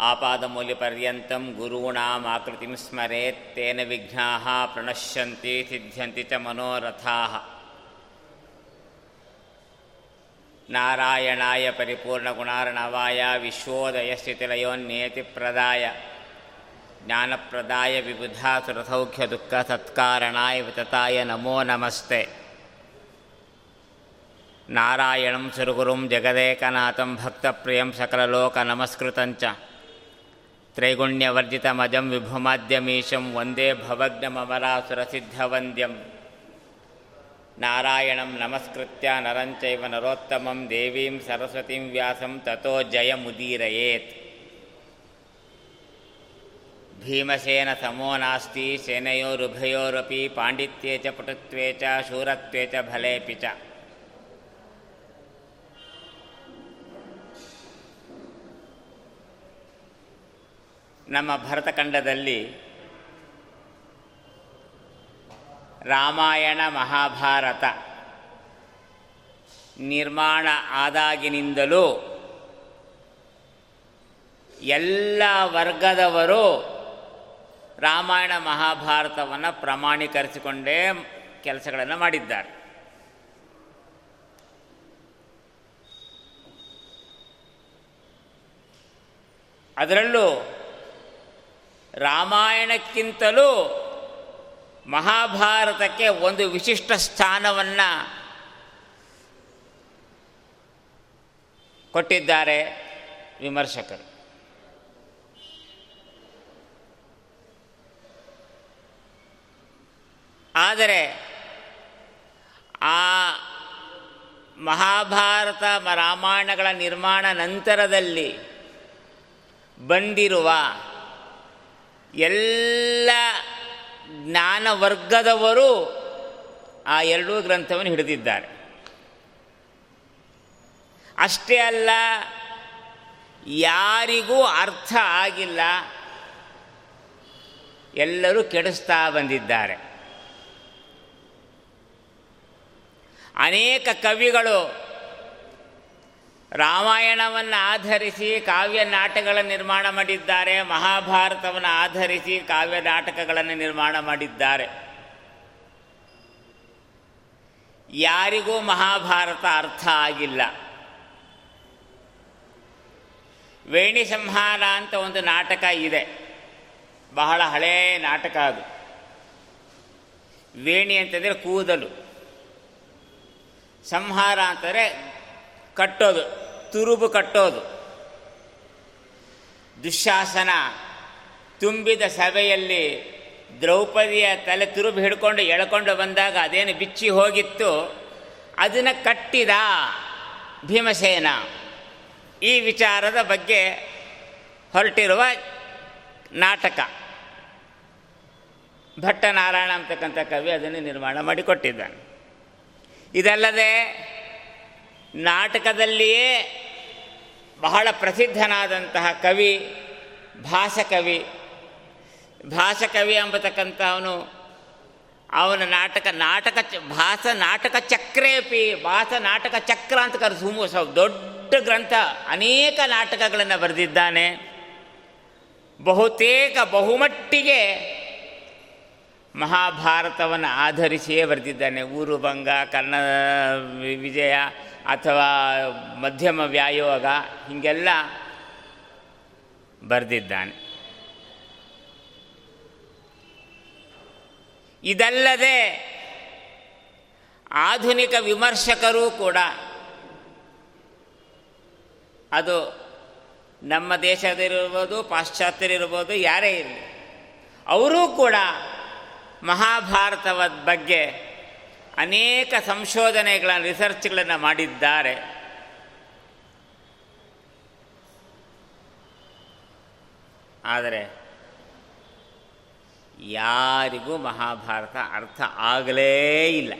ఆపాదమూలిపర్యంతం గురూణాం ఆకృతిం స్మరేత్ తేన విఘ్నా ప్రణశ్యంతి సిద్ధ్యంతి చ మనోరథా. నారాయణాయ పరిపూర్ణగుణారణవాయ విశ్వోదయ స్థితిలయోన్నేతి ప్రదాయ. జ్ఞానప్రదాయ విబుధా సురసౌఖ్యదుఃఖ సత్కారణాయ వితతాయ నమో నమస్తే. నారాయణం సురుగురుం జగదేకనాథం భక్తప్రియం సకలలోక నమస్కృతంచ ವಿಭುಮಾದ್ಯಮೀಶಂ ವಂದೇ ಭವಗ್ನಮರಾಸುರಸಿದ್ಧವಂದ್ಯಂ ನಾರಾಯಣಂ ನಮಸ್ಕೃತ್ಯ ನರಂಚೈವ ನರೋತ್ತಮಂ ದೇವೀಂ ಸರಸ್ವತಿಂ ವ್ಯಾಸಂ ತಥೋ ಜಯಮುದೀರಯೇತ್. ಭೀಮಸೇನ ಸಮೋ ನಾಸ್ತಿ ಸೇನೆಯೋರುಭಯೋರಪಿ ಪಾಂಡಿತ್ಯೇ ಚ ಪಟುತ್ವೇ ಚ ಶೂರತ್ವೇ ಚ ಫಲೇಪಿ ಚ. ನಮ್ಮ ಭರತಖಂಡದಲ್ಲಿ ರಾಮಾಯಣ ಮಹಾಭಾರತ ನಿರ್ಮಾಣ ಆದಾಗಿನಿಂದಲೂ ಎಲ್ಲ ವರ್ಗದವರು ರಾಮಾಯಣ ಮಹಾಭಾರತವನ್ನು ಪ್ರಮಾಣೀಕರಿಸಿಕೊಂಡೇ ಕೆಲಸಗಳನ್ನು ಮಾಡಿದ್ದಾರೆ. ಅದರಲ್ಲೂ ರಾಮಾಯಣಕ್ಕಿಂತಲೂ ಮಹಾಭಾರತಕ್ಕೆ ಒಂದು ವಿಶಿಷ್ಟ ಸ್ಥಾನವನ್ನು ಕೊಟ್ಟಿದ್ದಾರೆ ವಿಮರ್ಶಕರು. ಆದರೆ ಆ ಮಹಾಭಾರತ ರಾಮಾಯಣಗಳ ನಿರ್ಮಾಣ ನಂತರದಲ್ಲಿ ಬಂದಿರುವ ಎಲ್ಲ ಜ್ಞಾನವರ್ಗದವರು ಆ ಎರಡೂ ಗ್ರಂಥವನ್ನು ಹಿಡಿದಿದ್ದಾರೆ. ಅಷ್ಟೇ ಅಲ್ಲ, ಯಾರಿಗೂ ಅರ್ಥ ಆಗಿಲ್ಲ, ಎಲ್ಲರೂ ಕೆಡಿಸ್ತಾ ಬಂದಿದ್ದಾರೆ. ಅನೇಕ ಕವಿಗಳು ರಾಮಾಯಣವನ್ನು ಆಧರಿಸಿ ಕಾವ್ಯ ನಾಟಕಗಳ ನಿರ್ಮಾಣ ಮಾಡಿದ್ದಾರೆ. ಮಹಾಭಾರತವನ್ನು ಆಧರಿಸಿ ಕಾವ್ಯ ನಾಟಕಗಳನ್ನು ನಿರ್ಮಾಣ ಮಾಡಿದ್ದಾರೆ. ಯಾರಿಗೂ ಮಹಾಭಾರತ ಅರ್ಥ ಆಗಿಲ್ಲ. ವೇಣಿ ಸಂಹಾರ ಅಂತ ಒಂದು ನಾಟಕ ಇದೆ. ಬಹಳ ಹಳೇ ನಾಟಕ ಅದು. ವೇಣಿ ಅಂತಂದರೆ ಕೂದಲು. ಸಂಹಾರ ಅಂತಂದರೆ ಕಟ್ಟೋದು, ತುರುಬು ಕಟ್ಟೋದು. ದುಶ್ಯಾಸನ ತುಂಬಿದ ಸಭೆಯಲ್ಲಿ ದ್ರೌಪದಿಯ ತಲೆ ತುರುಬು ಹಿಡ್ಕೊಂಡು ಎಳ್ಕೊಂಡು ಬಂದಾಗ ಅದೇನು ಬಿಚ್ಚಿ ಹೋಗಿತ್ತು? ಅದನ್ನು ಕಟ್ಟಿದ ಭೀಮಸೇನ. ಈ ವಿಚಾರದ ಬಗ್ಗೆ ಹೊರಟಿರುವ ನಾಟಕ. ಭಟ್ಟನಾರಾಯಣ ಅಂತಕ್ಕಂಥ ಕವಿ ಅದನ್ನು ನಿರ್ಮಾಣ ಮಾಡಿಕೊಟ್ಟಿದ್ದಾನೆ. ಇದಲ್ಲದೆ ನಾಟಕದಲ್ಲಿಯೇ ಬಹಳ ಪ್ರಸಿದ್ಧನಾದಂತಹ ಕವಿ, ಭಾಷಕವಿ. ಭಾಸಕವಿ ಎಂಬತಕ್ಕಂಥವನು ಅವನ ನಾಟಕ ನಾಟಕ ಭಾಸ ನಾಟಕ ಚಕ್ರೇಪಿ ಭಾಸ ನಾಟಕ ಚಕ್ರ ಅಂತ ಕರೆಸು ದೊಡ್ಡ ಗ್ರಂಥ, ಅನೇಕ ನಾಟಕಗಳನ್ನು ಬರೆದಿದ್ದಾನೆ. ಬಹುತೇಕ ಬಹುಮಟ್ಟಿಗೆ ಮಹಾಭಾರತವನ್ನು ಆಧರಿಸಿಯೇ ಬರೆದಿದ್ದಾನೆ. ಊರು ಭಂಗ ಕರ್ಣ ವಿಜಯ ಅಥವಾ ಮಧ್ಯಮ ವ್ಯಾಯೋಗ ಹೀಗೆಲ್ಲ ಬರೆದಿದ್ದಾನೆ. ಇದಲ್ಲದೆ ಆಧುನಿಕ ವಿಮರ್ಶಕರೂ ಕೂಡ ಅದು ನಮ್ಮ ದೇಶದಲ್ಲಿರ್ಬೋದು ಪಾಶ್ಚಾತ್ಯರಿರ್ಬೋದು ಯಾರೇ ಇರಲಿ, ಅವರೂ ಕೂಡ ಮಹಾಭಾರತದ ಬಗ್ಗೆ ಅನೇಕ ಸಂಶೋಧನೆಗಳನ್ನು ರಿಸರ್ಚ್ಗಳನ್ನು ಮಾಡಿದ್ದಾರೆ. ಆದರೆ ಯಾರಿಗೂ ಮಹಾಭಾರತ ಅರ್ಥ ಆಗಲೇ ಇಲ್ಲ.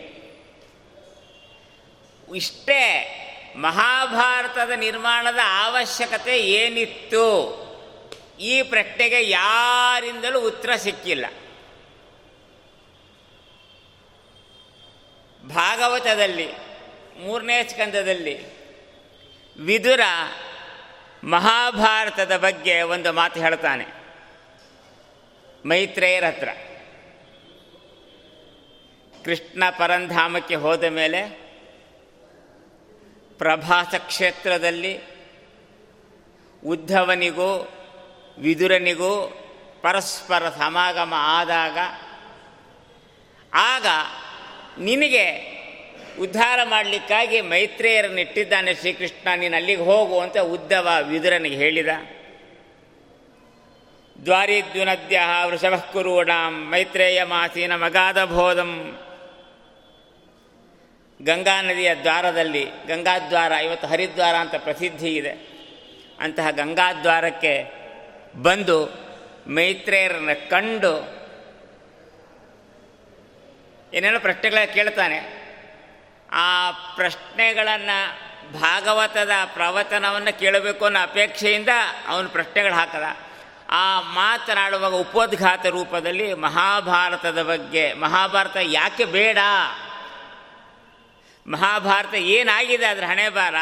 ಇಷ್ಟೇ ಮಹಾಭಾರತದ ನಿರ್ಮಾಣದ ಅವಶ್ಯಕತೆ ಏನಿತ್ತು? ಈ ಪ್ರಶ್ನೆಗೆ ಯಾರಿಂದಲೂ ಉತ್ತರ ಸಿಕ್ಕಿಲ್ಲ. ಭಾಗವತದಲ್ಲಿ, ಮೂರನೇ ಸ್ಕಂದದಲ್ಲಿ ವಿದುರ ಮಹಾಭಾರತದ ಬಗ್ಗೆ ಒಂದು ಮಾತು ಹೇಳ್ತಾನೆ ಮೈತ್ರೇಯರ ಹತ್ರ. ಕೃಷ್ಣ ಪರಂಧಾಮಕ್ಕೆ ಹೋದ ಮೇಲೆ ಪ್ರಭಾಸ ಕ್ಷೇತ್ರದಲ್ಲಿ ಉದ್ಧವನಿಗೂ ವಿದುರನಿಗೂ ಪರಸ್ಪರ ಸಮಾಗಮ ಆದಾಗ, ಆಗ ನಿನಗೆ ಉದ್ಧಾರ ಮಾಡಲಿಕ್ಕಾಗಿ ಮೈತ್ರೇಯರನ್ನು ಇಟ್ಟಿದ್ದಾನೆ ಶ್ರೀಕೃಷ್ಣ, ನೀನು ಅಲ್ಲಿಗೆ ಹೋಗು ಅಂತ ಉದ್ದವ ವಿದುರನಿಗೆ ಹೇಳಿದ. ದ್ವಾರಿದ್ಯುನದ್ಯ ವೃಷಭ ಕುರುಣಾಂ ಮೈತ್ರೇಯ ಮಾಸೀನ ಮಗಾಧ ಬೋಧಂ ಗಂಗಾ ನದಿಯ ದ್ವಾರದಲ್ಲಿ, ಗಂಗಾದ್ವಾರ, ಇವತ್ತು ಹರಿದ್ವಾರ ಅಂತ ಪ್ರಸಿದ್ಧಿ ಇದೆ. ಅಂತಹ ಗಂಗಾದ್ವಾರಕ್ಕೆ ಬಂದು ಮೈತ್ರೇಯರನ್ನು ಕಂಡು ಏನೇನೋ ಪ್ರಶ್ನೆಗಳ ಕೇಳ್ತಾನೆ. ಆ ಪ್ರಶ್ನೆಗಳನ್ನು ಭಾಗವತದ ಪ್ರವಚನವನ್ನು ಕೇಳಬೇಕು ಅನ್ನೋ ಅಪೇಕ್ಷೆಯಿಂದ ಅವನು ಪ್ರಶ್ನೆಗಳು ಹಾಕದ. ಆ ಮಾತನಾಡುವಾಗ ಉಪೋದ್ಘಾತ ರೂಪದಲ್ಲಿ ಮಹಾಭಾರತದ ಬಗ್ಗೆ, ಮಹಾಭಾರತ ಯಾಕೆ ಬೇಡ? ಮಹಾಭಾರತ ಏನಾಗಿದೆ ಅದರ ಹಣೆ ಬಾರ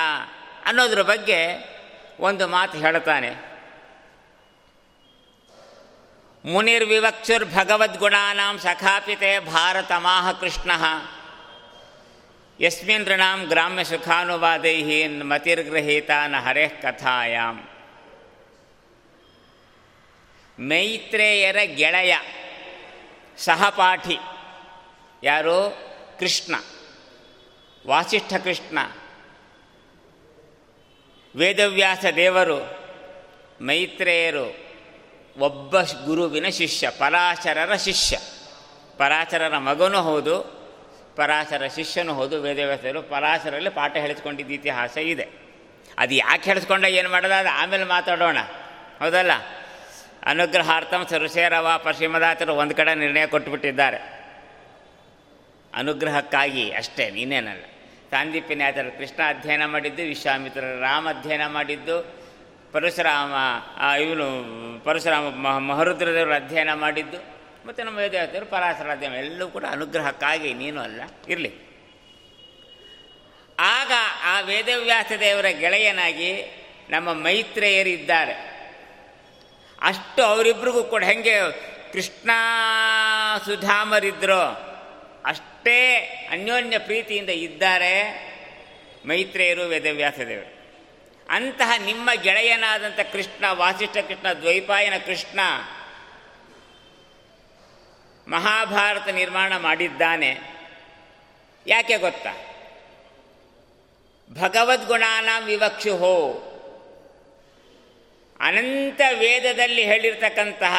ಅನ್ನೋದ್ರ ಬಗ್ಗೆ ಒಂದು ಮಾತು ಹೇಳ್ತಾನೆ. ಭಗವದ್ಗುಣಾನಾಂ ಸಖಾಪಿತೆ ಭಾರತಮಾಹ ಕೃಷ್ಣ ಯಸ್ಮಿನ್ ಋಣಾಂ ಗ್ರಾಮ್ಯ ಸುಖಾನುವಾದೈ ಮತಿರ್ಗೃಹೀತ ನ ಕಥಾಯಾಮ್ ಮೈತ್ರೇಯರ ಗೆಳೆಯ ಸಹಪಾಠಿ ಯಾರು ಕೃಷ್ಣ ವಾಸಿಷ್ಠ ಕೃಷ್ಣ ವೇದವ್ಯಾಸ ದೇವರು ಮೈತ್ರೇಯರು ಒಬ್ಬ ಗುರುವಿನ ಶಿಷ್ಯ, ಪರಾಚರರ ಶಿಷ್ಯ. ಪರಾಚರರ ಮಗನೂ ಹೌದು ಪರಾಚರ ಶಿಷ್ಯನೂ ಹೌದು, ವೇದವ್ಯಾಸರು ಪರಾಚರಲ್ಲಿ ಪಾಠ ಹೇಳಿಸ್ಕೊಂಡಿದ್ದ ಇತಿಹಾಸ ಇದೆ. ಅದು ಯಾಕೆ ಹೇಳಿಸ್ಕೊಂಡ, ಏನು ಮಾಡೋದು? ಅದು ಆಮೇಲೆ ಮಾತಾಡೋಣ. ಹೌದಲ್ಲ? ಅನುಗ್ರಹಾರ್ಥಂ ಸರುಸೇರವ ಪಶ್ಚಿಮದಾತರು ಒಂದು ಕಡೆ ನಿರ್ಣಯ ಕೊಟ್ಟುಬಿಟ್ಟಿದ್ದಾರೆ. ಅನುಗ್ರಹಕ್ಕಾಗಿ ಅಷ್ಟೇ, ನೀನೇನಲ್ಲ. ಸಾಂದೀಪ್ಯನಾಥರು ಕೃಷ್ಣ ಅಧ್ಯಯನ ಮಾಡಿದ್ದು, ವಿಶ್ವಾಮಿತ್ರರು ರಾಮ ಅಧ್ಯಯನ ಮಾಡಿದ್ದು ಪರಶುರಾಮ ಇವನು ಪರಶುರಾಮ ಮಹ, ಮಹರುದ್ರದೇವರು ಅಧ್ಯಯನ ಮಾಡಿದ್ದು. ಮತ್ತು ನಮ್ಮ ವೇದವ್ಯಾಸರು ಪರಾಶರ ಅಧ್ಯಯನ ಎಲ್ಲವೂ ಕೂಡ ಅನುಗ್ರಹಕ್ಕಾಗಿ ನೀನು ಅಲ್ಲ, ಇರಲಿ. ಆಗ ಆ ವೇದವ್ಯಾಸ ದೇವರ ಗೆಳೆಯನಾಗಿ ನಮ್ಮ ಮೈತ್ರೇಯರಿದ್ದಾರೆ. ಅಷ್ಟು ಅವರಿಬ್ಬರಿಗೂ ಕೂಡ ಹೆಂಗೆ ಕೃಷ್ಣ ಸುಧಾಮರಿದ್ರು, ಅಷ್ಟೇ ಅನ್ಯೋನ್ಯ ಪ್ರೀತಿಯಿಂದ ಇದ್ದಾರೆ ಮೈತ್ರೇಯರು ವೇದವ್ಯಾಸದೇವರು ಅಂತಹ ನಿಮ್ಮ ಗೆಳೆಯನಾದಂಥ ಕೃಷ್ಣ, ವಾಸಿಷ್ಠ ಕೃಷ್ಣ, ದ್ವೈಪಾಯನ ಕೃಷ್ಣ ಮಹಾಭಾರತ ನಿರ್ಮಾಣ ಮಾಡಿದ್ದಾನೆ. ಯಾಕೆ ಗೊತ್ತಾ? ಭಗವದ್ಗುಣಾನ ವಿವಕ್ಷು ಹೋ ಅನಂತ ವೇದದಲ್ಲಿ ಹೇಳಿರ್ತಕ್ಕಂತಹ,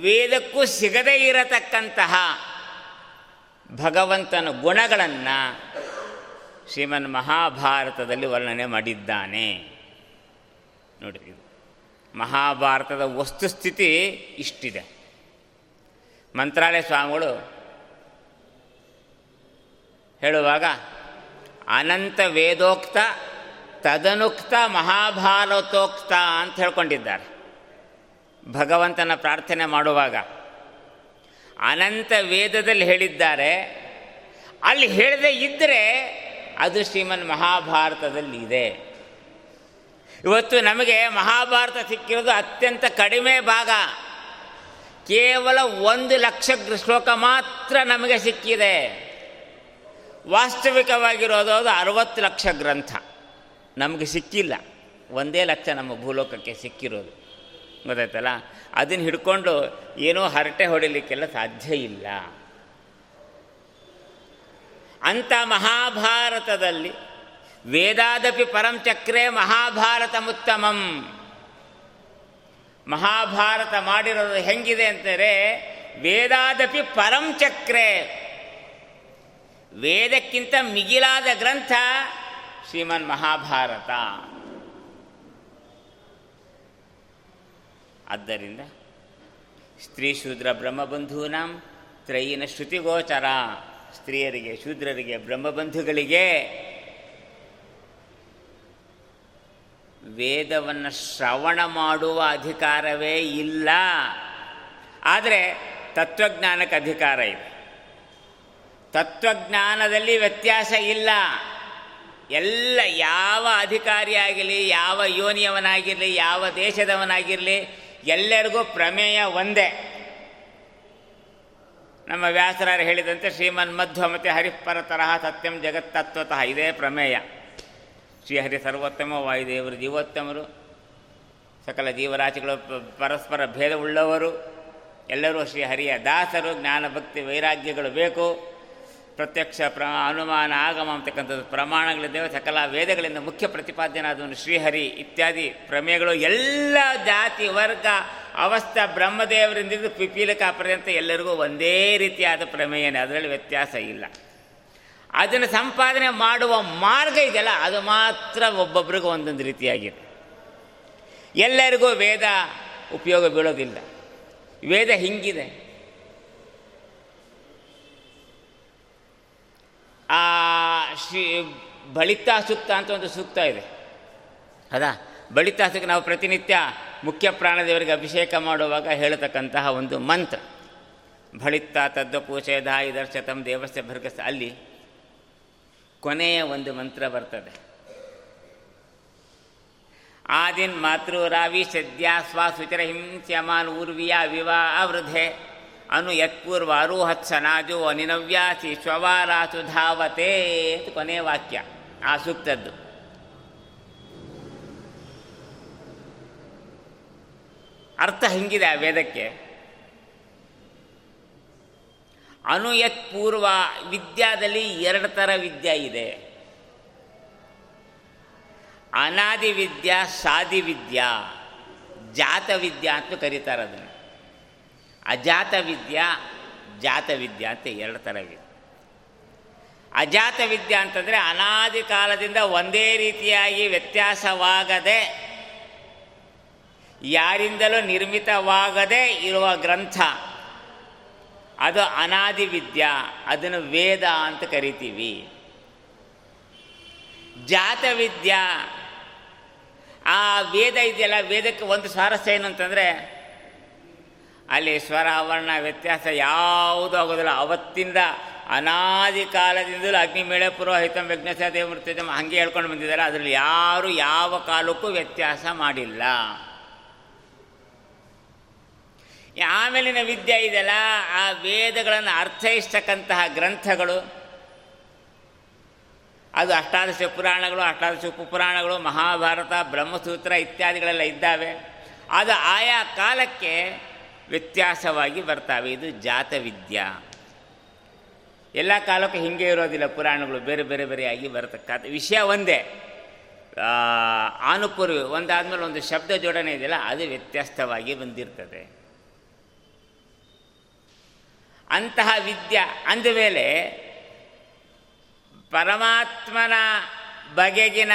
ವೇದಕ್ಕೂ ಸಿಗದೇ ಇರತಕ್ಕಂತಹ ಭಗವಂತನ ಗುಣಗಳನ್ನು ಶ್ರೀಮನ್ ಮಹಾಭಾರತದಲ್ಲಿ ವರ್ಣನೆ ಮಾಡಿದ್ದಾನೆ. ನೋಡಿ ಮಹಾಭಾರತದ ವಸ್ತುಸ್ಥಿತಿ ಇಷ್ಟಿದೆ. ಮಂತ್ರಾಲಯ ಸ್ವಾಮಿಗಳು ಹೇಳುವಾಗ, ಅನಂತ ವೇದೋಕ್ತ ತದನುಕ್ತ ಮಹಾಭಾರತೋಕ್ತ ಅಂತ ಹೇಳ್ಕೊಂಡಿದ್ದಾರೆ. ಭಗವಂತನ ಪ್ರಾರ್ಥನೆ ಮಾಡುವಾಗ ಅನಂತ ವೇದದಲ್ಲಿ ಹೇಳಿದ್ದಾರೆ. ಅಲ್ಲಿ ಹೇಳದೇ ಇದ್ದರೆ ಅದು ಶ್ರೀಮನ್ ಮಹಾಭಾರತದಲ್ಲಿ ಇದೆ ಇವತ್ತು ನಮಗೆ ಮಹಾಭಾರತ ಸಿಕ್ಕಿರೋದು ಅತ್ಯಂತ ಕಡಿಮೆ ಭಾಗ. ಕೇವಲ ಒಂದು ಲಕ್ಷ ಶ್ಲೋಕ ಮಾತ್ರ ನಮಗೆ ಸಿಕ್ಕಿದೆ. ವಾಸ್ತವಿಕವಾಗಿರೋದು ಅದು ಅರವತ್ತು ಲಕ್ಷ ಗ್ರಂಥ. ನಮಗೆ ಸಿಕ್ಕಿಲ್ಲ. ಒಂದೇ ಲಕ್ಷ ನಮ್ಮ ಭೂಲೋಕಕ್ಕೆ ಸಿಕ್ಕಿರೋದು. ಗೊತ್ತಾಯ್ತಲ್ಲ? ಅದನ್ನು ಹಿಡ್ಕೊಂಡು ಏನೋ ಹರಟೆ ಹೊಡಿಲಿಕ್ಕೆಲ್ಲ ಸಾಧ್ಯ ಇಲ್ಲ. ಅಂಥ ಮಹಾಭಾರತದಲ್ಲಿ ವೇದಾದಪಿ ಪರಂಚಕ್ರೆ ಮಹಾಭಾರತಮುತ್ತಮಂ. ಮಹಾಭಾರತ ಮಾಡಿರೋದು ಹೆಂಗಿದೆ ಅಂತಾರೆ ವೇದಾದಪಿ ಪರಂಚಕ್ರೆ ವೇದಕ್ಕಿಂತ ಮಿಗಿಲಾದ ಗ್ರಂಥ ಶ್ರೀಮನ್ ಮಹಾಭಾರತ. ಆದ್ದರಿಂದ ಸ್ತ್ರೀ ಶೂದ್ರ ಬ್ರಹ್ಮಬಂಧೂನಾಂ ತ್ರಯಿನ ಶ್ರುತಿಗೋಚರ. ಸ್ತ್ರೀಯರಿಗೆ, ಶೂದ್ರರಿಗೆ, ಬ್ರಹ್ಮಬಂಧುಗಳಿಗೆ ವೇದವನ್ನು ಶ್ರವಣ ಮಾಡುವ ಅಧಿಕಾರವೇ ಇಲ್ಲ. ಆದರೆ ತತ್ವಜ್ಞಾನಕ್ಕೆ ಅಧಿಕಾರ ಇದೆ. ತತ್ವಜ್ಞಾನದಲ್ಲಿ ವ್ಯತ್ಯಾಸ ಇಲ್ಲ. ಎಲ್ಲ ಯಾವ ಅಧಿಕಾರಿಯಾಗಿರಲಿ ಯಾವ ಯೋನಿಯವನಾಗಿರಲಿ, ಯಾವ ದೇಶದವನಾಗಿರಲಿ, ಎಲ್ಲರಿಗೂ ಪ್ರಮೇಯ ಒಂದೇ. ನಮ್ಮ ವ್ಯಾಸರಾರು ಹೇಳಿದಂತೆ ಶ್ರೀಮನ್ ಮಧ್ವ ಮತ್ತು ಹರಿಪರ ತರಹ ಸತ್ಯಂ ಜಗತ್ತತ್ವತಃ ಇದೇ ಪ್ರಮೇಯ. ಶ್ರೀಹರಿ ಸರ್ವೋತ್ತಮ, ವಾಯುದೇವರು ಜೀವೋತ್ತಮರು, ಸಕಲ ಜೀವರಾಶಿಗಳು ಪರಸ್ಪರ ಭೇದವುಳ್ಳವರು ಎಲ್ಲರೂ ಶ್ರೀಹರಿಯ ದಾಸರು, ಜ್ಞಾನಭಕ್ತಿ ವೈರಾಗ್ಯಗಳು ಬೇಕು. ಪ್ರತ್ಯಕ್ಷ ಪ್ರ ಅನುಮಾನ, ಆಗಮ ಅಂತಕ್ಕಂಥದ್ದು ಪ್ರಮಾಣಗಳಿದ್ದೇವೆ. ಸಕಲ ವೇದಗಳಿಂದ ಮುಖ್ಯ ಪ್ರತಿಪಾದ್ಯನಾದವನು ಶ್ರೀಹರಿ ಇತ್ಯಾದಿ ಪ್ರಮೇಯಗಳು ಎಲ್ಲ ಜಾತಿ, ವರ್ಗ, ಅವಸ್ಥ, ಬ್ರಹ್ಮದೇವರಿಂದ ಪಿಪೀಲಕ ಪರ್ಯಂತ ಎಲ್ಲರಿಗೂ ಒಂದೇ ರೀತಿಯಾದ ಪ್ರಮೇಯನೇ. ಅದರಲ್ಲಿ ವ್ಯತ್ಯಾಸ ಇಲ್ಲ. ಅದನ್ನು ಸಂಪಾದನೆ ಮಾಡುವ ಮಾರ್ಗ ಇದೆಯಲ್ಲ, ಅದು ಮಾತ್ರ ಒಬ್ಬೊಬ್ಬರಿಗೂ ಒಂದೊಂದು ರೀತಿಯಾಗಿದೆ. ಎಲ್ಲರಿಗೂ ವೇದ ಉಪಯೋಗ ಬೀಳೋದಿಲ್ಲ. ವೇದ ಹಿಂಗಿದೆ. ಆ ಶ್ರೀ ಬಳಿತಾ ಸೂಕ್ತ ಅಂತ ಒಂದು ಸೂಕ್ತ ಇದೆ. ಅದಾ ಬಳಿತಾ ಸೂಕ್ತ ನಾವು ಪ್ರತಿನಿತ್ಯ ಮುಖ್ಯ ಪ್ರಾಣದೇವರಿಗೆ ಅಭಿಷೇಕ ಮಾಡುವಾಗ ಹೇಳತಕ್ಕಂತಹ ಒಂದು ಮಂತ್ರ. ಬಳಿತ ತದ್ದ ಪೂಷೇಧಾಯಿ ದರ್ಶತಂ ದೇವಸ್ಯ ಭರ್ಗಸ ಅಲ್ಲಿ ಕೊನೆಯ ಒಂದು ಮಂತ್ರ ಬರ್ತದೆ. ಆದಿನ್ ಮಾತೃರಾವಿ ಸದ್ಯ ಸ್ವಾಸುಚರ ಹಿಂಸ್ಯಮಾನ್ ಊರ್ವಿಯ ವಿವಾಹ ವೃಧೆ ಅನು ಯತ್ಪೂರ್ವ ಅರುಹತ್ಸನಾಜು ಅನಿನವ್ಯಾಸಿ ಶ್ವವಾರಾಸು ಧಾವತೆ ಅಂತ ಕೊನೆಯ ವಾಕ್ಯ, ಆ ಸೂಕ್ತದ್ದು. ಅರ್ಥ ಹಿಂಗಿದೆ ಆ ವೇದಕ್ಕೆ. ಅನುಯತ್ ಪೂರ್ವ ವಿದ್ಯಾದಲ್ಲಿ ಎರಡು ಥರ ವಿದ್ಯಾ ಇದೆ. ಅನಾದಿ ವಿದ್ಯಾ ಸಾದಿ ವಿದ್ಯಾ ಜಾತ ವಿದ್ಯಾ ಅಂತ ಕರೀತಾರೆ ಅದನ್ನು. ಅಜಾತ ವಿದ್ಯಾ ಜಾತ ವಿದ್ಯಾ ಅಂತ ಎರಡು ಥರ ಇದೆ. ಅಜಾತ ವಿದ್ಯಾ ಅಂತಂದರೆ ಅನಾದಿ ಕಾಲದಿಂದ ಒಂದೇ ರೀತಿಯಾಗಿ ವ್ಯತ್ಯಾಸವಾಗದೆ, ಯಾರಿಂದಲೂ ನಿರ್ಮಿತವಾಗದೇ ಇರುವ ಗ್ರಂಥ. ಅದು ಅನಾದಿ ವಿದ್ಯಾ ಅದನ್ನು ವೇದ ಅಂತ ಕರಿತೀವಿ. ಜಾತ ವಿದ್ಯಾ ಆ ವೇದ ಇದೆಯಲ್ಲ, ವೇದಕ್ಕೆ ಒಂದು ಸ್ವಾರಸ್ಯ ಏನು ಅಂತಂದರೆ ಅಲ್ಲಿ ಸ್ವರ ವರ್ಣ ವ್ಯತ್ಯಾಸ ಯಾವುದೂ ಆಗೋದಿಲ್ಲ. ಅವತ್ತಿಂದ ಅನಾದಿ ಕಾಲದಿಂದಲೂ ಅಗ್ನಿಮೇಳ ಪುರೋಹಿತಂ ವಿಘ್ನಸ ದೇವಮೃತ್ಯ ಹಾಗೆ ಹೇಳ್ಕೊಂಡು ಬಂದಿದ್ದಾರೆ. ಅದರಲ್ಲಿ ಯಾರು ಯಾವ ಕಾಲಕ್ಕೂ ವ್ಯತ್ಯಾಸ ಮಾಡಿಲ್ಲ. ಆಮೇಲಿನ ವಿದ್ಯೆ ಇದೆಯಲ್ಲ, ಆ ವೇದಗಳನ್ನು ಅರ್ಥೈಸ್ತಕ್ಕಂತಹ ಗ್ರಂಥಗಳು. ಅದು ಅಷ್ಟಾದಶ ಪುರಾಣಗಳು, ಅಷ್ಟಾದಶ ಉಪಪುರಾಣಗಳು, ಮಹಾಭಾರತ, ಬ್ರಹ್ಮಸೂತ್ರ ಇತ್ಯಾದಿಗಳೆಲ್ಲ ಇದ್ದಾವೆ. ಅದು ಆಯಾ ಕಾಲಕ್ಕೆ ವ್ಯತ್ಯಾಸವಾಗಿ ಬರ್ತಾವೆ. ಇದು ಜಾತವಿದ್ಯಾ. ಎಲ್ಲ ಕಾಲಕ್ಕೂ ಹಿಂಗೆ ಇರೋದಿಲ್ಲ ಪುರಾಣಗಳು. ಬೇರೆ ಬೇರೆ ಬೇರೆಯಾಗಿ ಬರತಕ್ಕಂಥ ವಿಷಯ ಒಂದೇ. ಆನುಪೂರ್ವಿ ಒಂದಾದ್ಮೇಲೆ ಒಂದು ಶಬ್ದ ಜೋಡಣೆ ಇದೆಯಲ್ಲ, ಅದು ವ್ಯತ್ಯಸ್ತವಾಗಿ ಬಂದಿರ್ತದೆ. ಅಂತಹ ವಿದ್ಯ ಅಂದ ಮೇಲೆ ಪರಮಾತ್ಮನ ಬಗೆಗಿನ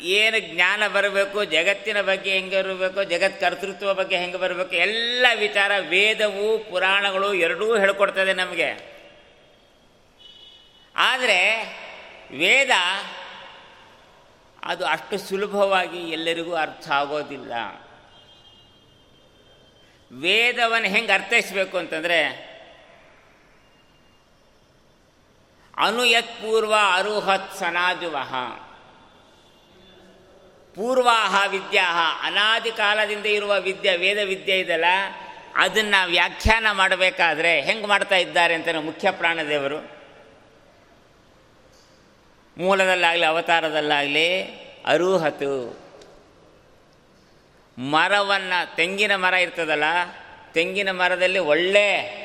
ಏನು ಜ್ಞಾನ ಬರಬೇಕು, ಜಗತ್ತಿನ ಬಗ್ಗೆ ಹೆಂಗೆ ಇರಬೇಕು ಜಗತ್ ಕರ್ತೃತ್ವ ಬಗ್ಗೆ ಹೆಂಗೆ ಬರಬೇಕು, ಎಲ್ಲ ವಿಚಾರ ವೇದವು, ಪುರಾಣಗಳು ಎರಡೂ ಹೇಳ್ಕೊಡ್ತದೆ ನಮಗೆ. ಆದರೆ ವೇದ ಅದು ಅಷ್ಟು ಸುಲಭವಾಗಿ ಎಲ್ಲರಿಗೂ ಅರ್ಥ ಆಗೋದಿಲ್ಲ. ವೇದವನ್ನು ಹೆಂಗೆ ಅರ್ಥೈಸಬೇಕು ಅಂತಂದರೆ, ಅನುಯತ್ಪೂರ್ವ ಅರುಹತ್ ಸನಾಜುವಹ. ಪೂರ್ವಾಹ ವಿದ್ಯಾಹ. ಅನಾದಿ ಕಾಲದಿಂದ ಇರುವ ವಿದ್ಯೆ, ವೇದ ವಿದ್ಯೆ ಇದೆಯಲ್ಲ ಅದನ್ನು ವ್ಯಾಖ್ಯಾನ ಮಾಡಬೇಕಾದ್ರೆ ಹೆಂಗೆ ಮಾಡ್ತಾ ಇದ್ದಾರೆ ಅಂತ ಮುಖ್ಯ ಪ್ರಾಣದೇವರು. ಮೂಲದಲ್ಲಾಗಲಿ, ಅವತಾರದಲ್ಲಾಗಲಿ, ಅರುಹತು. ಮರವನ್ನು, ತೆಂಗಿನ ಮರ ಇರ್ತದಲ್ಲ, ತೆಂಗಿನ ಮರದಲ್ಲಿ ಒಳ್ಳೆ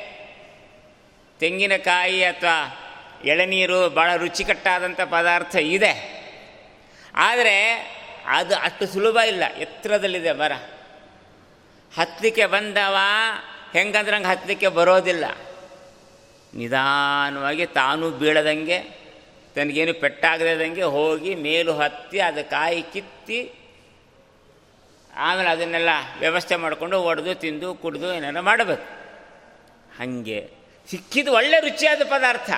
ತೆಂಗಿನಕಾಯಿ ಅಥವಾ ಎಳನೀರು ಭಾಳ ರುಚಿಕಟ್ಟಾದಂಥ ಪದಾರ್ಥ ಇದೆ. ಆದರೆ ಅದು ಅಷ್ಟು ಸುಲಭ ಇಲ್ಲ. ಎತ್ತರದಲ್ಲಿದೆ ಮರ. ಹತ್ತಲಿಕ್ಕೆ ಬಂದವ, ಹೆಂಗಂದ್ರೆ ಹಂಗೆ ಹತ್ತಲಿಕ್ಕೆ ಬರೋದಿಲ್ಲ. ನಿಧಾನವಾಗಿ ತಾನು ಬೀಳದಂಗೆ, ತನಗೇನು ಪೆಟ್ಟಾಗದಂಗೆ ಹೋಗಿ ಮೇಲು ಹತ್ತಿ ಅದು ಕಾಯಿ ಕಿತ್ತಿ ಆಮೇಲೆ ಅದನ್ನೆಲ್ಲ ವ್ಯವಸ್ಥೆ ಮಾಡಿಕೊಂಡು ಒಡೆದು ತಿಂದು ಕುಡಿದು ಏನೇನೋ ಮಾಡಬೇಕು. ಹಾಗೆ ಸಿಕ್ಕಿದ್ದು ಒಳ್ಳೆ ರುಚಿಯಾದ ಪದಾರ್ಥ.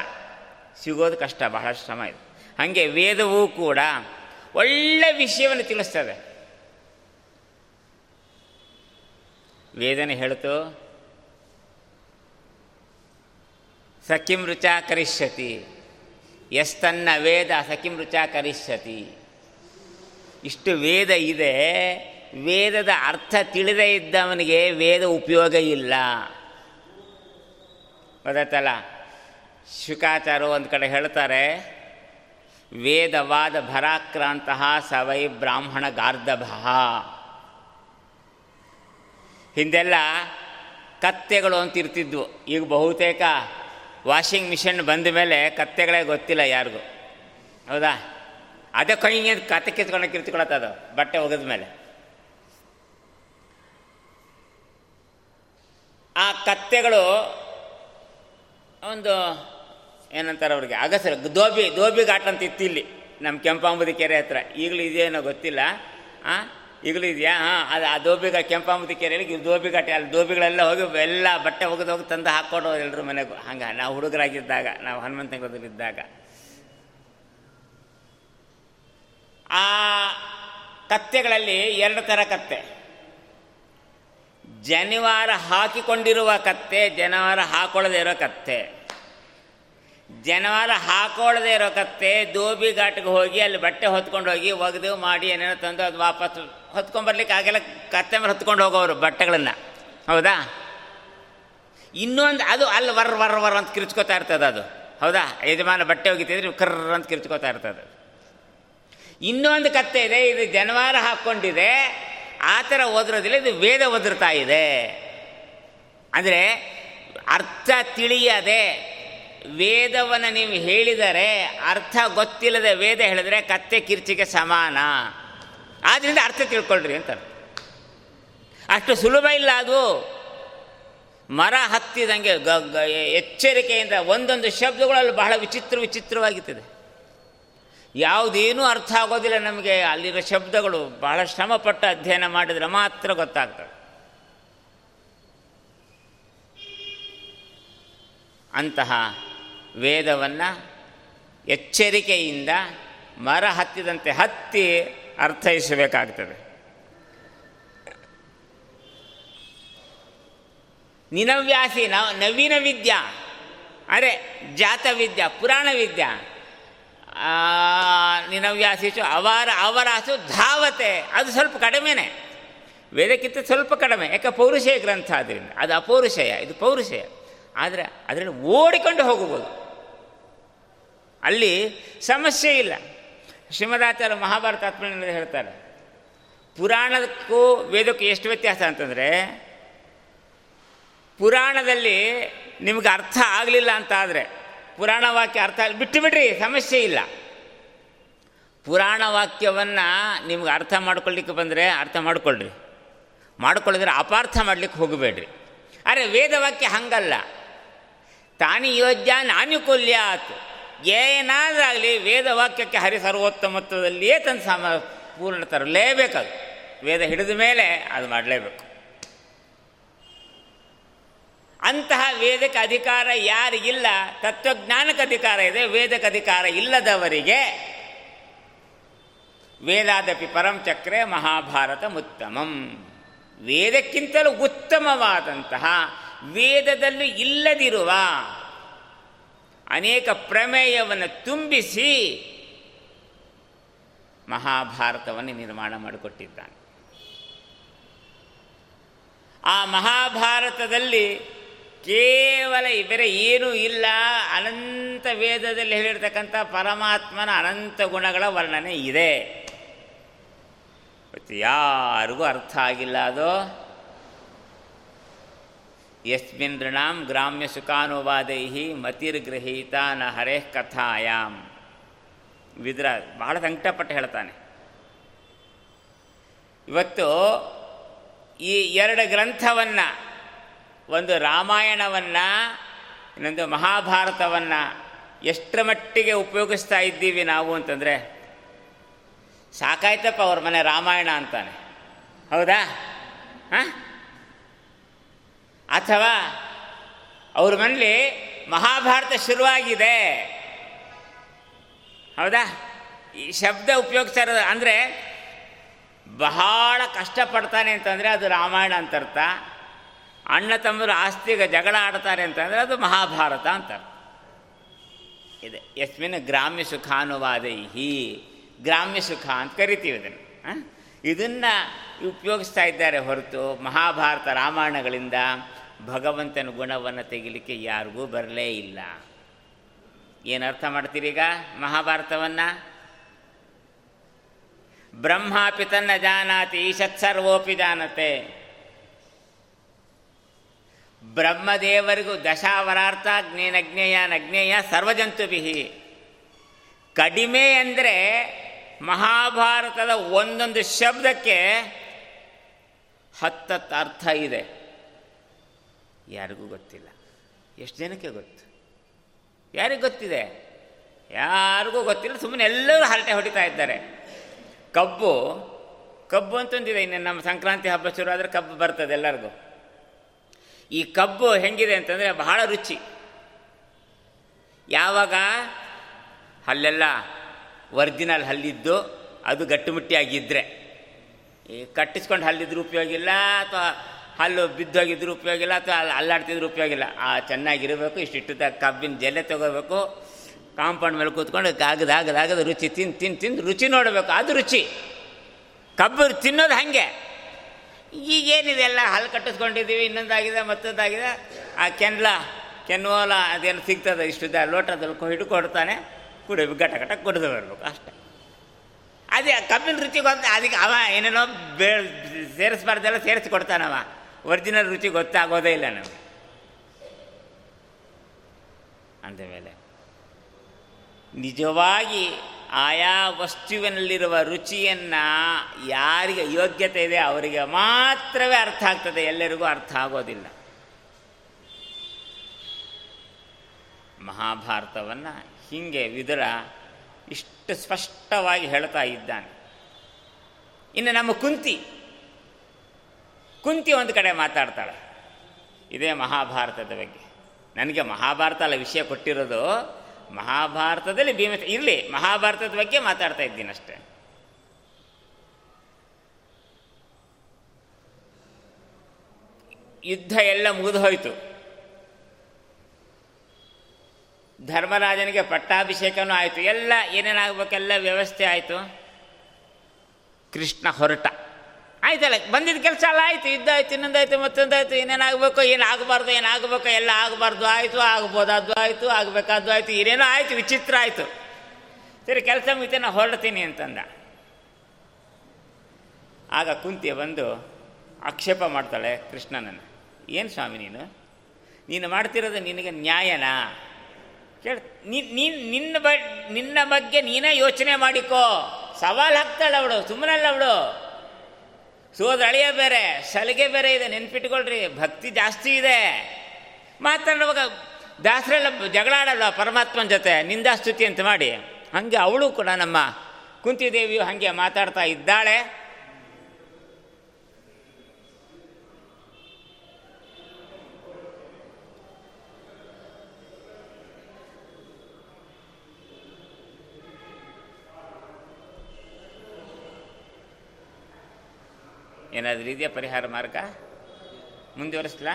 ಸಿಗೋದು ಕಷ್ಟ, ಬಹಳ ಶ್ರಮ ಇದೆ. ಹಾಗೆ ವೇದವೂ ಕೂಡ ಒಳ್ಳೆ ವಿಷಯವನ್ನು ತಿಳಿಸ್ತದೆ. ವೇದನೆ ಹೇಳ್ತು, ಸಖಿಂ ರುಚಾ ಕರಿಷ್ಯತಿ, ಎಸ್ತನ್ನ ವೇದ ಸಖಿಂ ರುಚಾ ಕರಿಷ್ಯತಿ. ಇಷ್ಟು ವೇದ ಇದೆ, ವೇದದ ಅರ್ಥ ತಿಳಿದೇ ಇದ್ದವನಿಗೆ ವೇದ ಉಪಯೋಗ ಇಲ್ಲ. ಗೊತ್ತಾಯ್ತಲ್ಲ ಶುಕಾಚಾರ್ಯ ಒಂದು ಕಡೆ ಹೇಳ್ತಾರೆ ವೇದವಾದ ಭರಾಕ್ರಾಂತಹ ಸವೈ ಬ್ರಾಹ್ಮಣ ಗಾರ್ಧಭ. ಹಿಂದೆಲ್ಲ ಕತ್ತೆಗಳು ಅಂತ ಇರ್ತಿದ್ವು. ಈಗ ಬಹುತೇಕ ವಾಷಿಂಗ್ ಮಿಷಿನ್ ಬಂದ ಮೇಲೆ ಕತ್ತೆಗಳೇ ಗೊತ್ತಿಲ್ಲ ಯಾರಿಗೂ. ಹೌದಾ? ಅದೇ ಕೈಗೆ ಕತ್ತೆ ಕಿತ್ಕೊಂಡು ಕಿತ್ಕೊಳತ್ತದು ಬಟ್ಟೆ ಒಗೆದ ಮೇಲೆ. ಆ ಕತ್ತೆಗಳು ಒಂದು ಏನಂತಾರೆ ಅವ್ರಿಗೆ? ಅಗಸರ ದೋಬಿ ದೋಬಿ ಘಾಟ್ ಅಂತ ಇತ್ತು ಇಲ್ಲಿ, ನಮ್ಮ ಕೆಂಪಾಂಬುದಿ ಕೆರೆ ಹತ್ರ. ಈಗಲೂ ಇದೆಯೇನೋ ಗೊತ್ತಿಲ್ಲ. ಆ? ಈಗಲೂ ಇದೆಯಾ? ಹಾಂ, ಅದು ಆ ದೋಬಿಗ ಕೆಂಪಾಂಬುದಿ ಕೆರೆಯಲ್ಲಿ ದೋಬಿ ಘಾಟ್ ಅಲ್ಲಿ ದೋಬಿಗಳೆಲ್ಲ ಹೋಗಿ, ಎಲ್ಲ ಬಟ್ಟೆ ಒಗೆದು ಹೋಗಿ ತಂದು ಹಾಕ್ಕೊಂಡು ಎಲ್ಲರೂ ಮನೆಗೂ. ಹಂಗೆ, ನಾವು ಹುಡುಗರಾಗಿದ್ದಾಗ, ನಾವು ಹನುಮಂತಂಗದಲ್ಲಿದ್ದಾಗ ಆ ಕತ್ತೆಗಳಲ್ಲಿ ಎರಡು ಥರ ಕತ್ತೆ. ಜನಿವಾರ ಹಾಕಿಕೊಂಡಿರುವ ಕತ್ತೆ, ಜನಿವಾರ ಹಾಕೊಳ್ಳದೇ ಇರೋ ಕತ್ತೆ. ಜನಿವಾರ ಹಾಕೊಳ್ಳದೆ ಇರೋ ಕತ್ತೆ ದೋಬಿ ಘಾಟ್ಗೆ ಹೋಗಿ ಅಲ್ಲಿ ಬಟ್ಟೆ ಹೊತ್ಕೊಂಡು ಹೋಗಿ ಒಗೆದು ಮಾಡಿ ಏನೇನೋ ತಂದು ಅದು ವಾಪಸ್ ಹೊತ್ಕೊಂಡ್ಬರ್ಲಿಕ್ಕೆ ಆಗೆಲ್ಲ, ಕತ್ತೆ ಮೇಲೆ ಹೊತ್ಕೊಂಡು ಹೋಗೋರು ಬಟ್ಟೆಗಳನ್ನು. ಹೌದಾ? ಇನ್ನೊಂದು ಅದು ಅಲ್ಲಿ ವರ್ ವರ್ ವರ್ ಅಂತ ಕಿರ್ಚ್ಕೋತಾ ಇರ್ತದೆ ಅದು. ಹೌದಾ? ಯಜಮಾನ ಬಟ್ಟೆ ಒಗಿತಿದ್ರೆ ಕರ್ರ ಅಂತ ಕಿರ್ಚ್ಕೋತಾ ಇರ್ತದೆ ಇನ್ನೊಂದು ಕತ್ತೆ ಇದೆ, ಇದು ಜನವಾರ ಹಾಕ್ಕೊಂಡಿದೆ, ಆ ಥರ ಓದಿರೋದಿಲ್ಲ ಇದು ವೇದ ಒದರ್ತಾ ಇದೆ. ಅಂದರೆ ಅರ್ಥ ತಿಳಿಯದೆ ವೇದವನ್ನು ನೀವು ಹೇಳಿದರೆ ಅರ್ಥ ಗೊತ್ತಿಲ್ಲದೆ ವೇದ ಹೇಳಿದ್ರೆ ಕತ್ತೆ ಕಿರ್ಚಿಗೆ ಸಮಾನ. ಆದ್ದರಿಂದ ಅರ್ಥ ತಿಳ್ಕೊಳ್ರಿ ಅಂತ ಅಷ್ಟು ಸುಲಭ ಇಲ್ಲ ಅದು. ಮರ ಹತ್ತಿದಂಗೆ ಗ ಎಚ್ಚರಿಕೆಯಿಂದ ಒಂದೊಂದು ಶಬ್ದಗಳಲ್ಲಿ ಬಹಳ ವಿಚಿತ್ರ ವಿಚಿತ್ರವಾಗಿರ್ತದೆ. ಯಾವುದೇನೂ ಅರ್ಥ ಆಗೋದಿಲ್ಲ ನಮಗೆ. ಅಲ್ಲಿರೋ ಶಬ್ದಗಳು ಬಹಳ ಶ್ರಮಪಟ್ಟು ಅಧ್ಯಯನ ಮಾಡಿದರೆ ಮಾತ್ರ ಗೊತ್ತಾಗ್ತದೆ. ಅಂತಹ ವೇದವನ್ನು ಎಚ್ಚರಿಕೆಯಿಂದ ಮರ ಹತ್ತಿದಂತೆ ಹತ್ತಿ ಅರ್ಥೈಸಬೇಕಾಗ್ತದೆ. ನಿನವ್ಯಾಸಿ ನವ ನವೀನ ವಿದ್ಯಾ, ಅರೆ ಜಾತ ವಿದ್ಯಾ, ಪುರಾಣ ವಿದ್ಯಾ ನಿನವ್ಯಾಸೀಸು, ಅವರ, ಅವರಾಸು ಧಾವತೆ, ಅದು ಸ್ವಲ್ಪ ಕಡಿಮೆನೇ. ವೇದಕ್ಕಿಂತ ಸ್ವಲ್ಪ ಕಡಿಮೆ, ಯಾಕೆ ಪೌರುಷಯ ಗ್ರಂಥ ಆದ್ದರಿಂದ ಅದು ಅಪೌರುಷಯ, ಇದು ಪೌರುಷಯ. ಆದರೆ ಅದರಲ್ಲಿ ಓಡಿಕೊಂಡು ಹೋಗಬಹುದು ಅಲ್ಲಿ ಸಮಸ್ಯೆ ಇಲ್ಲ. ಶ್ರೀಮದಾಚಾರ್ಯ ಮಹಾಭಾರತ ಆತ್ಮನಲ್ಲಿ ಹೇಳ್ತಾರೆ, ಪುರಾಣಕ್ಕೂ ವೇದಕ್ಕೂ ಎಷ್ಟು ವ್ಯತ್ಯಾಸ ಅಂತಂದರೆ, ಪುರಾಣದಲ್ಲಿ ನಿಮಗೆ ಅರ್ಥ ಆಗಲಿಲ್ಲ ಅಂತ ಆದರೆ ಪುರಾಣ ವಾಕ್ಯ ಅರ್ಥ ಬಿಟ್ಟು ಬಿಡ್ರಿ, ಸಮಸ್ಯೆ ಇಲ್ಲ. ಪುರಾಣ ವಾಕ್ಯವನ್ನು ನಿಮ್ಗೆ ಅರ್ಥ ಮಾಡ್ಕೊಳ್ಳಿಕ್ಕೆ ಬಂದರೆ ಅರ್ಥ ಮಾಡ್ಕೊಳ್ರಿ. ಮಾಡ್ಕೊಳ್ಳಿದ್ರೆ ಅಪಾರ್ಥ ಮಾಡಲಿಕ್ಕೆ ಹೋಗಬೇಡ್ರಿ. ಆದರೆ ವೇದವಾಕ್ಯ ಹಂಗಲ್ಲ. ತಾನಿ ಯೋಜ್ಯ ನಾನುಕೂಲ್ಯಾತ್. ಏನಾದ್ರಾಗಲಿ ವೇದವಾಕ್ಯಕ್ಕೆ ಹರಿ ಸರ್ವೋತ್ತಮತ್ವದಲ್ಲಿಯೇ ತನ್ನ ಸಮ ಪೂರ್ಣ ತರಲೇಬೇಕದು. ವೇದ ಹಿಡಿದ ಮೇಲೆ ಅದು ಮಾಡಲೇಬೇಕು. ಅಂತಹ ವೇದಕ್ಕೆ ಅಧಿಕಾರ ಯಾರಿಗಿಲ್ಲ ತತ್ವಜ್ಞಾನಕ್ಕೆ ಅಧಿಕಾರ ಇದೆ, ವೇದಕ್ಕೆ ಅಧಿಕಾರ ಇಲ್ಲದವರಿಗೆ ವೇದಾದಪಿ ಪರಂ ಚಕ್ರೆ ಮಹಾಭಾರತ ಉತ್ತಮಂ. ವೇದಕ್ಕಿಂತಲೂ ಉತ್ತಮವಾದಂತಹ ವೇದದಲ್ಲಿ ಇಲ್ಲದಿರುವ ಅನೇಕ ಪ್ರಮೇಯವನ್ನು ತುಂಬಿಸಿ ಮಹಾಭಾರತವನ್ನು ನಿರ್ಮಾಣ ಮಾಡಿಕೊಟ್ಟಿದ್ದಾನೆ. ಆ ಮಹಾಭಾರತದಲ್ಲಿ ಕೇವಲ ಇವರೆ ಏನೂ ಇಲ್ಲ. ಅನಂತ ವೇದದಲ್ಲಿ ಹೇಳಿರ್ತಕ್ಕಂಥ ಪರಮಾತ್ಮನ ಅನಂತ ಗುಣಗಳ ವರ್ಣನೆ ಇದೆ. ಯಾರಿಗೂ ಅರ್ಥ ಆಗಿಲ್ಲ ಅದು. ಯಸ್ಮಿನ್ ಗ್ರಾಮ್ಯ ಸುಖಾನುವಾದೈ ಮತಿರ್ಗೃಹೀತ ನ ಹರೇ ಕಥಾಯಾಮ್ ವಿದ್ರ ಬಹಳ ಸಂಕಟಪಟ್ಟು ಹೇಳ್ತಾನೆ. ಇವತ್ತು ಈ ಎರಡು ಗ್ರಂಥವನ್ನು, ಒಂದು ರಾಮಾಯಣವನ್ನು, ಇನ್ನೊಂದು ಮಹಾಭಾರತವನ್ನು ಎಷ್ಟರ ಮಟ್ಟಿಗೆ ಉಪಯೋಗಿಸ್ತಾ ಇದ್ದೀವಿ ನಾವು ಅಂತಂದರೆ, ಸಾಕಾಯ್ತಪ್ಪ ಅವ್ರ ಮನೆ ರಾಮಾಯಣ ಅಂತಾನೆ. ಹೌದಾ? ಹಾಂ? ಅಥವಾ ಅವ್ರ ಮನೇಲಿ ಮಹಾಭಾರತ ಶುರುವಾಗಿದೆ. ಹೌದಾ? ಈ ಶಬ್ದ ಉಪಯೋಗಿಸ್ತಾ ಅಂದರೆ ಬಹಳ ಕಷ್ಟಪಡ್ತಾನೆ ಅಂತಂದರೆ ಅದು ರಾಮಾಯಣ ಅಂತ ಅರ್ಥ. ಅಣ್ಣ ತಮ್ಮರು ಆಸ್ತಿಗೆ ಜಗಳ ಆಡ್ತಾರೆ ಅಂತಂದರೆ ಅದು ಮಹಾಭಾರತ ಅಂತ ಇದೆ ಯಸ್ಮಿನ್ ಗ್ರಾಮ್ಯ ಸುಖಾನುವಾದೈಹಿ. ಗ್ರಾಮ್ಯ ಸುಖ ಅಂತ ಕರಿತೀವಿ ಇದನ್ನು. ಇದನ್ನ ಉಪಯೋಗಿಸ್ತಾ ಇದ್ದಾರೆ ಹೊರತು ಮಹಾಭಾರತ ರಾಮಾಯಣಗಳಿಂದ. ಭಗವಂತನ ಗುಣವನ್ನು ತೆಗಿಲಿಕ್ಕೆ ಯಾರಿಗೂ ಬರಲೇ ಇಲ್ಲ. ಏನು ಅರ್ಥ ಮಾಡ್ತೀರಿ ಈಗ ಮಹಾಭಾರತವನ್ನು? ಬ್ರಹ್ಮಾಪಿ ತನ್ನ ಜಾನಾತಿ ಈಶತ್ಸರ್ವೋಪಿ ಜಾನತೆ. ಬ್ರಹ್ಮದೇವರಿಗೂ ದಶಾವರಾರ್ಥ ಜ್ಞೇನ ಜ್ಞೇಯ ನಜ್ಞೇಯ ಸರ್ವಜಂತುಭಿ ಕಡಿಮೆ ಅಂದರೆ ಮಹಾಭಾರತದ ಒಂದೊಂದು ಶಬ್ದಕ್ಕೆ ಹತ್ತತ್ತು ಅರ್ಥ ಇದೆ. ಯಾರಿಗೂ ಗೊತ್ತಿಲ್ಲ. ಎಷ್ಟು ಜನಕ್ಕೆ ಗೊತ್ತು? ಯಾರಿಗೆ ಗೊತ್ತಿದೆ? ಯಾರಿಗೂ ಗೊತ್ತಿಲ್ಲ. ಸುಮ್ಮನೆ ಎಲ್ಲರೂ ಹರಟೆ ಹೊಡಿತಾ ಇದ್ದಾರೆ. ಕಬ್ಬು ಕಬ್ಬು ಅಂತಂದಿದೆ. ಇನ್ನು ನಮ್ಮ ಸಂಕ್ರಾಂತಿ ಹಬ್ಬ ಶುರು ಆದರೆ ಕಬ್ಬು ಬರ್ತದೆ ಎಲ್ಲರಿಗೂ. ಈ ಕಬ್ಬು ಹೆಂಗಿದೆ ಅಂತಂದರೆ ಬಹಳ ರುಚಿ. ಯಾವಾಗ? ಹಲ್ಲೆಲ್ಲ ವರ್ಜಿನಲ್ ಹಲ್ಲಿದ್ದು, ಅದು ಗಟ್ಟಿಮುಟ್ಟಿಯಾಗಿದ್ದರೆ ಈ ಕಟ್ಟಿಸ್ಕೊಂಡು ಹಲ್ಲಿದ್ರು ಉಪಯೋಗ ಇಲ್ಲ ಅಥವಾ ಹಲ್ಲು ಬಿದ್ದೋಗಿದ್ರು ಉಪಯೋಗ ಇಲ್ಲ ಅಥವಾ ಅಲ್ಲಿ ಅಲ್ಲಾಡ್ತಿದ್ರು ಉಪಯೋಗ ಇಲ್ಲ. ಆ, ಚೆನ್ನಾಗಿರಬೇಕು, ಇಷ್ಟಿಟ್ಟು ತ- ಕಬ್ಬಿನ ಜಲ್ಲೆ ತಗೋಬೇಕು. ಕಾಂಪೌಂಡ್ ಮೇಲೆ ಕೂತ್ಕೊಂಡು ಕಾಗದಾಗದಾಗದ ರುಚಿ ತಿಂದು ತಿಂದು ತಿಂದು ರುಚಿ ನೋಡಬೇಕು. ಅದು ರುಚಿ. ಕಬ್ಬು ತಿನ್ನೋದು ಹಾಗೆ. ಈಗೇನಿದೆ ಎಲ್ಲ ಹಲ್ಲು ಕಟ್ಟಿಸ್ಕೊಂಡಿದ್ದೀವಿ, ಇನ್ನೊಂದಾಗಿದೆ, ಮತ್ತೊಂದಾಗಿದೆ. ಆ ಕೆನ್ಲ, ಕೆನ್ವೋಲ ಅದೇನು ಸಿಗ್ತದೆ, ಇಷ್ಟುದ ಲೋಟದಲ್ಲಿ ಹಿಡ್ಕೊಡ್ತಾನೆ ಕುಡಿ ಗಟ ಗಟ ಕುಡಿದು ಬರಬೇಕು ಅಷ್ಟೇ. ಅದೇ ಕಬ್ಬಿನ ರುಚಿ ಗೊತ್ತ ಅದಕ್ಕೆ ಅವ ಏನೇನೋ ಬೇ ಸೇರಿಸ್ಬಾರ್ದೆಲ್ಲ ಸೇರಿಸಿ ಕೊಡ್ತಾನವ. ಒರಿಜಿನಲ್ ರುಚಿ ಗೊತ್ತಾಗೋದೇ ಇಲ್ಲ ನಮಗೆ. ಅಂದಮೇಲೆ, ನಿಜವಾಗಿ ಆಯಾ ವಸ್ತುವಿನಲ್ಲಿರುವ ರುಚಿಯನ್ನು ಯಾರಿಗೆ ಯೋಗ್ಯತೆ ಇದೆ ಅವರಿಗೆ ಮಾತ್ರವೇ ಅರ್ಥ ಆಗ್ತದೆ, ಎಲ್ಲರಿಗೂ ಅರ್ಥ ಆಗೋದಿಲ್ಲ. ಮಹಾಭಾರತವನ್ನು ಹೀಗೆ ವಿದುರ ಇಷ್ಟು ಸ್ಪಷ್ಟವಾಗಿ ಹೇಳ್ತಾ ಇದ್ದಾನೆ. ಇನ್ನು ನಮ್ಮ ಕುಂತಿ ಕುಂತಿ ಒಂದು ಕಡೆ ಮಾತಾಡ್ತಾಳೆ. ಇದೇ ಮಹಾಭಾರತದ ಬಗ್ಗೆ. ನನಗೆ ಮಹಾಭಾರತ ಅಲ್ಲ ವಿಷಯ ಕೊಟ್ಟಿರೋದು. ಮಹಾಭಾರತದಲ್ಲಿ ಭೀಮ ಇರಲಿ, ಮಹಾಭಾರತದ ಬಗ್ಗೆ ಮಾತಾಡ್ತಾ ಇದ್ದೀನಿ ಅಷ್ಟೇ. ಯುದ್ಧ ಎಲ್ಲ ಮುಗಿದು ಹೋಯಿತು ಧರ್ಮರಾಜನಿಗೆ ಪಟ್ಟಾಭಿಷೇಕನೂ ಆಯಿತು. ಎಲ್ಲ ಏನೇನಾಗಬೇಕೆಲ್ಲ ವ್ಯವಸ್ಥೆ ಆಯಿತು. ಕೃಷ್ಣ ಹೊರಟ. ಆಯ್ತಲ್ಲ ಬಂದಿದ್ದ ಕೆಲಸ ಎಲ್ಲ ಆಯಿತು. ಇದ್ದಾಯ್ತು, ಇನ್ನೊಂದಾಯ್ತು, ಮತ್ತೊಂದಾಯ್ತು. ಏನೇನಾಗಬೇಕು ಏನು ಆಗಬಾರ್ದು ಏನಾಗಬೇಕು, ಎಲ್ಲ ಆಗಬಾರ್ದು. ಆಯಿತು ಆಗ್ಬೋದಾದ್ದು ಆಯಿತು ಆಗಬೇಕಾದ್ದು ಆಯಿತು. ಏನೇನೋ ಆಯಿತು, ವಿಚಿತ್ರ ಆಯಿತು. ಸರಿ, ಕೆಲಸ ಮುಗಿತೆ ನಾನು ಹೊರಡ್ತೀನಿ ಅಂತಂದ. ಆಗ ಕುಂತಿ ಬಂದು ಆಕ್ಷೇಪ ಮಾಡ್ತಾಳೆ ಕೃಷ್ಣನನ್ನು. ಏನು ಸ್ವಾಮಿ ನೀನು? ನೀನು ಮಾಡ್ತಿರೋದು ನಿನಗೆ ನ್ಯಾಯನಾ? ಕೇಳ. ನೀನು ನಿನ್ನ ಬ, ನಿನ್ನ ಬಗ್ಗೆ ನೀನೇ ಯೋಚನೆ ಮಾಡಿಕೋ. ಸವಾಲು ಹಾಕ್ತಾಳೆ ಅವಳು ಸುಮ್ಮನಲ್ಲ ಅವಳು. ಸೋದ ಅಳಿಯ ಬೇರೆ, ಸಲಿಗೆ ಬೇರೆ ಇದೆ, ನೆನ್ಪಿಟ್ಕೊಳ್ರಿ, ಭಕ್ತಿ ಜಾಸ್ತಿ ಇದೆ. ಮಾತಾಡುವಾಗ ದಾಸರೆಲ್ಲ ಜಗಳಾಡಲ್ಲ ಪರಮಾತ್ಮನ ಜೊತೆ? ನಿಂದಾಸ್ತುತಿ ಅಂತ ಮಾಡಿ. ಹಾಗೆ ಅವಳು ಕೂಡ ನಮ್ಮ ಕುಂತಿದೇವಿಯು ಹಾಗೆ ಮಾತಾಡ್ತಾ ಇದ್ದಾಳೆ. ಏನಾದರೂ ಇದೆಯಾ ಪರಿಹಾರ ಮಾರ್ಗ? ಮುಂದುವರಿಸ್ಲಾ?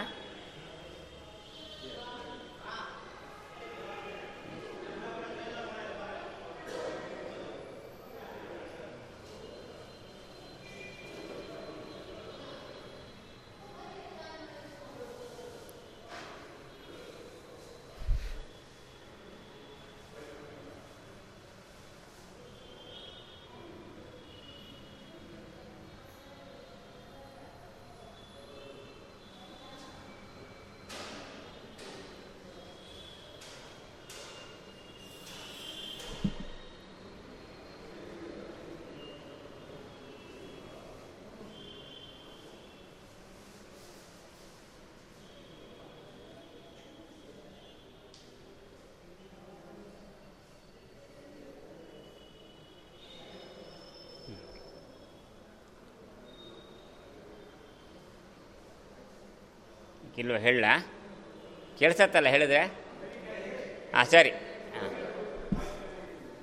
ಇಲ್ವ ಹೇಳ. ಕೇಳಿಸತ್ತಲ್ಲ ಹೇಳಿದ್ರೆ? ಹಾಂ, ಸರಿ. ಹಾಂ.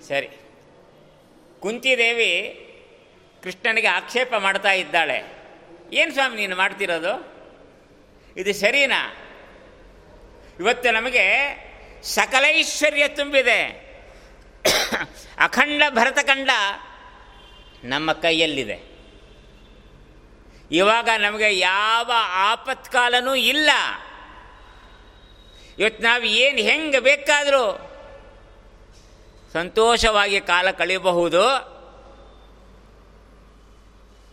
ಸರಿ. ಕುಂತಿದೇವಿ ಕೃಷ್ಣನಿಗೆ ಆಕ್ಷೇಪ ಮಾಡ್ತಾ ಇದ್ದಾಳೆ. ಏನು ಸ್ವಾಮಿ ನೀನು ಮಾಡ್ತಿರೋದು? ಇದು ಸರಿನಾ? ಇವತ್ತು ನಮಗೆ ಸಕಲೈಶ್ವರ್ಯ ತುಂಬಿದೆ. ಅಖಂಡ ಭರತಖಂಡ ನಮ್ಮ ಕೈಯಲ್ಲಿದೆ. ಇವಾಗ ನಮಗೆ ಯಾವ ಆಪತ್ಕಾಲನೂ ಇಲ್ಲ. ಇವತ್ತು ನಾವು ಏನು ಹೆಂಗೆ ಬೇಕಾದರೂ ಸಂತೋಷವಾಗಿ ಕಾಲ ಕಳೆಯಬಹುದು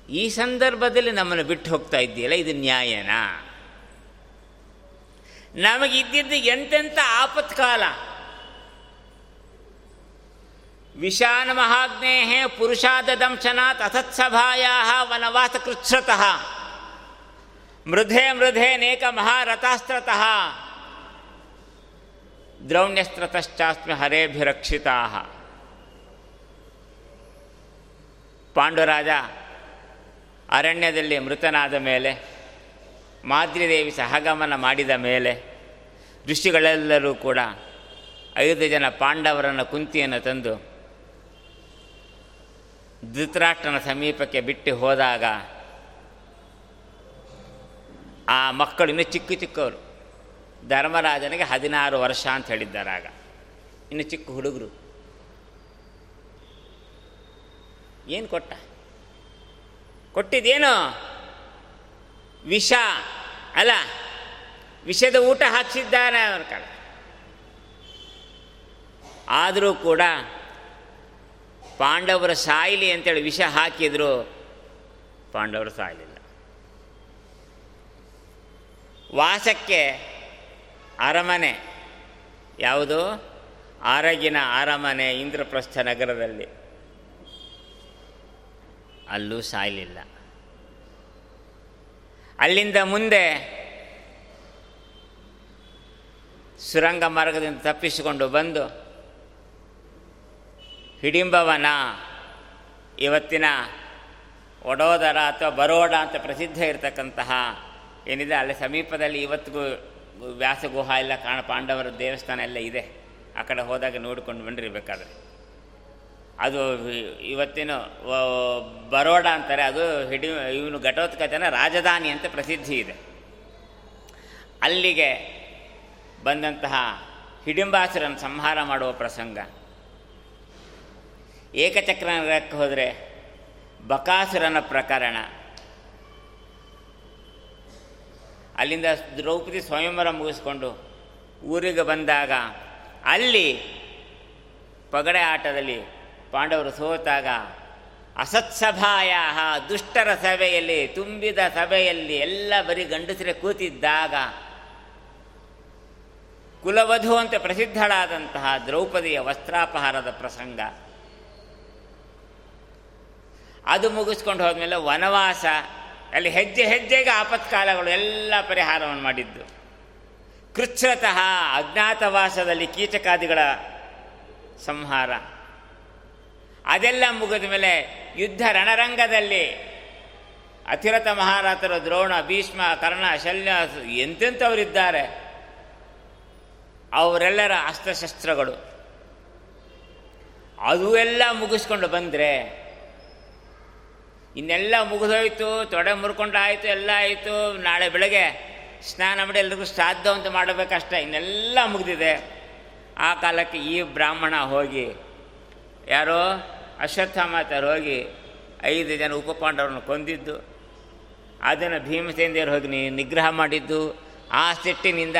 ಈ ಸಂದರ್ಭದಲ್ಲಿ ನಮ್ಮನ್ನು ಬಿಟ್ಟು ಹೋಗ್ತಾ ಇದ್ದೀಯಲ್ಲ, ಇದು ನ್ಯಾಯನಾ? ನಮಗಿದ್ದಿದ್ದು ಎಂತೆಂಥ ಆಪತ್ಕಾಲ? ವಿಷಾನ ಮಹಾಗ್ನೇಹೆ ಪುರುಷಾದ ಅಥತ್ಸಭಾಯಾ ವನವಾಸ ಕೃಚ್ಛ್ರತಃ ಮೃಧೆ ನೇಕ ಮಹಾರಥಾಸ್ತ್ರತಃ. ದ್ರೌಣ್ಯಸ್ತ್ರತಶ್ಚಾಸ್ಮಿ ಹರೇಭಿರಕ್ಷಿತಾ. ಪಾಂಡುರಾಜ ಅರಣ್ಯದಲ್ಲಿ ಮೃತನಾದ ಮೇಲೆ, ಮಾದ್ರಿದೇವಿ ಸಹಗಮನ ಮಾಡಿದ ಮೇಲೆ, ಋಷಿಗಳೆಲ್ಲರೂ ಕೂಡ ಐದು ಜನ ಪಾಂಡವರನ್ನು ಕುಂತಿಯನ್ನು ತಂದು ಧೃತರಾಷ್ಟ್ರನ ಸಮೀಪಕ್ಕೆ ಬಿಟ್ಟು ಹೋದಾಗ ಆ ಮಕ್ಕಳು ಇನ್ನು ಚಿಕ್ಕ ಚಿಕ್ಕವರು. ಧರ್ಮರಾಜನಿಗೆ ಹದಿನಾರು ವರ್ಷ ಅಂತ ಹೇಳಿದ್ದಾರೆ ಆಗ. ಇನ್ನು ಚಿಕ್ಕ ಹುಡುಗರು. ಏನು ಕೊಟ್ಟ? ಕೊಟ್ಟಿದ್ದೇನು? ವಿಷ. ಅಲ್ಲ, ವಿಷದ ಊಟ ಹಾಕ್ಸಿದ್ದಾನೆ ಅವ್ರ ಕಡೆ. ಆದರೂ ಕೂಡ ಪಾಂಡವರ ಸಾಯಲಿ ಅಂತೇಳಿ ವಿಷ ಹಾಕಿದ್ರು. ಪಾಂಡವರು ಸಾಯಲಿಲ್ಲ. ವಾಸಕ್ಕೆ ಅರಮನೆ. ಯಾವುದು? ಆರಗಿನ ಅರಮನೆ, ಇಂದ್ರಪ್ರಸ್ಥ ನಗರದಲ್ಲಿ. ಅಲ್ಲೂ ಸಾಯಲಿಲ್ಲ. ಅಲ್ಲಿಂದ ಮುಂದೆ ಸುರಂಗ ಮಾರ್ಗದಿಂದ ತಪ್ಪಿಸಿಕೊಂಡು ಬಂದು ಹಿಡಿಂಬವನ. ಇವತ್ತಿನ ವಡೋದರ ಅಥವಾ ಬರೋಡ ಅಂತ ಪ್ರಸಿದ್ಧ ಇರತಕ್ಕಂತಹ ಏನಿದೆ, ಅಲ್ಲಿ ಸಮೀಪದಲ್ಲಿ ಇವತ್ತಿಗೂ ವ್ಯಾಸಗುಹ ಎಲ್ಲ ಕಾಣ, ಪಾಂಡವರ ದೇವಸ್ಥಾನ ಎಲ್ಲ ಇದೆ. ಆ ಕಡೆ ಹೋದಾಗ ನೋಡಿಕೊಂಡು ಬಂದಿರಬೇಕಾದ್ರೆ ಅದು ಇವತ್ತಿನ ಬರೋಡ ಅಂತಾರೆ, ಅದು ಹಿಡಿ, ಇವನು ಘಟೋತ್ಕಚನ ರಾಜಧಾನಿ ಅಂತ ಪ್ರಸಿದ್ಧಿ ಇದೆ. ಅಲ್ಲಿಗೆ ಬಂದಂತಹ ಹಿಡಿಂಬಾಸುರನ್ನು ಸಂಹಾರ ಮಾಡುವ ಪ್ರಸಂಗ. ಏಕಚಕ್ರ ನಗರಕ್ಕೆ ಹೋದರೆ ಬಕಾಸುರನ ಪ್ರಕರಣ. ಅಲ್ಲಿಂದ ದ್ರೌಪದಿ ಸ್ವಯಂವರ ಮುಗಿಸ್ಕೊಂಡು ಊರಿಗೆ ಬಂದಾಗ ಅಲ್ಲಿ ಪಗಡೆ ಆಟದಲ್ಲಿ ಪಾಂಡವರು ಸೋತಾಗ ಅಸತ್ಸಭಾಯ ದುಷ್ಟರ ಸಭೆಯಲ್ಲಿ, ತುಂಬಿದ ಸಭೆಯಲ್ಲಿ ಎಲ್ಲ ಬರೀ ಗಂಡಸರೇ ಕೂತಿದ್ದಾಗ ಕುಲವಧು ಅಂತ ಪ್ರಸಿದ್ಧಳಾದಂತಹ ದ್ರೌಪದಿಯ ವಸ್ತ್ರಾಪಹಾರದ ಪ್ರಸಂಗ. ಅದು ಮುಗಿಸ್ಕೊಂಡು ಹೋದ್ಮೇಲೆ ವನವಾಸ, ಅಲ್ಲಿ ಹೆಜ್ಜೆ ಹೆಜ್ಜೆಗೆ ಆಪತ್ಕಾಲಗಳು ಎಲ್ಲ ಪರಿಹಾರವನ್ನು ಮಾಡಿದ್ದು. ಕೃಚ್ಛತಃ ಅಜ್ಞಾತವಾಸದಲ್ಲಿ ಕೀಚಕಾದಿಗಳ ಸಂಹಾರ. ಅದೆಲ್ಲ ಮುಗಿದ ಮೇಲೆ ಯುದ್ಧ ರಣರಂಗದಲ್ಲಿ ಅತಿರಥ ಮಹಾರಾತರು ದ್ರೋಣ, ಭೀಷ್ಮ, ಕರ್ಣ, ಶಲ್ಯ ಎಂತೆಂಥವರಿದ್ದಾರೆ. ಅವರೆಲ್ಲರ ಅಸ್ತ್ರಶಸ್ತ್ರಗಳು. ಅದು ಎಲ್ಲ ಮುಗಿಸ್ಕೊಂಡು ಬಂದರೆ ಇನ್ನೆಲ್ಲ ಮುಗಿದೋಯ್ತು, ತೊಡೆ ಮುರ್ಕೊಂಡಾಯಿತು, ಎಲ್ಲ ಆಯಿತು. ನಾಳೆ ಬೆಳಗ್ಗೆ ಸ್ನಾನ ಮಾಡಿ ಎಲ್ರಿಗೂ ಶ್ರಾದ್ದ ಅಂತ ಮಾಡಬೇಕಷ್ಟೆ, ಇನ್ನೆಲ್ಲ ಮುಗಿದಿದೆ. ಆ ಕಾಲಕ್ಕೆ ಈ ಬ್ರಾಹ್ಮಣ ಹೋಗಿ, ಯಾರೋ ಅಶ್ವತ್ಥಾಮಾತರು ಹೋಗಿ ಐದು ಜನ ಉಪಪಾಂಡವರನ್ನು ಕೊಂದಿದ್ದು ಅದನ್ನು ಭೀಮಸೇಂದಿಯರು ಹೋಗಿ ನಿಗ್ರಹ ಮಾಡಿದ್ದು, ಆ ಸಿಟ್ಟಿನಿಂದ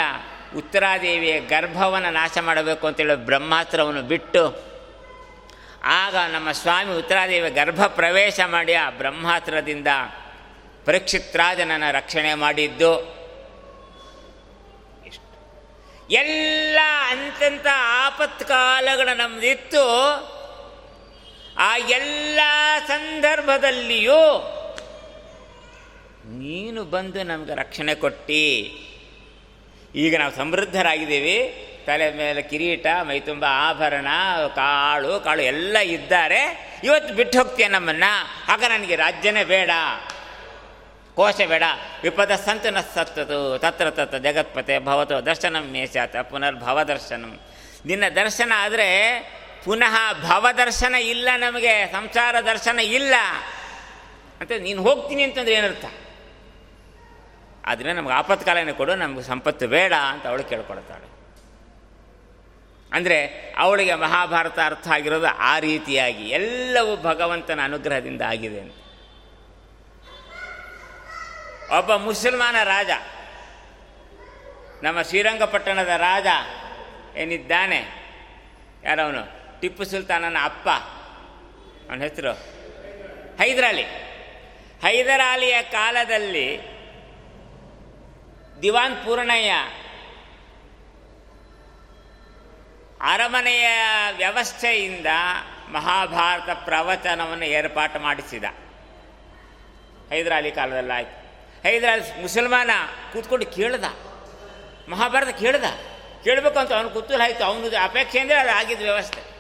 ಉತ್ತರಾದೇವಿಯ ಗರ್ಭವನ್ನು ನಾಶ ಮಾಡಬೇಕು ಅಂತೇಳಿ ಬ್ರಹ್ಮಾಸ್ತ್ರವನ್ನು ಬಿಟ್ಟು ಆಗ ನಮ್ಮ ಸ್ವಾಮಿ ಉತ್ತರಾದೇವಿ ಗರ್ಭ ಪ್ರವೇಶ ಮಾಡಿ ಆ ಬ್ರಹ್ಮಾಸ್ತ್ರದಿಂದ ಪರೀಕ್ಷಿತ್ರಾಜನನ್ನು ರಕ್ಷಣೆ ಮಾಡಿದ್ದು. ಎಲ್ಲ ಅಂತಂತ ಆಪತ್ಕಾಲಗಳು ನಮ್ದಿತ್ತು. ಆ ಎಲ್ಲ ಸಂದರ್ಭದಲ್ಲಿಯೂ ನೀನು ಬಂದು ನಮಗೆ ರಕ್ಷಣೆ ಕೊಟ್ಟಿ. ಈಗ ನಾವು ಸಮೃದ್ಧರಾಗಿದ್ದೀವಿ. ತಲೆ ಮೇಲೆ ಕಿರೀಟ ಮೈತುಂಬ ಆಭರಣ, ಕಾಳು ಕಾಳು ಎಲ್ಲ ಇದ್ದಾರೆ. ಇವತ್ತು ಬಿಟ್ಟು ಹೋಗ್ತೀಯ ನಮ್ಮನ್ನು? ಆಗ ನನಗೆ ರಾಜ್ಯನೇ ಬೇಡ. ಕೋಶ ಬೇಡ. ವಿಪದ ಸಂತನ ಸತ್ತದು. ತತ್ರ ತತ್ರ ಜಗತ್ಪತೆ ಭವತೋ ದರ್ಶನಂ ಮೇಷಾತ ಪುನರ್ಭವ ದರ್ಶನಂ. ನಿನ್ನ ದರ್ಶನ ಆದರೆ ಪುನಃ ಭವದರ್ಶನ ಇಲ್ಲ ನಮಗೆ. ಸಂಸಾರ ದರ್ಶನ ಇಲ್ಲ. ಅಂತ ನೀನು ಹೋಗ್ತೀನಿ ಅಂತಂದ್ರೆ ಏನರ್ಥ? ಆದ್ರೆ ನಮ್ಗೆ ಆಪತ್ಕಾಲನೇ ಕೊಡು. ನಮ್ಗೆ ಸಂಪತ್ತು ಬೇಡ ಅಂತ ಅವಳು ಕೇಳ್ಕೊಳ್ತಾಳೆ. ಅಂದರೆ ಅವಳಿಗೆ ಮಹಾಭಾರತ ಅರ್ಥ ಆಗಿರೋದು ಆ ರೀತಿಯಾಗಿ ಎಲ್ಲವೂ ಭಗವಂತನ ಅನುಗ್ರಹದಿಂದ ಆಗಿದೆ ಅಂತ. ಒಬ್ಬ ಮುಸಲ್ಮಾನ ರಾಜ, ನಮ್ಮ ಶ್ರೀರಂಗಪಟ್ಟಣದ ರಾಜ ಏನಿದ್ದಾನೆ? ಯಾರವನು? ಟಿಪ್ಪು ಸುಲ್ತಾನನ ಅಪ್ಪ. ಅವನ ಹೆಸರು? ಹೈದರಾಲಿ. ಹೈದರಾಲಿಯ ಕಾಲದಲ್ಲಿ ದಿವಾನ್ ಪೂರ್ಣಯ್ಯ ಅರಮನೆಯ ವ್ಯವಸ್ಥೆಯಿಂದ ಮಹಾಭಾರತ ಪ್ರವಚನವನ್ನು ಏರ್ಪಾಟು ಮಾಡಿಸಿದ. ಹೈದರಾಲಿ ಕಾಲದಲ್ಲಾಯಿತು ಹೈದರಾಲಿ ಮುಸಲ್ಮಾನ ಕೂತ್ಕೊಂಡು ಕೇಳ್ದ. ಮಹಾಭಾರತ ಕೇಳ್ದ. ಕೇಳಬೇಕು ಅಂತ ಅವನು ಕುತೂಹಲ ಆಯಿತು. ಅವನದು ಅಪೇಕ್ಷೆ ಅಂದರೆ ಅದು ಆಗಿದ್ದ ವ್ಯವಸ್ಥೆ.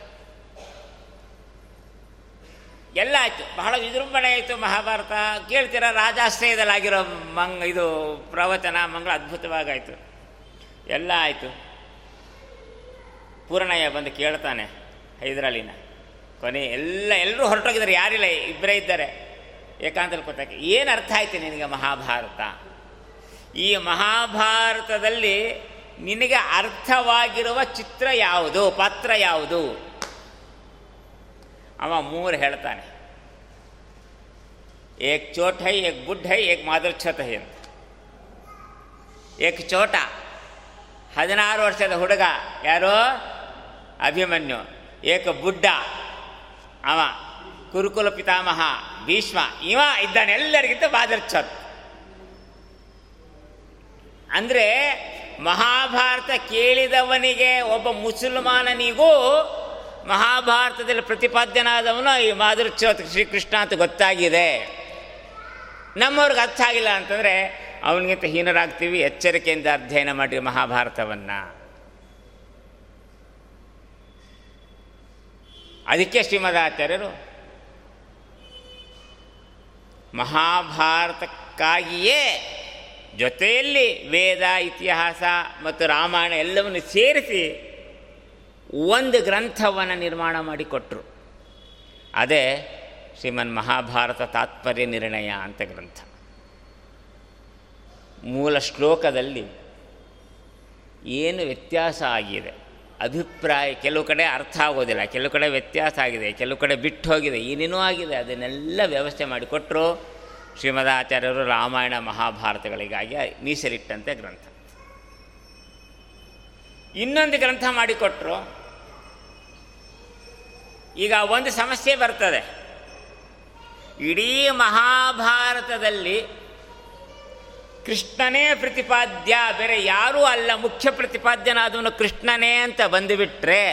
ಎಲ್ಲ ಆಯಿತು. ಬಹಳ ವಿಜೃಂಭಣೆ ಆಯಿತು ಮಹಾಭಾರತ. ಕೇಳ್ತೀರ, ರಾಜಾಶ್ರಯದಲ್ಲಾಗಿರೋ ಮಂಗ್, ಇದು ಪ್ರವಚನ ಮಂಗಳ ಅದ್ಭುತವಾಗಾಯಿತು ಎಲ್ಲ ಆಯಿತು. ಪೂರ್ಣಯ್ಯ ಬಂದು ಕೇಳ್ತಾನೆ ಹೈದರಾಲಿನ. ಕೊನೆ ಎಲ್ಲ, ಎಲ್ಲರೂ ಹೊರಟೋಗಿದ್ದಾರೆ, ಯಾರಿಲ್ಲ, ಇಬ್ಬರೇ ಇದ್ದಾರೆ. ಏಕಾಂತಲ್ಲಿ ಕೂತಕ್ಕೆ, ಏನು ಅರ್ಥ ಆಯ್ತು ನಿನಗೆ ಮಹಾಭಾರತ? ಈ ಮಹಾಭಾರತದಲ್ಲಿ ನಿನಗೆ ಅರ್ಥವಾಗಿರುವ ಚಿತ್ರ ಯಾವುದು, ಪಾತ್ರ ಯಾವುದು? ಅವ ಮೂರು ಹೇಳ್ತಾನೆ. ಏಕ್ ಚೋಟ್ ಹೈ ಏಕ್ ಬುಡ್ ಹೈ ಏಕ್ ಮಾದರ್ಛತ್ ಹೈ ಅಂತ. ಏಕ್ ಚೋಟ. ಹದಿನಾರು ವರ್ಷದ ಹುಡುಗ ಯಾರು? ಅಭಿಮನ್ಯು, ಏಕ ಬುಡ್ಡ, ಅವ ಕುರುಕುಲ ಪಿತಾಮಹ, ಭೀಷ್ಮ, ಇವ ಇದ್ದಾನೆ, ಎಲ್ಲರಿಗಿಂತ ಬಾದರ್ಚರ್ ಅಂದರೆ ಮಹಾಭಾರತ ಕೇಳಿದವನಿಗೆ ಒಬ್ಬ ಮುಸಲ್ಮಾನನಿಗೂ ಮಹಾಭಾರತದಲ್ಲಿ ಪ್ರತಿಪಾದ್ಯನಾದವನು ಈ ಮಾಧುರ್ಚೋತ್ ಶ್ರೀಕೃಷ್ಣ ಅಂತ ಗೊತ್ತಾಗಿದೆ. ನಮ್ಮವ್ರಿಗೆ ಅರ್ಥ ಆಗಿಲ್ಲ ಅಂತಂದರೆ ಅವನಿಗಿಂತ ಹೀನರಾಗ್ತೀವಿ, ಎಚ್ಚರಿಕೆಯಿಂದ ಅಧ್ಯಯನ ಮಾಡಿ ಮಹಾಭಾರತವನ್ನು. ಅದಕ್ಕೆ ಶ್ರೀಮದಾಚಾರ್ಯರು ಮಹಾಭಾರತಕ್ಕಾಗಿಯೇ ಜೊತೆಯಲ್ಲಿ ವೇದ, ಇತಿಹಾಸ ಮತ್ತು ರಾಮಾಯಣ ಎಲ್ಲವನ್ನು ಸೇರಿಸಿ ಒಂದು ಗ್ರಂಥವನ್ನು ನಿರ್ಮಾಣ ಮಾಡಿಕೊಟ್ರು. ಅದೇ ಶ್ರೀಮನ್ ಮಹಾಭಾರತ ತಾತ್ಪರ್ಯ ನಿರ್ಣಯ ಅಂತ ಗ್ರಂಥ. ಮೂಲ ಶ್ಲೋಕದಲ್ಲಿ ಏನು ವ್ಯತ್ಯಾಸ ಆಗಿದೆ? ಅಭಿಪ್ರಾಯ ಕೆಲವು ಕಡೆ ಅರ್ಥ ಆಗೋದಿಲ್ಲ, ಕೆಲವು ಕಡೆ ವ್ಯತ್ಯಾಸ ಆಗಿದೆ, ಕೆಲವು ಕಡೆ ಬಿಟ್ಟು ಹೋಗಿದೆ, ಏನೇನೋ ಆಗಿದೆ, ಅದನ್ನೆಲ್ಲ ವ್ಯವಸ್ಥೆ ಮಾಡಿಕೊಟ್ಟರು ಶ್ರೀಮದಾಚಾರ್ಯರು ರಾಮಾಯಣ ಮಹಾಭಾರತಗಳಿಗಾಗಿ ಮೀಸಲಿಟ್ಟಂತೆ ಗ್ರಂಥ. ಇನ್ನೊಂದು ಗ್ರಂಥ ಮಾಡಿಕೊಟ್ರು ಈಗ ಒಂದು ಸಮಸ್ಯೆ ಬರ್ತದೆ. ಇಡೀ ಮಹಾಭಾರತದಲ್ಲಿ ಕೃಷ್ಣನೇ ಪ್ರತಿಪಾದ್ಯ, ಬೇರೆ ಯಾರೂ ಅಲ್ಲ, ಮುಖ್ಯ ಪ್ರತಿಪಾದ್ಯನಾದವನು ಕೃಷ್ಣನೇ ಅಂತ ಬಂದುಬಿಟ್ರೆ,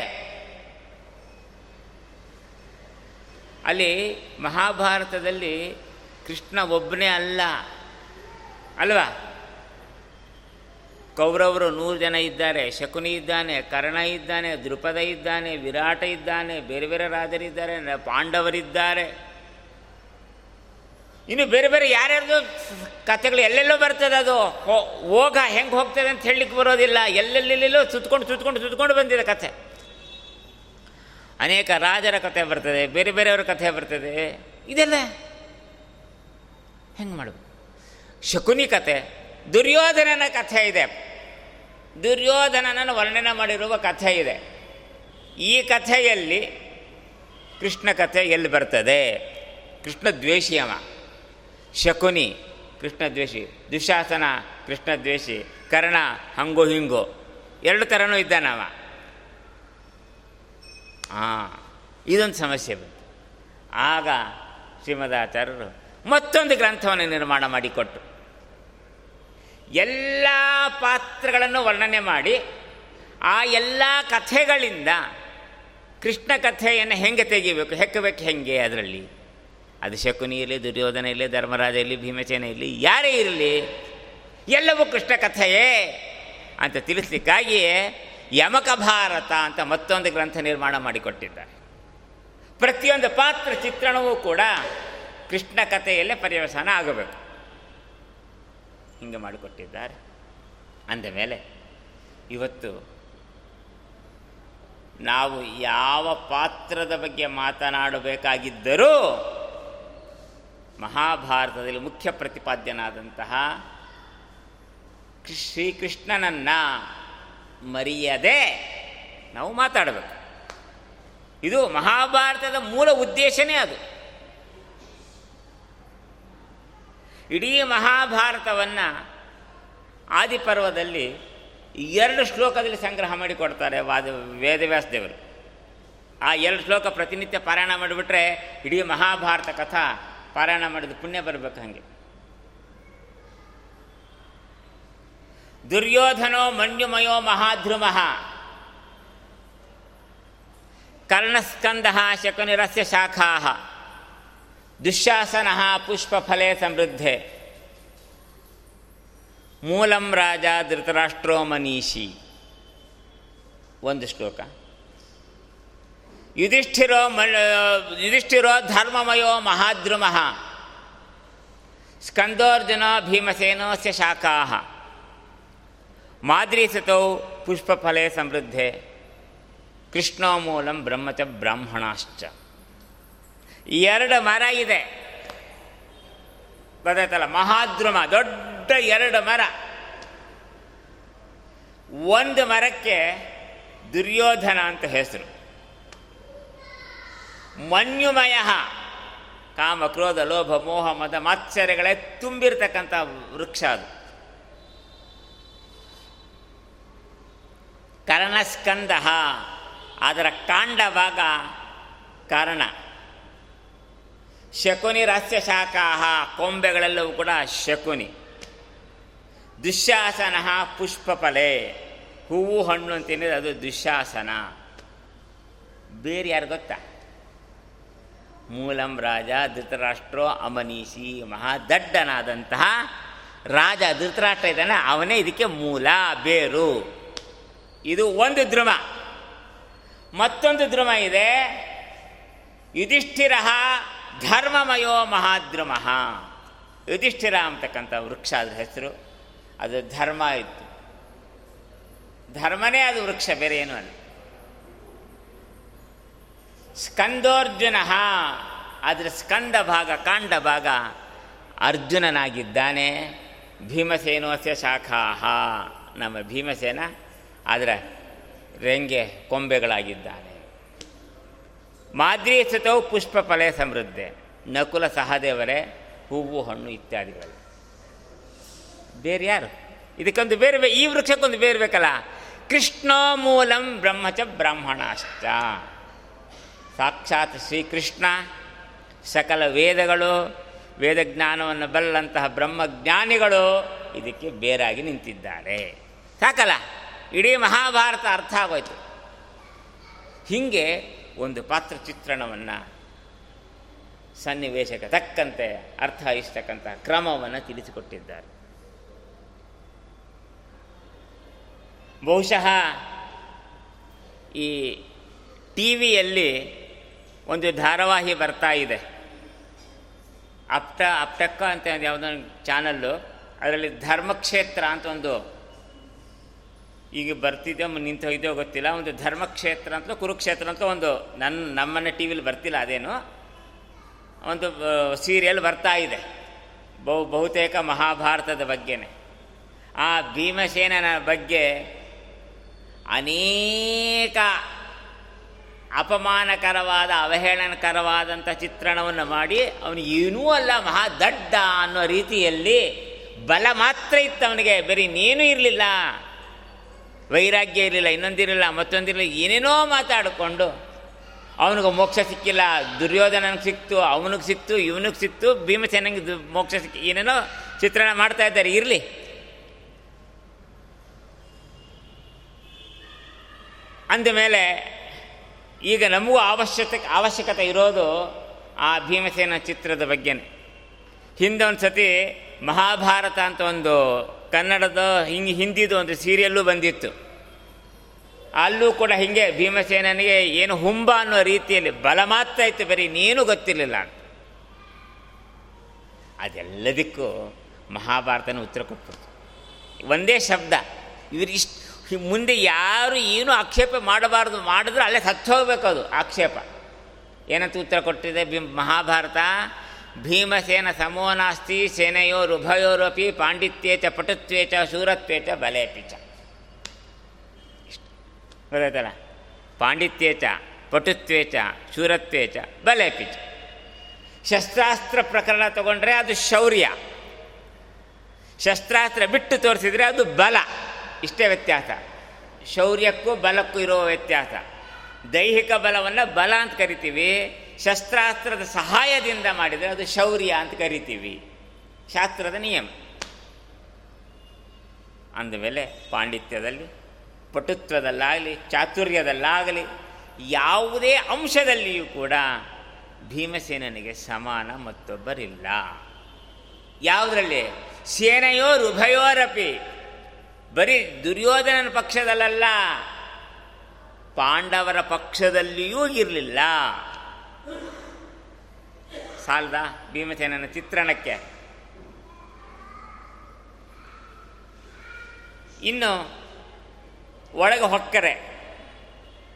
ಅಲ್ಲಿ ಮಹಾಭಾರತದಲ್ಲಿ ಕೃಷ್ಣ ಒಬ್ಬನೇ ಅಲ್ಲ, ಅಲ್ವಾ? ಕೌರವರು ನೂರು ಜನ ಇದ್ದಾರೆ, ಶಕುನಿ ಇದ್ದಾನೆ, ಕರ್ಣ ಇದ್ದಾನೆ ದೃಪದ ಇದ್ದಾನೆ, ವಿರಾಟ ಇದ್ದಾನೆ, ಬೇರೆ ಬೇರೆ ರಾಜರಿದ್ದಾರೆ, ಪಾಂಡವರಿದ್ದಾರೆ. ಇನ್ನು ಬೇರೆ ಬೇರೆ ಯಾರ್ಯಾರ್ದು ಕಥೆಗಳು ಎಲ್ಲೆಲ್ಲೋ ಬರ್ತದೆ ಅದು. ಹೋಗ, ಹೆಂಗೆ ಹೋಗ್ತದೆ ಅಂತ ಹೇಳಲಿಕ್ಕೆ ಬರೋದಿಲ್ಲ. ಎಲ್ಲೆಲ್ಲೆಲ್ಲೆಲ್ಲೋ ಸುತ್ಕೊಂಡು ಸುತ್ಕೊಂಡು ಸುತ್ಕೊಂಡು ಬಂದಿದೆ ಕಥೆ ಅನೇಕ ರಾಜರ ಕಥೆ ಬರ್ತದೆ, ಬೇರೆ ಬೇರೆಯವರ ಕಥೆ ಬರ್ತದೆ. ಇದೆಲ್ಲ ಹೆಂಗೆ ಮಾಡಬೇಕು? ಶಕುನಿ ಕಥೆ ದುರ್ಯೋಧನನ ಕಥೆ ಇದೆ. ದುರ್ಯೋಧನನ ವರ್ಣನೆ ಮಾಡಿರುವ ಕಥೆ ಇದೆ. ಈ ಕಥೆಯಲ್ಲಿ ಕೃಷ್ಣ ಕಥೆ ಎಲ್ಲಿ ಬರ್ತದೆ? ಕೃಷ್ಣ ದ್ವೇಷಿ ಅವ ಶಕುನಿ, ಕೃಷ್ಣದ್ವೇಷಿ, ದುಶಾಸನ, ಕೃಷ್ಣದ್ವೇಷಿ, ಕರ್ಣ, ಹಂಗೋ ಹಿಂಗೋ. ಎರಡು ಥರನೂ ಇದ್ದಾನವ ಹಾಂ ಇದೊಂದು ಸಮಸ್ಯೆ ಬಂತು. ಆಗ ಶ್ರೀಮದಾಚಾರ್ಯರು ಮತ್ತೊಂದು ಗ್ರಂಥವನ್ನು ನಿರ್ಮಾಣ ಮಾಡಿಕೊಟ್ಟು ಎಲ್ಲ ಪಾತ್ರಗಳನ್ನು ವರ್ಣನೆ ಮಾಡಿ ಆ ಎಲ್ಲ ಕಥೆಗಳಿಂದ ಕೃಷ್ಣ ಕಥೆಯನ್ನು ಹೆಂಗೆ ತೆಗಿಬೇಕು, ಹೆಕ್ಕಬೇಕು ಹೆಂಗೆ ಅದರಲ್ಲಿ? ಅದು ಶಕುನಿ ಇರಲಿ ದುರ್ಯೋಧನ ಇರಲಿ, ಧರ್ಮರಾಜ ಇರಲಿ, ಭೀಮಸೇನ ಇರಲಿ, ಯಾರೇ ಇರಲಿ, ಎಲ್ಲವೂ ಕೃಷ್ಣ ಕಥೆಯೇ ಅಂತ ತಿಳಿಸ್ಲಿಕ್ಕಾಗಿಯೇ ಯಮಕ ಭಾರತ ಅಂತ ಮತ್ತೊಂದು ಗ್ರಂಥ ನಿರ್ಮಾಣ ಮಾಡಿಕೊಟ್ಟಿದ್ದಾರೆ. ಪ್ರತಿಯೊಂದು ಪಾತ್ರ ಚಿತ್ರಣವೂ ಕೂಡ ಕೃಷ್ಣ ಕಥೆಯಲ್ಲೇ ಪರ್ಯವಸಾನ ಆಗಬೇಕು. ಹಿಂಗೆ ಮಾಡಿಕೊಟ್ಟಿದ್ದಾರೆ. ಅಂದಮೇಲೆ ಇವತ್ತು ನಾವು ಯಾವ ಪಾತ್ರದ ಬಗ್ಗೆ ಮಾತನಾಡಬೇಕಾಗಿದ್ದರೂ ಮಹಾಭಾರತದಲ್ಲಿ ಮುಖ್ಯ ಪ್ರತಿಪಾದ್ಯನಾದಂತಹ ಶ್ರೀಕೃಷ್ಣನನ್ನು ಮರೆಯದೆ ನಾವು ಮಾತಾಡಬೇಕು. ಇದು ಮಹಾಭಾರತದ ಮೂಲ ಉದ್ದೇಶನೇ ಅದು. ಇಡೀ ಮಹಾಭಾರತವನ್ನು ಆದಿಪರ್ವದಲ್ಲಿ ಎರಡು ಶ್ಲೋಕದಲ್ಲಿ ಸಂಗ್ರಹ ಮಾಡಿಕೊಡ್ತಾರೆ ವಾದ ವೇದವ್ಯಾಸ ದೇವರು ಆ ಎರಡು ಶ್ಲೋಕ ಪ್ರತಿನಿತ್ಯ ಪಾರಾಯಣ ಮಾಡಿಬಿಟ್ರೆ ಇಡೀ ಮಹಾಭಾರತ ಕಥಾ ಪಾರಾಯಣ ಮಾಡಿದ ಪುಣ್ಯ ಬರಬೇಕು ಹಾಗೆ. ದುರ್ಯೋಧನೋ ಮನ್ಯುಮಯೋ ಮಹಾಧ್ರುಮಃ ಕರ್ಣಸ್ಕಂದ ಶಕುನಿರಸ್ಯ ಶಾಖಾ. ದುಶ್ಯಾಸನ ಪುಷ್ಪಫಲೆ ಸಮೃದ್ಧೆ. ಮೂಲಂ ರಾಜ ಧೃತರಾಷ್ಟ್ರೋ ಮನೀಷಿ. ಒಂದು ಶ್ಲೋಕ. ಯುಧಿಷ್ಠಿರೋ ಮ ಯುಧಿಷ್ಠಿರೋ ಧರ್ಮಮಯೋ ಮಹಾದ್ರುಮಃ. ಸ್ಕಂದೋರ್ಜುನ ಭೀಮಸೇನೋಸ್ಯ ಶಾಖಾ. ಮಾದ್ರೀಸತೌ ಪುಷ್ಪಫಲೆ ಸಮೃದ್ಧೆ. ಕೃಷ್ಣೋ ಮೂಲಂ ಬ್ರಹ್ಮಚ ಬ್ರಾಹ್ಮಣಾಶ್ಚ. ಎರಡು ಮರ ಇದೆ. ಗೊತ್ತಾಯ್ತಲ್ಲ ಮಹಾದ್ರುಮ, ದೊಡ್ಡ ಎರಡು ಮರ. ಒಂದು ಮರಕ್ಕೆ ದುರ್ಯೋಧನ ಅಂತ ಹೆಸರು. ಮನ್ಯುಮಯ. ಕಾಮ, ಕ್ರೋಧ, ಲೋಭ, ಮೋಹ, ಮದ, ಮಾತ್ಸರ್ಯಗಳೇ ತುಂಬಿರ್ತಕ್ಕಂಥ ವೃಕ್ಷ ಅದು. ಕರಣಸ್ಕಂದ. ಅದರ ಕಾಂಡ ಭಾಗ ಕಾರಣ. ಶಕುನಿ ರಹಸ್ಯ ಶಾಖಾಹ, ಕೊಂಬೆಗಳೆಲ್ಲವೂ ಕೂಡ ಶಕುನಿ. ದುಶ್ಯಾಸನ ಪುಷ್ಪಫಲೆ. ಹೂವು, ಹಣ್ಣು ಅಂತೇನಿದೆ ಅದು ದುಶ್ಯಾಸನ. ಬೇರೆ ಯಾರು ಗೊತ್ತಾ? ಮೂಲಂ ರಾಜ ಧೃತರಾಷ್ಟ್ರೋ ಅಮನೀಷಿ ಮಹಾದಡ್ಡನಾದಂತಹ ರಾಜ ಧೃತರಾಷ್ಟ್ರ ಇದ್ದಾನೆ, ಅವನೇ ಇದಕ್ಕೆ ಮೂಲ, ಬೇರು. ಇದು ಒಂದು ಧ್ರುವ ಮತ್ತೊಂದು ಧ್ರುವ ಇದೆ. ಯುಧಿಷ್ಠಿರ ಧರ್ಮಮಯೋ ಮಹಾದ್ರುಮ. ಯುಧಿಷ್ಠಿರ ಅಂತಕ್ಕಂಥ ವೃಕ್ಷ ಅದ್ರ ಹೆಸರು. ಅದು ಧರ್ಮ ಇತ್ತು. ಧರ್ಮನೇ ಅದು ವೃಕ್ಷ, ಬೇರೆ ಏನು ಅಲ್ಲ. ಸ್ಕಂದೋರ್ಜುನ. ಆದರೆ ಸ್ಕಂದ ಭಾಗ ಕಾಂಡ ಭಾಗ ಅರ್ಜುನನಾಗಿದ್ದಾನೆ. ಭೀಮಸೇನೋಸ್ಯ ಶಾಖಾಹ. ನಮ್ಮ ಭೀಮಸೇನ, ಆದರೆ ರೆಂಗೆ ಕೊಂಬೆಗಳಾಗಿದ್ದಾನೆ. ಮಾದ್ರಿ ಸುತವು ಪುಷ್ಪ ಫಲೆ ಸಮೃದ್ಧೆ. ನಕುಲ ಸಹದೇವರೇ, ಹೂವು, ಹಣ್ಣು ಇತ್ಯಾದಿಗಳು. ಬೇರೆ ಯಾರು? ಇದಕ್ಕೊಂದು ಬೇರೆ ಈ ವೃಕ್ಷಕ್ಕೊಂದು ಬೇರೆ ಬೇಕಲ್ಲ. ಕೃಷ್ಣೋ ಮೂಲಂ ಬ್ರಹ್ಮಚ ಬ್ರಾಹ್ಮಣಾಶ್ಚ. ಸಾಕ್ಷಾತ್ ಶ್ರೀಕೃಷ್ಣ ಸಕಲ ವೇದಗಳು, ವೇದಜ್ಞಾನವನ್ನು ಬಲ್ಲಂತಹ ಬ್ರಹ್ಮಜ್ಞಾನಿಗಳು ಇದಕ್ಕೆ ಬೇರಾಗಿ ನಿಂತಿದ್ದಾರೆ. ಸಾಕಲ್ಲ? ಇಡೀ ಮಹಾಭಾರತ ಅರ್ಥ ಆಗೋಯ್ತು. ಹೀಗೆ ಒಂದು ಪಾತ್ರ ಚಿತ್ರಣವನ್ನು ಸನ್ನಿವೇಶಕ್ಕೆ ತಕ್ಕಂತೆ ಅರ್ಥ ಇಷ್ಟಕ್ಕಂತಹ ಕ್ರಮವನ್ನು ತಿಳಿಸಿಕೊಟ್ಟಿದ್ದಾರೆ. ಬಹುಶಃ ಈ ಟಿ ವಿಯಲ್ಲಿ ಒಂದು ಧಾರಾವಾಹಿ ಬರ್ತಾ ಇದೆ. ಅಪ್ತ, ಅಪ್ತಕ್ಕ ಅಂತ ಯಾವುದೋ ಚಾನಲ್ಲು ಅದರಲ್ಲಿ ಧರ್ಮಕ್ಷೇತ್ರ ಅಂತ ಒಂದು ಈಗ ಬರ್ತಿದ್ಯೋ ನಿಂತು ಹೋಗಿದ್ದೋ ಗೊತ್ತಿಲ್ಲ. ಒಂದು ಧರ್ಮಕ್ಷೇತ್ರ ಅಂತ, ಕುರುಕ್ಷೇತ್ರ ಅಂತ ಒಂದು ನನ್ನ ನಮ್ಮನೆ ಟಿ ವಿಲಿ ಬರ್ತಿಲ್ಲ ಅದೇನು. ಒಂದು ಸೀರಿಯಲ್ ಬರ್ತಾ ಇದೆ. ಬಹು ಬಹುತೇಕ ಮಹಾಭಾರತದ ಬಗ್ಗೆನೇ. ಆ ಭೀಮಸೇನನ ಬಗ್ಗೆ ಅನೇಕ ಅಪಮಾನಕರವಾದ ಅವಹೇಳನಕರವಾದಂಥ ಚಿತ್ರಣವನ್ನು ಮಾಡಿ ಅವನು ಏನೂ ಅಲ್ಲ, ಮಹಾ ದಡ್ಡ ಅನ್ನೋ ರೀತಿಯಲ್ಲಿ ಬಲ ಮಾತ್ರ ಇತ್ತು ಅವನಿಗೆ ಬರೀ ಇನ್ನೇನೂ ಇರಲಿಲ್ಲ, ವೈರಾಗ್ಯ ಇರಲಿಲ್ಲ, ಇನ್ನೊಂದಿರಲಿಲ್ಲ, ಮತ್ತೊಂದಿರಲಿಲ್ಲ, ಏನೇನೋ ಮಾತಾಡಿಕೊಂಡು ಅವನಿಗೆ ಮೋಕ್ಷ ಸಿಕ್ಕಿಲ್ಲ, ದುರ್ಯೋಧನನಿಗೆ ಸಿಕ್ತು, ಅವನಿಗೆ ಸಿಕ್ತು, ಇವನಿಗೆ ಸಿಕ್ತು ಭೀಮಸೇನಿಗೆ ಮೋಕ್ಷ ಸಿಕ್ಕಿ ಏನೇನೋ ಚಿತ್ರಣ ಮಾಡ್ತಾ ಇದ್ದಾರೆ, ಇರಲಿ. ಅಂದಮೇಲೆ ಈಗ ನಮಗೂ ಅವಶ್ಯಕ ಅವಶ್ಯಕತೆ ಇರೋದು ಆ ಭೀಮಸೇನ ಚಿತ್ರದ ಬಗ್ಗೆನೇ. ಹಿಂದೆ ಒಂದು ಸತಿ ಮಹಾಭಾರತ ಅಂತ ಒಂದು ಕನ್ನಡದ ಹಿಂಗೆ ಹಿಂದಿದು ಒಂದು ಸೀರಿಯಲ್ಲೂ ಬಂದಿತ್ತು. ಅಲ್ಲೂ ಕೂಡ ಹಿಂಗೆ ಭೀಮಸೇನನಿಗೆ ಏನು ಹುಂಬ ಅನ್ನೋ ರೀತಿಯಲ್ಲಿ ಬಲ ಮಾತ್ರ ಇತ್ತು, ಬರೀ ನೀನು ಗೊತ್ತಿರಲಿಲ್ಲ ಅಂತ. ಅದೆಲ್ಲದಕ್ಕೂ ಮಹಾಭಾರತನ ಉತ್ತರ ಕೊಟ್ಬಿಡ್ತು ಒಂದೇ ಶಬ್ದ ಇವರಿಷ್ಟು ಮುಂದೆ ಯಾರು ಏನು ಆಕ್ಷೇಪ ಮಾಡಬಾರ್ದು ಮಾಡಿದ್ರೆ ಅಲ್ಲೇ ಸತ್ತು ಹೋಗಬೇಕು ಅದು ಆಕ್ಷೇಪ. ಏನಂತ ಉತ್ತರ ಕೊಟ್ಟಿದೆ ಭೀಮ್, ಮಹಾಭಾರತ? ಭೀಮಸೇನ ಸಮೋ ನಾಸ್ತಿ ಸೇನೆಯೋರುಭಯೋರಪಿ ಪಾಂಡಿತ್ಯೇಚ ಚ ಪಟುತ್ವೇ ಚ ಶೂರತ್ವೇ ಚ ಬಲೇಪಿ ಚ. ಇಷ್ಟು. ಗೊತ್ತಾಯ್ತಲ್ಲ? ಪಾಂಡಿತ್ಯೇಚ ಪಟುತ್ವೇಚ ಶೂರತ್ವೇಚ ಬಲೇಪಿಚ ಶಸ್ತ್ರಾಸ್ತ್ರ ಪ್ರಕರಣ ತಗೊಂಡ್ರೆ ಅದು ಶೌರ್ಯ. ಶಸ್ತ್ರಾಸ್ತ್ರ ಬಿಟ್ಟು ತೋರಿಸಿದರೆ ಅದು ಬಲ. ಇಷ್ಟೇ ವ್ಯತ್ಯಾಸ. ಶೌರ್ಯಕ್ಕೂ ಬಲಕ್ಕೂ ಇರೋ ವ್ಯತ್ಯಾಸ. ದೈಹಿಕ ಬಲವನ್ನು ಬಲ ಅಂತ ಕರಿತೀವಿ, ಶಸ್ತ್ರಾಸ್ತ್ರದ ಸಹಾಯದಿಂದ ಮಾಡಿದರೆ ಅದು ಶೌರ್ಯ ಅಂತ ಕರಿತೀವಿ. ಶಾಸ್ತ್ರದ ನಿಯಮ. ಅಂದಮೇಲೆ ಪಾಂಡಿತ್ಯದಲ್ಲಿ, ಪಟುತ್ವದಲ್ಲಾಗಲಿ, ಚಾತುರ್ಯದಲ್ಲಾಗಲಿ, ಯಾವುದೇ ಅಂಶದಲ್ಲಿಯೂ ಕೂಡ ಭೀಮಸೇನನಿಗೆ ಸಮಾನ ಮತ್ತೊಬ್ಬರಿಲ್ಲ. ಯಾವುದರಲ್ಲಿ? ಸೇನೆಯೋರುಭಯೋರಪಿ ಬರೀ ದುರ್ಯೋಧನನ ಪಕ್ಷದಲ್ಲ ಪಾಂಡವರ ಪಕ್ಷದಲ್ಲಿಯೂ ಇರಲಿಲ್ಲ. ಸಾಲದ, ಭೀಮಸೇನನ ಚಿತ್ರಣಕ್ಕೆ. ಇನ್ನು ಒಳಗೆ ಹೊಕ್ಕರೆ,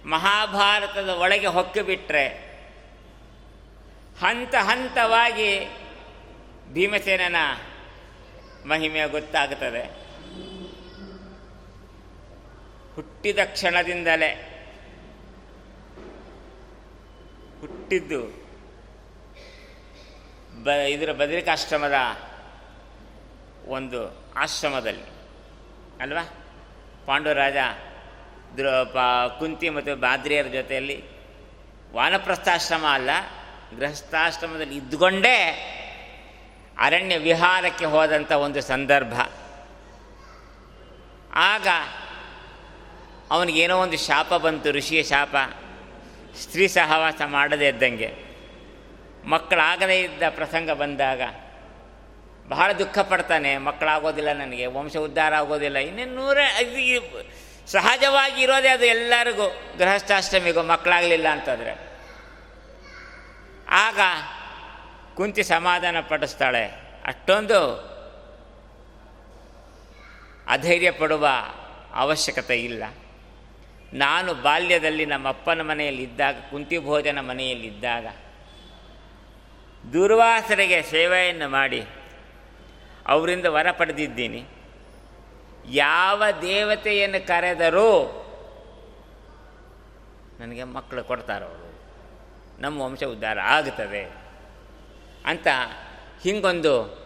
ಮಹಾಭಾರತದ ಒಳಗೆ ಹೊಕ್ಕೆ ಬಿಟ್ಟರೆ ಹಂತ ಹಂತವಾಗಿ ಭೀಮಸೇನನ ಮಹಿಮೆ ಗೊತ್ತಾಗುತ್ತದೆ. ಹುಟ್ಟಿದ ಕ್ಷಣದಿಂದಲೇ. ಹುಟ್ಟಿದ್ದು ಬ, ಇದರ ಬದರಿಕಾಶ್ರಮದ ಒಂದು ಆಶ್ರಮದಲ್ಲಿ. ಅಲ್ವಾ? ಪಾಂಡುರಾಜ ದ್ರೋ, ಪಾ, ಕುಂತಿ ಮತ್ತು ಬಾದ್ರಿಯರ ಜೊತೆಯಲ್ಲಿ ವಾನಪ್ರಸ್ಥಾಶ್ರಮ ಅಲ್ಲ, ಗೃಹಸ್ಥಾಶ್ರಮದಲ್ಲಿ ಇದ್ದುಕೊಂಡೇ ಅರಣ್ಯ ವಿಹಾರಕ್ಕೆ ಹೋದಂಥ ಒಂದು ಸಂದರ್ಭ. ಆಗ ಅವನಿಗೇನೋ ಒಂದು ಶಾಪ ಬಂತು, ಋಷಿಯ ಶಾಪ. ಸ್ತ್ರೀ ಸಹವಾಸ ಮಾಡದೇ ಇದ್ದಂಗೆ. ಮಕ್ಕಳಾಗದೇ ಇದ್ದ ಪ್ರಸಂಗ ಬಂದಾಗ ಬಹಳ ದುಃಖ ಪಡ್ತಾನೆ, ಮಕ್ಕಳಾಗೋದಿಲ್ಲ ನನಗೆ, ವಂಶ ಉದ್ಧಾರ ಆಗೋದಿಲ್ಲ. ಇನ್ನೇನು ನೂರ ಸಹಜವಾಗಿ ಇರೋದೇ ಅದು ಎಲ್ಲರಿಗೂ ಗೃಹಸ್ಥಾಷ್ಟಮಿಗೂ ಮಕ್ಕಳಾಗಲಿಲ್ಲ ಅಂತಂದರೆ. ಆಗ ಕುಂತಿ ಸಮಾಧಾನ ಪಡಿಸ್ತಾಳೆ, ಅಷ್ಟೊಂದು ಅಧೈರ್ಯ ಪಡುವ ಅವಶ್ಯಕತೆ ಇಲ್ಲ. ನಾನು ಬಾಲ್ಯದಲ್ಲಿ ನಮ್ಮ ಅಪ್ಪನ ಮನೆಯಲ್ಲಿದ್ದಾಗ ಕುಂತಿ ಭೋಜನ ಮನೆಯಲ್ಲಿದ್ದಾಗ ದುರ್ವಾಸರಿಗೆ ಸೇವೆಯನ್ನು ಮಾಡಿ ಅವರಿಂದ ವರ ಪಡೆದಿದ್ದೀನಿ. ಯಾವ ದೇವತೆಯನ್ನು ಕರೆದರೂ ನನಗೆ ಮಕ್ಕಳು ಕೊಡ್ತಾರವರು ನಮ್ಮ ವಂಶ ಉದ್ಧಾರ ಆಗುತ್ತದೆ ಅಂತ ಹಿಂಗೊಂದು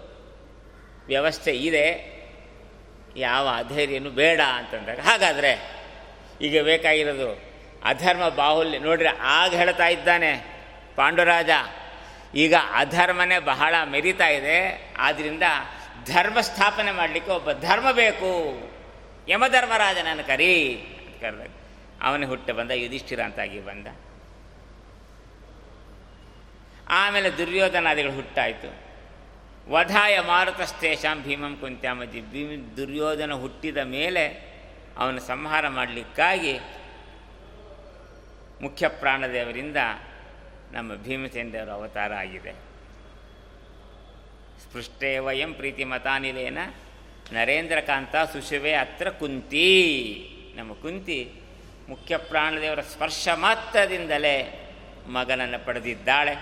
ವ್ಯವಸ್ಥೆ ಇದೆ. ಯಾವ ಅಧೈರ್ಯನೂ ಬೇಡ ಅಂತಂದಾಗ, ಹಾಗಾದರೆ ಈಗ ಬೇಕಾಗಿರೋದು ಅಧರ್ಮ ಬಾಹುಲ್ಯ. ನೋಡ್ರಿ, ಆಗ ಹೇಳ್ತಾ ಇದ್ದಾನೆ ಪಾಂಡುರಾಜ, ಈಗ ಅಧರ್ಮನೇ ಬಹಳ ಮೆರಿತಾ ಇದೆ ಆದ್ದರಿಂದ ಧರ್ಮ ಸ್ಥಾಪನೆ ಮಾಡಲಿಕ್ಕೆ ಒಬ್ಬ ಧರ್ಮ ಬೇಕು. ಯಮಧರ್ಮರಾಜನನ್ನು ಕರಿ ಅಂತ ಕರೆದಾಗ ಅವನೇ ಹುಟ್ಟ ಬಂದ, ಯುಧಿಷ್ಠಿರ ಅಂತಾಗಿ ಬಂದ. ಆಮೇಲೆ ದುರ್ಯೋಧನಾದಿಗಳು ಹುಟ್ಟಾಯಿತು. ವಧಾಯ ಮಾರುತಸ್ತೇಷಾಂ ಭೀಮಂ ಕುಂತ್ಯಾಮಜಿ. ಭೀಮ ದುರ್ಯೋಧನ ಹುಟ್ಟಿದ ಮೇಲೆ ಅವನ ಸಂಹಾರ ಮಾಡಲಿಕ್ಕಾಗಿ ಮುಖ್ಯ ಪ್ರಾಣದೇವರಿಂದ ನಮ್ಮ ಭೀಮಸೇನ ದೇವರ ಅವತಾರ ಆಗಿದೆ. ಸ್ಪೃಷ್ಟೇ ವಯಂ ಪ್ರೀತಿ ಮತಾನಿಲೇನ ನರೇಂದ್ರಕಾಂತ ಸುಶಿವೆ ಅತ್ರ ಕುಂತಿ. ನಮ್ಮ ಕುಂತಿ ಮುಖ್ಯ ಪ್ರಾಣದೇವರ ಸ್ಪರ್ಶ ಮಾತ್ರದಿಂದಲೇ ಮಗನನ್ನು ಪಡೆದಿದ್ದಾಳೆ.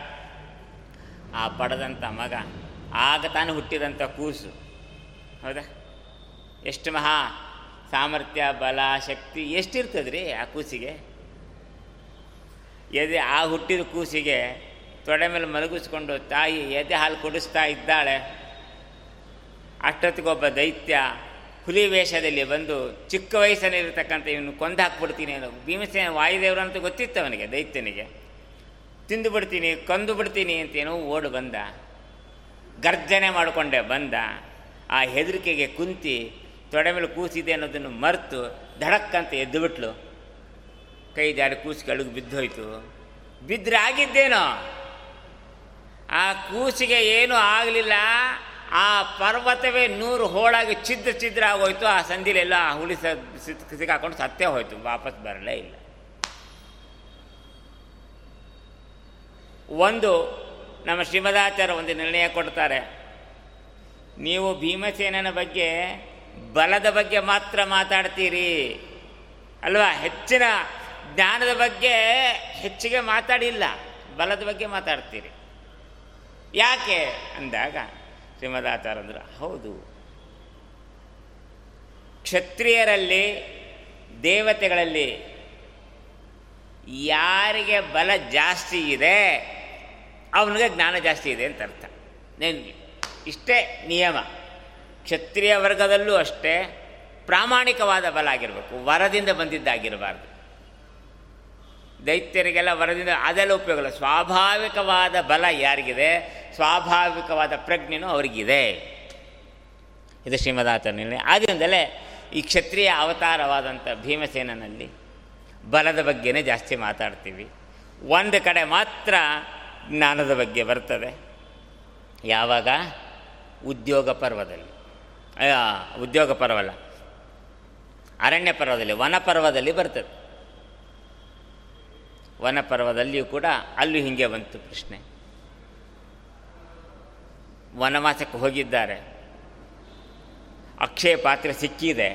ಆ ಪಡೆದಂಥ ಮಗ ಆಗ ತಾನು ಹುಟ್ಟಿದಂಥ ಕೂಸು. ಹೌದಾ? ಎಷ್ಟು ಮಹಾ ಸಾಮರ್ಥ್ಯ, ಬಲ, ಶಕ್ತಿ ಎಷ್ಟಿರ್ತದೆ ರೀ ಆ ಕೂಸಿಗೆ? ಎದೆ, ಆ ಹುಟ್ಟಿದ ಕೂಸಿಗೆ ತೊಡೆ ಮೇಲೆ ಮಲಗಿಸ್ಕೊಂಡು ತಾಯಿ ಎದೆ ಹಾಲು ಕುಡಿಸ್ತಾ ಇದ್ದಾಳೆ. ಅಷ್ಟೊತ್ತಿಗೊಬ್ಬ ದೈತ್ಯ ಹುಲಿ ವೇಷದಲ್ಲಿ ಬಂದು ಚಿಕ್ಕ ವಯಸ್ಸಲ್ಲಿರ್ತಕ್ಕಂಥ ಇವನು ಕೊಂದು ಹಾಕ್ಬಿಡ್ತೀನಿ ಅನ್ನೋ ಭೀಮಸೇನ ವಾಯುದೇವರು ಅಂತ ಗೊತ್ತಿತ್ತು ಅವನಿಗೆ, ದೈತ್ಯನಿಗೆ. ತಿಂದು ಬಿಡ್ತೀನಿ, ಕಂದು ಬಿಡ್ತೀನಿ ಅಂತೇನೋ ಓಡು ಬಂದ. ಗರ್ಜನೆ ಮಾಡಿಕೊಂಡೆ ಬಂದ. ಆ ಹೆದರಿಕೆಗೆ ಕುಂತಿ ತೊಡೆ ಮೇಲೆ ಕೂಸಿದೆ ಅನ್ನೋದನ್ನು ಮರೆತು ಧಡಕ್ಕಂತ ಎದ್ದು ಬಿಟ್ಲು ಕೈ ಜಾರಿ ಕೂಸು ಕೆಳಗೆ ಬಿದ್ದೋಯ್ತು. ಬಿದ್ದರೆ ಆಗಿದ್ದೇನೋ? ಆ ಕೂಸಿಗೆ ಏನೂ ಆಗಲಿಲ್ಲ. ಆ ಪರ್ವತವೇ ನೂರು ಹೋಳಾಗಿ ಛಿದ್ರ ಛಿದ್ರ ಆಗೋಯ್ತು. ಆ ಸಂದಿಲೆಲ್ಲ ಹುಳಿ ಸಿಕ್ಕಾಕೊಂಡು ಸತ್ತೇ ಹೋಯ್ತು. ವಾಪಸ್ ಬರಲೇ ಇಲ್ಲ. ಒಂದು ನಮ್ಮ ಶ್ರೀಮದಾಚಾರ್ಯ ಒಂದು ನಿರ್ಣಯ ಕೊಡ್ತಾರೆ. ನೀವು ಭೀಮಸೇನನ ಬಗ್ಗೆ ಬಲದ ಬಗ್ಗೆ ಮಾತ್ರ ಮಾತಾಡ್ತೀರಿ. ಅಲ್ವಾ? ಹೆಚ್ಚಿನ ಜ್ಞಾನದ ಬಗ್ಗೆ ಹೆಚ್ಚಿಗೆ ಮಾತಾಡಿಲ್ಲ. ಬಲದ ಬಗ್ಗೆ ಮಾತಾಡ್ತೀರಿ. ಯಾಕೆ? ಅಂದಾಗ ಶ್ರೀಮದಾಚಾರ್ಯಂದ್ರು, ಹೌದು. ಕ್ಷತ್ರಿಯರಲ್ಲಿ, ದೇವತೆಗಳಲ್ಲಿ ಯಾರಿಗೆ ಬಲ ಜಾಸ್ತಿ ಇದೆ, ಅವನಿಗೆ ಜ್ಞಾನ ಜಾಸ್ತಿ ಇದೆ ಅಂತ ಅರ್ಥ. ನೆನ್ಪಿ ಇಷ್ಟೇ ನಿಯಮ. ಕ್ಷತ್ರಿಯ ವರ್ಗದಲ್ಲೂ ಅಷ್ಟೇ ಪ್ರಾಮಾಣಿಕವಾದ ಬಲ ಆಗಿರಬೇಕು, ವರದಿಂದ ಬಂದಿದ್ದಾಗಿರಬಾರ್ದು. ದೈತ್ಯರಿಗೆಲ್ಲ ವರದಿಂದ, ಅದೆಲ್ಲ ಉಪಯೋಗ ಇಲ್ಲ ಸ್ವಾಭಾವಿಕವಾದ ಬಲ ಯಾರಿಗಿದೆ? ಸ್ವಾಭಾವಿಕವಾದ ಪ್ರಜ್ಞೆನೂ ಅವರಿಗಿದೆ. ಇದು ಶ್ರೀಮದಾಚಾರ್ಯ ಆದ್ದರಿಂದಲೇ ಈ ಕ್ಷತ್ರಿಯ ಅವತಾರವಾದಂಥ ಭೀಮಸೇನಲ್ಲಿ ಬಲದ ಬಗ್ಗೆನೇ ಜಾಸ್ತಿ ಮಾತಾಡ್ತೀವಿ. ಒಂದು ಕಡೆ ಮಾತ್ರ ಜ್ಞಾನದ ಬಗ್ಗೆ ಬರ್ತದೆ. ಯಾವಾಗ? ಉದ್ಯೋಗ ಪರ್ವದಲ್ಲಿ. ಉದ್ಯೋಗ ಪರ್ವಲ್ಲ. ಅರಣ್ಯ ಪರ್ವದಲ್ಲಿ, ವನ ಪರ್ವದಲ್ಲಿ ಬರ್ತದೆ. ವನ ಪರ್ವದಲ್ಲಿಯೂ ಕೂಡ ಅಲ್ಲೂ ಹೀಗೆ ಬಂತು ಪ್ರಶ್ನೆ. ವನವಾಸಕ್ಕೆ ಹೋಗಿದ್ದಾರೆ. ಅಕ್ಷಯ ಪಾತ್ರೆ ಸಿಕ್ಕಿದೆ.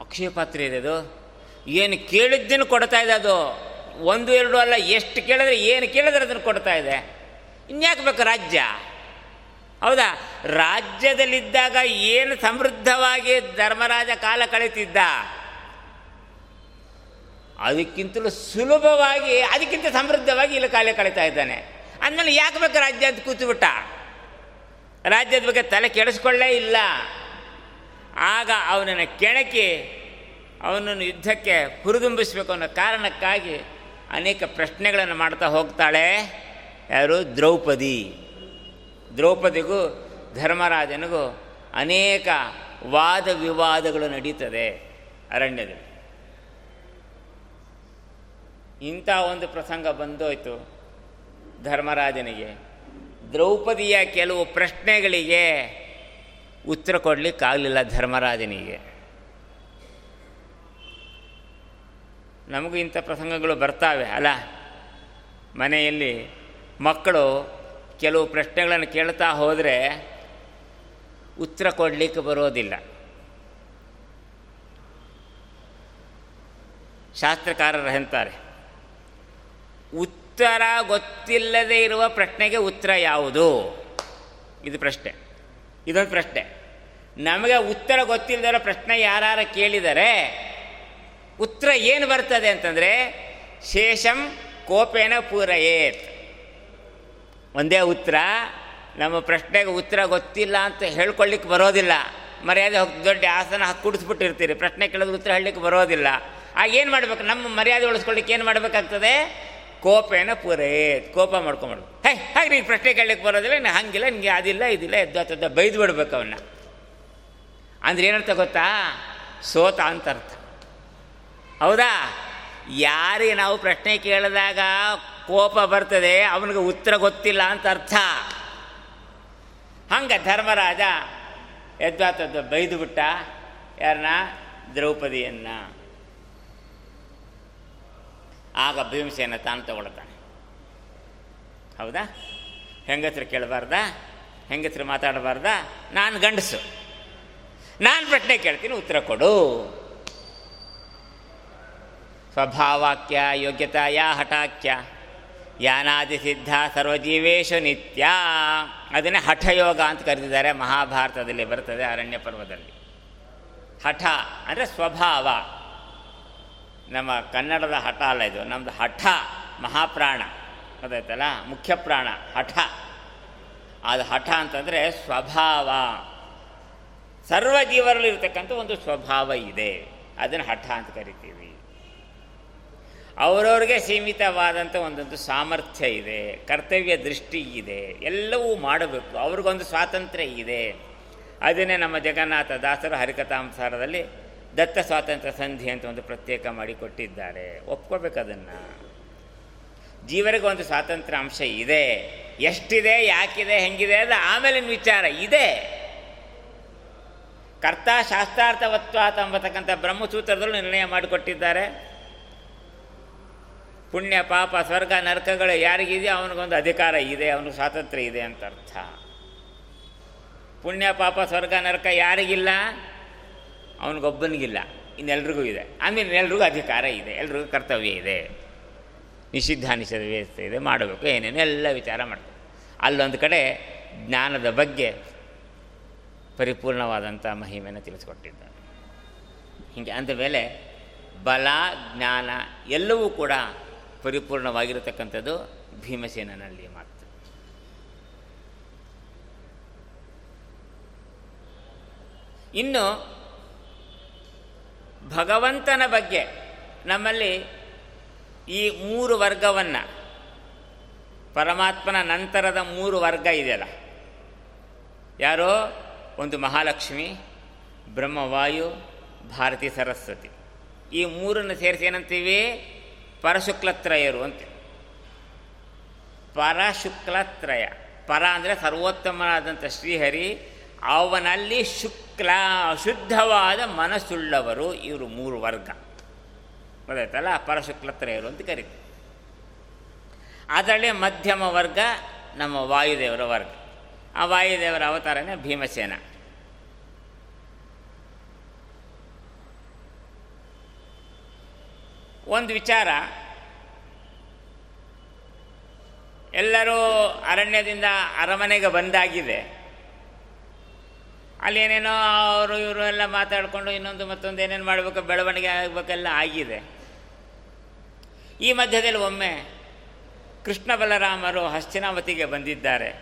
ಅಕ್ಷಯ ಪಾತ್ರೆ ಇದೆ ಅದು ಏನು ಕೇಳಿದ್ದನ್ನು ಕೊಡ್ತಾ ಇದೆ ಅದು. ಒಂದು, ಎರಡು ಅಲ್ಲ, ಎಷ್ಟು ಕೇಳಿದ್ರೆ ಏನು ಕೇಳಿದ್ರೆ ಅದನ್ನು ಕೊಡ್ತಾ ಇದೆ. ಇನ್ಯಾಕೆ ಬೇಕು ರಾಜ್ಯ? ಹೌದಾ? ರಾಜ್ಯದಲ್ಲಿದ್ದಾಗ ಏನು ಸಮೃದ್ಧವಾಗಿ ಧರ್ಮರಾಜ ಕಾಲ ಕಳೀತಿದ್ದ ಅದಕ್ಕಿಂತಲೂ ಸುಲಭವಾಗಿ, ಅದಕ್ಕಿಂತ ಸಮೃದ್ಧವಾಗಿ ಇಲ್ಲಿ ಕಾಲ ಕಳೀತಾ ಇದ್ದಾನೆ. ಅಂದಮೇಲೆ ಯಾಕೆ ಬೇಕು ರಾಜ್ಯ ಅಂತ ಕೂತುಬಿಟ್ಟ ರಾಜ್ಯದ ಬಗ್ಗೆ ತಲೆ ಕೆಡಿಸ್ಕೊಳ್ಳೇ ಇಲ್ಲ. ಆಗ ಅವನನ್ನು ಕೆಣಕಿ, ಅವನನ್ನು ಯುದ್ಧಕ್ಕೆ ಹುರಿದುಂಬಿಸಬೇಕು ಅನ್ನೋ ಕಾರಣಕ್ಕಾಗಿ ಅನೇಕ ಪ್ರಶ್ನೆಗಳನ್ನು ಮಾಡ್ತಾ ಹೋಗ್ತಾಳೆ. ಯಾರು? ದ್ರೌಪದಿ. ದ್ರೌಪದಿಗೂ ಧರ್ಮರಾಜನಿಗೂ ಅನೇಕ ವಾದ ವಿವಾದಗಳು ನಡೀತದೆ. ಅರಣ್ಯದಲ್ಲಿ. ಇಂಥ ಒಂದು ಪ್ರಸಂಗ ಬಂದೋಯ್ತು ಧರ್ಮರಾಜನಿಗೆ. ದ್ರೌಪದಿಯ ಕೆಲವು ಪ್ರಶ್ನೆಗಳಿಗೆ ಉತ್ತರ ಕೊಡಲಿಕ್ಕಾಗಲಿಲ್ಲ ಧರ್ಮರಾಜನಿಗೆ. ನಮಗೂ ಇಂಥ ಪ್ರಸಂಗಗಳು ಬರ್ತಾವೆ ಅಲ್ಲ. ಮನೆಯಲ್ಲಿ ಮಕ್ಕಳು ಕೆಲವು ಪ್ರಶ್ನೆಗಳನ್ನು ಕೇಳ್ತಾ ಹೋದರೆ ಉತ್ತರ ಕೊಡಲಿಕ್ಕೆ ಬರೋದಿಲ್ಲ. ಶಾಸ್ತ್ರಕಾರರು ಹೇಳ್ತಾರೆ, ಉತ್ತರ ಗೊತ್ತಿಲ್ಲದೆ ಇರುವ ಪ್ರಶ್ನೆಗೆ ಉತ್ತರ ಯಾವುದು? ಇದು ಪ್ರಶ್ನೆ. ಇದೊಂದು ಪ್ರಶ್ನೆ. ನಮಗೆ ಉತ್ತರ ಗೊತ್ತಿಲ್ಲದಿರೋ ಪ್ರಶ್ನೆ ಯಾರು ಕೇಳಿದರೆ ಉತ್ತರ ಏನು ಬರ್ತದೆ ಅಂತಂದರೆ, ಶೇಷಂ ಕೋಪೇನ ಪೂರಯೇತ್. ಒಂದೇ ಉತ್ತರ, ನಮ್ಮ ಪ್ರಶ್ನೆಗೆ ಉತ್ತರ ಗೊತ್ತಿಲ್ಲ ಅಂತ ಹೇಳ್ಕೊಳ್ಳಿಕ್ಕೆ ಬರೋದಿಲ್ಲ. ಮರ್ಯಾದೆ ಹೋಗಿ ದೊಡ್ಡ ಆಸನ ಹಾಕಿ ಕುಡಿಸ್ಬಿಟ್ಟಿರ್ತೀರಿ. ಪ್ರಶ್ನೆ ಕೇಳಿದ್ರೆ ಉತ್ತರ ಹೇಳಲಿಕ್ಕೆ ಬರೋದಿಲ್ಲ. ಆಗ ಏನು ಮಾಡಬೇಕು? ನಮ್ಮ ಮರ್ಯಾದೆ ಉಳಿಸ್ಕೊಳ್ಳಿಕ್ಕೆ ಏನು ಮಾಡಬೇಕಾಗ್ತದೆ? ಕೋಪೇನ ಪೂರೇ, ಕೋಪ ಮಾಡ್ಕೊಂಬಿಡು ಹೇ, ಹಾಗೆ ನೀನು ಪ್ರಶ್ನೆ ಕೇಳಲಿಕ್ಕೆ ಬರೋದಿಲ್ಲ, ನೀನು ಹಂಗಿಲ್ಲ, ನಿನಗೆ ಅದಿಲ್ಲ, ಇದಿಲ್ಲ ಎದ್ದತ್ತದ ಬೈದು ಬಿಡ್ಬೇಕು ಅವನ್ನ ಅಂದ್ರೆ ಏನರ್ಥ ಗೊತ್ತಾ? ಸೋತ ಅಂತ ಅರ್ಥ. ಹೌದಾ? ಯಾರಿಗೆ ನಾವು ಪ್ರಶ್ನೆ ಕೇಳಿದಾಗ ಕೋಪ ಬರ್ತದೆ, ಅವನಿಗೆ ಉತ್ತರ ಗೊತ್ತಿಲ್ಲ ಅಂತ ಅರ್ಥ. ಹಂಗೆ ಧರ್ಮರಾಜ ಎದ್ದಾತದ್ದು ಬೈದು ಬಿಟ್ಟ ಯಾರನ್ನ ದ್ರೌಪದಿಯನ್ನ. ಆಗ ಭೀಮಸೇನ ತಾನು ತಗೊಳ್ತಾನೆ. ಹೌದಾ? ಹೆಂಗಸ್ರು ಕೇಳಬಾರ್ದ? ಹೆಂಗಸ್ರು ಮಾತಾಡಬಾರ್ದ? ನಾನು ಗಂಡಸು. ನಾನು ಪ್ರಶ್ನೆ ಕೇಳ್ತೀನಿ, ಉತ್ತರ ಕೊಡು. ಸ್ವಭಾವಾಕ್ಯ ಯೋಗ್ಯತಾ ಯಾ ಹಠಾಕ್ಯ ಯಾನಾದಿ ಸಿದ್ಧ ಸರ್ವಜೀವೇಶು ನಿತ್ಯ. ಅದನ್ನೇ ಹಠಯೋಗ ಅಂತ ಕರೆದಿದ್ದಾರೆ ಮಹಾಭಾರತದಲ್ಲಿ ಬರ್ತದೆ ಅರಣ್ಯ ಪರ್ವದಲ್ಲಿ. ಹಠ ಅಂದರೆ ಸ್ವಭಾವ. ನಮ್ಮ ಕನ್ನಡದ ಹಠ ಅಲ್ಲ ಇದು. ನಮ್ಮದು ಹಠ, ಮಹಾಪ್ರಾಣ. ಗೊತ್ತಾಯ್ತಲ್ಲ? ಮುಖ್ಯ ಪ್ರಾಣ, ಹಠ. ಅದು ಹಠ ಅಂತಂದರೆ ಸ್ವಭಾವ. ಸರ್ವ ಜೀವರಲ್ಲಿ ಇರತಕ್ಕಂಥ ಒಂದು ಸ್ವಭಾವ ಇದೆ. ಅದನ್ನು ಹಠ ಅಂತ ಕರಿತೀವಿ. ಅವರವ್ರಿಗೆ ಸೀಮಿತವಾದಂಥ ಒಂದೊಂದು ಸಾಮರ್ಥ್ಯ ಇದೆ, ಕರ್ತವ್ಯ ದೃಷ್ಟಿ ಇದೆ, ಎಲ್ಲವೂ ಮಾಡಬೇಕು, ಅವ್ರಿಗೊಂದು ಸ್ವಾತಂತ್ರ್ಯ ಇದೆ. ಅದನ್ನೇ ನಮ್ಮ ಜಗನ್ನಾಥ ದಾಸರು ಹರಿಕಥಾಂಸಾರದಲ್ಲಿ ದತ್ತ ಸ್ವಾತಂತ್ರ್ಯ ಸಂಧಿ ಅಂತ ಒಂದು ಪ್ರತ್ಯೇಕ ಮಾಡಿ ಕೊಟ್ಟಿದ್ದಾರೆ. ಒಪ್ಕೋಬೇಕು ಅದನ್ನು. ಜೀವರಿಗೆ ಒಂದು ಸ್ವಾತಂತ್ರ್ಯ ಅಂಶ ಇದೆ. ಎಷ್ಟಿದೆ, ಯಾಕಿದೆ, ಹೆಂಗಿದೆ ಅದು ಆಮೇಲಿನ ವಿಚಾರ ಇದೆ. ಕರ್ತ ಶಾಸ್ತ್ರಾರ್ಥವತ್ವಾತ ಅಂಬತಕ್ಕಂಥ ಬ್ರಹ್ಮಸೂತ್ರದಲ್ಲೂ ನಿರ್ಣಯ ಮಾಡಿಕೊಟ್ಟಿದ್ದಾರೆ. ಪುಣ್ಯ, ಪಾಪ, ಸ್ವರ್ಗ, ನರಕಗಳು ಯಾರಿಗಿದೆಯೋ ಅವನಿಗೊಂದು ಅಧಿಕಾರ ಇದೆ ಅವನಿಗೆ ಸ್ವಾತಂತ್ರ್ಯ ಇದೆ ಅಂತ ಅರ್ಥ. ಪುಣ್ಯ, ಪಾಪ, ಸ್ವರ್ಗ, ನರಕ ಯಾರಿಗಿಲ್ಲ? ಅವನಿಗೊಬ್ಬನಿಗಿಲ್ಲ. ಇನ್ನೆಲ್ರಿಗೂ ಇದೆ. ಆಮೇಲೆ ಎಲ್ರಿಗೂ ಅಧಿಕಾರ ಇದೆ, ಎಲ್ರಿಗೂ ಕರ್ತವ್ಯ ಇದೆ. ನಿಷಿದ್ಧ ನಿಷೇಧ ವ್ಯವಸ್ಥೆ ಇದೆ, ಮಾಡಬೇಕು. ಏನೇನು ಎಲ್ಲ ವಿಚಾರ ಮಾಡ್ತೇವೆ ಅಲ್ಲೊಂದು ಕಡೆ ಜ್ಞಾನದ ಬಗ್ಗೆ ಪರಿಪೂರ್ಣವಾದಂಥ ಮಹಿಮೆಯನ್ನು ತಿಳಿಸ್ಕೊಟ್ಟಿದ್ದಾರೆ. ಹೀಗೆ ಅಂದಮೇಲೆ ಬಲ, ಜ್ಞಾನ ಎಲ್ಲವೂ ಕೂಡ ಪರಿಪೂರ್ಣವಾಗಿರತಕ್ಕಂಥದ್ದು ಭೀಮಸೇನಲ್ಲಿ ಮಾತ್ರ. ಇನ್ನು ಭಗವಂತನ ಬಗ್ಗೆ ನಮ್ಮಲ್ಲಿ ಈ ಮೂರು ವರ್ಗವನ್ನು, ಪರಮಾತ್ಮನ ನಂತರದ ಮೂರು ವರ್ಗ ಇದೆಯಲ್ಲ. ಯಾರೋ? ಒಂದು ಮಹಾಲಕ್ಷ್ಮಿ, ಬ್ರಹ್ಮವಾಯು, ಭಾರತಿ ಸರಸ್ವತಿ. ಈ ಮೂರನ್ನು ಸೇರಿಸಿ ಏನಂತೀವಿ? ಪರಶುಕ್ಲತ್ರಯರು ಅಂತ. ಪರಶುಕ್ಲತ್ರಯ. ಪರ ಅಂದರೆ ಸರ್ವೋತ್ತಮನಾದಂಥ ಶ್ರೀಹರಿ, ಅವನಲ್ಲಿ ಶುಕ್ಲ ಅಶುದ್ಧವಾದ ಮನಸ್ಸುಳ್ಳವರು ಇವರು ಮೂರು ವರ್ಗ. ಗೊತ್ತಾಯ್ತಲ್ಲ? ಪರಶುಕ್ಲತ್ರಯರು ಅಂತ ಕರೀತಾರೆ ಅದರಲ್ಲಿ ಮಧ್ಯಮ ವರ್ಗ, ನಮ್ಮ ವಾಯುದೇವರ ವರ್ಗ. ಆ ವಾಯುದೇವರ ಅವತಾರನೇ ಭೀಮಸೇನ. ಒಂದು ವಿಚಾರ. ಎಲ್ಲರೂ ಅರಣ್ಯದಿಂದ ಅರಮನೆಗೆ ಬಂದಾಗಿದೆ. ಅಲ್ಲಿ ಏನೇನೋ ಅವರು ಇವರು ಎಲ್ಲ ಮಾತಾಡಿಕೊಂಡು ಇನ್ನೊಂದು ಮತ್ತೊಂದು ಏನೇನು ಮಾಡಬೇಕು, ಬೆಳವಣಿಗೆ ಆಗಬೇಕೆಲ್ಲ ಆಗಿದೆ. ಈ ಮಧ್ಯದಲ್ಲಿ ಒಮ್ಮೆ ಕೃಷ್ಣ ಬಲರಾಮರು ಹಸ್ತಿನಾವತಿಗೆ ಬಂದಿದ್ದಾರೆ.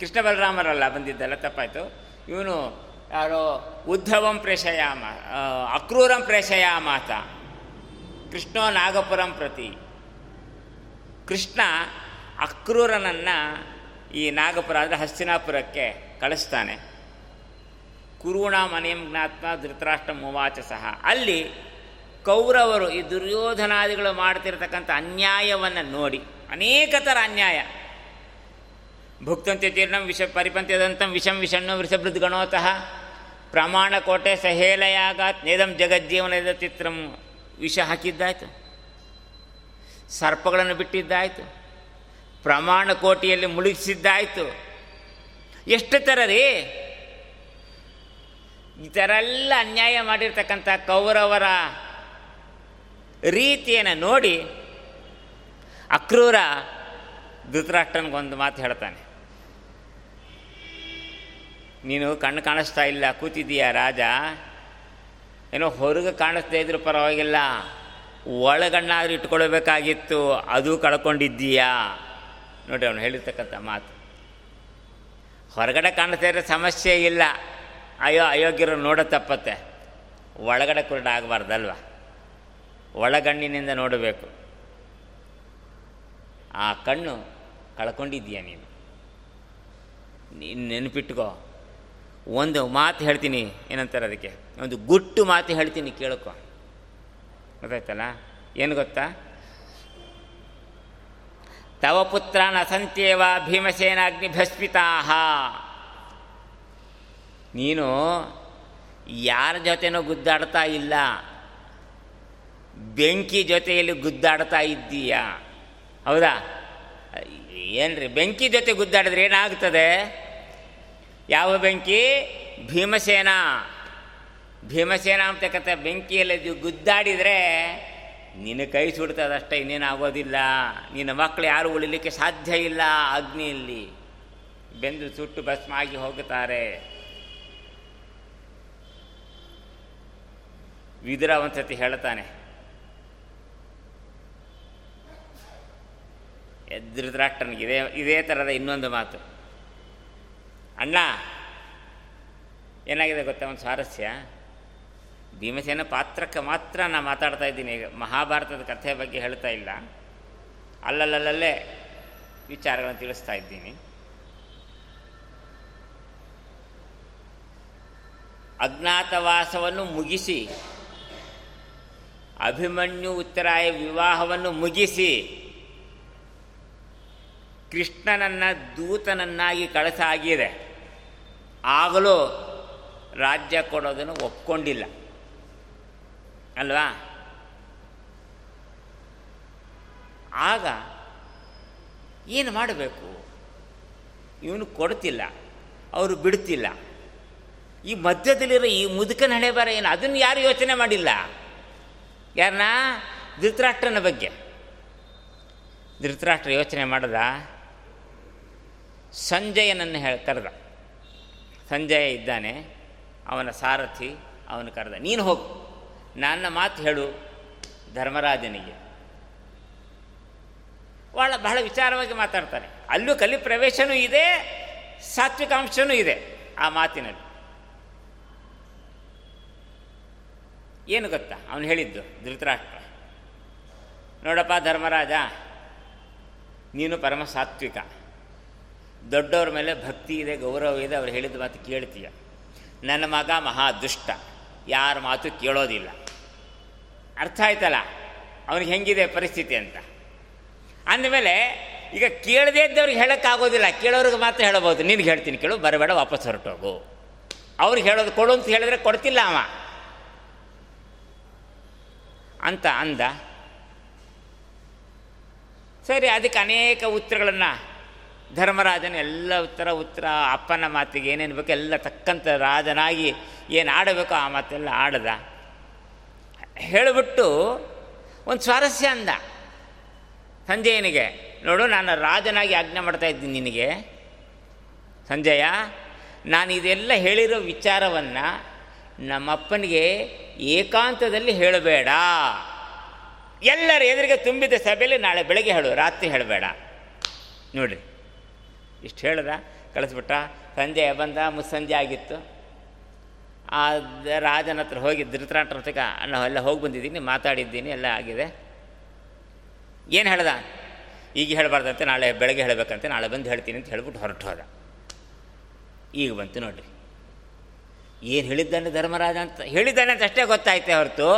ಕೃಷ್ಣ ಬಲರಾಮರಲ್ಲ ಬಂದಿದ್ದಲ್ಲ, ತಪ್ಪಾಯಿತು. ಇವನು ಯಾರೋ ಉದ್ಧವಂ ಪ್ರೇಷಯಾಮ ಅಕ್ರೂರಂ ಪ್ರೇಷಯಾಮಾತ, ಕೃಷ್ಣೋ ನಾಗಪುರಂ ಪ್ರತಿ. ಕೃಷ್ಣ ಅಕ್ರೂರನನ್ನು ಈ ನಾಗಪುರ, ಅಂದರೆ ಹಸ್ತಿನಾಪುರಕ್ಕೆ ಕಳಿಸ್ತಾನೆ. ಕುರುಣ ಮನೆಯಂ ಜ್ಞಾತ್ಮ ಧೃತರಾಷ್ಟ್ರ ಮುವಾಚ ಸಹ. ಅಲ್ಲಿ ಕೌರವರು ಈ ದುರ್ಯೋಧನಾದಿಗಳು ಮಾಡ್ತಿರ್ತಕ್ಕಂಥ ಅನ್ಯಾಯವನ್ನು ನೋಡಿ, ಅನೇಕ ಥರ ಅನ್ಯಾಯ. ಭುಕ್ತಂತ್ಯ ತೀರ್ಣಂ ವಿಷ ಪರಿಪಂತ್ಯದಂತಂ ವಿಷಂ ವಿಷಣ್ಣು ಪ್ರಮಾಣ ಕೋಟೆ ಸಹೇಲಯಾಗಾತ್ ನೇದಂ ಜಗಜ್ಜೀವನದ ಚಿತ್ರಂ. ವಿಷ ಹಾಕಿದ್ದಾಯಿತು. ಸರ್ಪಗಳನ್ನು ಬಿಟ್ಟಿದ್ದಾಯಿತು. ಪ್ರಮಾಣ ಕೋಟಿಯಲ್ಲಿ ಮುಳುಗಿಸಿದ್ದಾಯಿತು. ಎಷ್ಟು ಥರ ರೀ? ಈ ಥರ ಎಲ್ಲ ಅನ್ಯಾಯ ಮಾಡಿರ್ತಕ್ಕಂಥ ಕೌರವರ ರೀತಿಯನ್ನು ನೋಡಿ ಅಕ್ರೂರ ಧೃತರಾಷ್ಟ್ರನಿಗೊಂದು ಮಾತು ಹೇಳ್ತಾನೆ. ನೀನು ಕಣ್ಣು ಕಾಣಿಸ್ತಾ ಇಲ್ಲ, ಕೂತಿದ್ದೀಯ ರಾಜ? ಏನೋ ಹೊರಗೆ ಕಾಣಿಸ್ತಾ ಇದ್ರೂ ಪರವಾಗಿಲ್ಲ. ಒಳಗಣ್ಣಾದ್ರೂ ಇಟ್ಕೊಳ್ಬೇಕಾಗಿತ್ತು, ಅದು ಕಳ್ಕೊಂಡಿದ್ದೀಯಾ? ನೋಡಿ ಅವನು ಹೇಳಿರ್ತಕ್ಕಂಥ ಮಾತು. ಹೊರಗಡೆ ಕಾಣಿಸ್ತಾ ಇರೋ ಸಮಸ್ಯೆ ಇಲ್ಲ. ಅಯ್ಯೋ ಅಯೋಗ್ಯರು ನೋಡೋ ತಪ್ಪತ್ತೆ. ಒಳಗಡೆ ಕುರುಡ ಆಗಬಾರ್ದಲ್ವ? ಒಳಗಣ್ಣಿನಿಂದ ನೋಡಬೇಕು. ಆ ಕಣ್ಣು ಕಳ್ಕೊಂಡಿದ್ದೀಯ ನೀನು? ನೀನು ನೆನಪಿಟ್ಕೋ. ಒಂದು ಮಾತು ಹೇಳ್ತೀನಿ, ಏನಂತಾರೆ ಅದಕ್ಕೆ? ಒಂದು ಗುಟ್ಟು ಮಾತು ಹೇಳ್ತೀನಿ ಕೇಳ್ಕೊ. ಗೊತ್ತಾಯ್ತಲ್ಲ? ಏನು ಗೊತ್ತಾ? ತವ ಪುತ್ರನ ಅಸಂತ್ಯೇವ ಭೀಮಸೇನಾಗ್ನಿ ಭಸ್ಮಿತಾ ನೀನು ಯಾರ ಜೊತೆನೂ ಗುದ್ದಾಡ್ತಾ ಇಲ್ಲ. ಬೆಂಕಿ ಜೊತೆಯಲ್ಲಿ ಗುದ್ದಾಡ್ತಾ ಇದ್ದೀಯಾ. ಹೌದಾ? ಏನ್ರಿ, ಬೆಂಕಿ ಜೊತೆ ಗುದ್ದಾಡಿದ್ರೆ ಏನಾಗ್ತದೆ? ಯಾವ ಬೆಂಕಿ? ಭೀಮಸೇನ. ಭೀಮಸೇನ ಅಂತಕ್ಕಂಥ ಬೆಂಕಿಯಲ್ಲಿ ಗುದ್ದಾಡಿದರೆ ನಿನ್ನ ಕೈ ಸುಡ್ತದಷ್ಟೇ ಇನ್ನೇನು ಆಗೋದಿಲ್ಲ. ನಿನ್ನ ಮಕ್ಕಳು ಯಾರು ಉಳಿಲಿಕ್ಕೆ ಸಾಧ್ಯ ಇಲ್ಲ ಅಗ್ನಿಯಲ್ಲಿ. ಬೆಂದು ಸುಟ್ಟು ಭಸ್ಮ ಆಗಿ ಹೋಗುತ್ತಾರೆ. ವಿದುರ ಒಂದ್ಸತಿ ಹೇಳ್ತಾನೆ ಎದ್ರದ್ರಾಕ್ಟನಿಗೆ ಇದೇ ಇದೇ ಥರದ ಇನ್ನೊಂದು ಮಾತು. ಅಣ್ಣ, ಏನಾಗಿದೆ ಗೊತ್ತಾ ಒಂದು ಸ್ವಾರಸ್ಯ? ಭೀಮಸೇನ ಪಾತ್ರಕ್ಕೆ ಮಾತ್ರ ನಾನು ಮಾತಾಡ್ತಾ ಇದ್ದೀನಿ ಈಗ. ಮಹಾಭಾರತದ ಕಥೆ ಬಗ್ಗೆ ಹೇಳ್ತಾ ಇಲ್ಲ. ಅಲ್ಲಲ್ಲಲ್ಲೇ ವಿಚಾರಗಳನ್ನು ತಿಳಿಸ್ತಾ ಇದ್ದೀನಿ. ಅಜ್ಞಾತವಾಸವನ್ನು ಮುಗಿಸಿ, ಅಭಿಮನ್ಯು ಉತ್ತರಾಯ ವಿವಾಹವನ್ನು ಮುಗಿಸಿ, ಕೃಷ್ಣನನ್ನು ದೂತನನ್ನಾಗಿ ಕಳಸಾಗಿದೆ. ಆಗಲೂ ರಾಜ್ಯ ಕೊಡೋದನ್ನು ಒಪ್ಕೊಂಡಿಲ್ಲ. ಅಲ್ವಾ? ಆಗ ಏನು ಮಾಡಬೇಕು? ಇವನು ಕೊಡ್ತಿಲ್ಲ, ಅವರು ಬಿಡ್ತಿಲ್ಲ. ಈ ಮಧ್ಯದಲ್ಲಿರೋ ಈ ಮುದುಕನ ಹಣೆ ಬರ ಏನು? ಅದನ್ನು ಯಾರು ಯೋಚನೆ ಮಾಡಿಲ್ಲ? ಯಾರನ್ನ? ಧೃತರಾಷ್ಟ್ರನ ಬಗ್ಗೆ. ಧೃತರಾಷ್ಟ್ರ ಯೋಚನೆ ಮಾಡದ? ಸಂಜಯನನ್ನು ಹೇಳಿ ಸಂಜಯ ಇದ್ದಾನೆ, ಅವನ ಸಾರಥಿ ಅವನು ಕರೆದ, ನೀನು ಹೋಗು, ನನ್ನ ಮಾತು ಹೇಳು ಧರ್ಮರಾಜನಿಗೆ. ಭಾಳ ಬಹಳ ವಿಚಾರವಾಗಿ ಮಾತಾಡ್ತಾನೆ. ಅಲ್ಲೂ ಕಲಿ ಪ್ರವೇಶನೂ ಇದೆ ಸಾತ್ವಿಕ ಅಂಶನೂ ಇದೆ ಆ ಮಾತಿನಲ್ಲಿ. ಏನು ಗೊತ್ತಾ? ಅವನು ಹೇಳಿದ್ದು ಧೃತರಾಷ್ಟ್ರ. ನೋಡಪ್ಪ ಧರ್ಮರಾಜ, ನೀನು ಪರಮ ಸಾತ್ವಿಕ. ದೊಡ್ಡವ್ರ ಮೇಲೆ ಭಕ್ತಿ ಇದೆ, ಗೌರವ ಇದೆ, ಅವ್ರು ಹೇಳಿದ ಮಾತು ಕೇಳ್ತೀಯ. ನನ್ನ ಮಗ ಮಹಾ ದುಷ್ಟ, ಯಾರ ಮಾತು ಕೇಳೋದಿಲ್ಲ. ಅರ್ಥ ಆಯ್ತಲ್ಲ? ಅವನಿಗೆ ಹೆಂಗಿದೆ ಪರಿಸ್ಥಿತಿ ಅಂತ. ಅಂದಮೇಲೆ, ಈಗ ಕೇಳದೇ ಇದ್ದವ್ರಿಗೆ ಹೇಳೋಕ್ಕಾಗೋದಿಲ್ಲ. ಕೇಳೋರಿಗೆ ಮಾತ್ರ ಹೇಳಬಹುದು. ನಿನಗೆ ಹೇಳ್ತೀನಿ ಕೇಳು, ಬರಬೇಡ, ವಾಪಸ್ ಹೊರಟೋಗು. ಅವ್ರಿಗೆ ಹೇಳೋದು ಕೊಡು ಅಂತ ಹೇಳಿದ್ರೆ ಕೊಡ್ತಿಲ್ಲ ಅವ. ಅಂತ ಅಂದ. ಸರಿ, ಅದಕ್ಕೆ ಅನೇಕ ಉತ್ತರಗಳನ್ನು ಧರ್ಮರಾಜನ ಎಲ್ಲ ಉತ್ತರ ಉತ್ತರ, ಅಪ್ಪನ ಮಾತಿಗೆ ಏನೇನು ಬೇಕು ಎಲ್ಲ ತಕ್ಕಂಥ ರಾಜನಾಗಿ ಏನು ಆಡಬೇಕು ಆ ಮಾತೆಲ್ಲ ಆಡದ. ಹೇಳಿಬಿಟ್ಟು ಒಂದು ಸ್ವಾರಸ್ಯ ಅಂದ. ಸಂಜಯನಿಗೆ, ನೋಡು, ನಾನು ರಾಜನಾಗಿ ಆಜ್ಞೆ ಮಾಡ್ತಾ ಇದ್ದೀನಿ ನಿನಗೆ. ಸಂಜಯ, ನಾನು ಇದೆಲ್ಲ ಹೇಳಿರೋ ವಿಚಾರವನ್ನು ನಮ್ಮಪ್ಪನಿಗೆ ಏಕಾಂತದಲ್ಲಿ ಹೇಳಬೇಡ. ಎಲ್ಲರ ಎದುರಿಗೆ ತುಂಬಿದ ಸಭೆಯಲ್ಲಿ ನಾಳೆ ಬೆಳಗ್ಗೆ ಹೇಳು, ರಾತ್ರಿ ಹೇಳಬೇಡ. ನೋಡ್ರಿ. ಇಷ್ಟು ಹೇಳ್ದ ಕಳಿಸ್ಬಿಟ್ಟ ಸಂಜೆ ಬಂದ, ಮುಸ್ಸಂಜೆ ಆಗಿತ್ತು. ಆ ರಾಜನ ಹತ್ರ ಹೋಗಿ ಹತ್ರಕ್ಕೆ ನಾನು ಎಲ್ಲ ಹೋಗಿ ಬಂದಿದ್ದೀನಿ, ಮಾತಾಡಿದ್ದೀನಿ, ಎಲ್ಲ ಆಗಿದೆ. ಏನು ಹೇಳ್ದ? ಈಗ ಹೇಳಬಾರ್ದಂತೆ, ನಾಳೆ ಬೆಳಗ್ಗೆ ಹೇಳಬೇಕಂತೆ, ನಾಳೆ ಬಂದು ಹೇಳ್ತೀನಿ ಅಂತ ಹೇಳ್ಬಿಟ್ಟು ಹೊರಟು ಹೋದ. ಈಗ ಬಂತು ನೋಡ್ರಿ. ಏನು ಹೇಳಿದ್ದಾನೆ ಧರ್ಮರಾಜ ಅಂತ? ಹೇಳಿದ್ದಾನೆ ಅಂತ ಅಷ್ಟೇ ಗೊತ್ತಾಯ್ತೆ ಹೊರತು.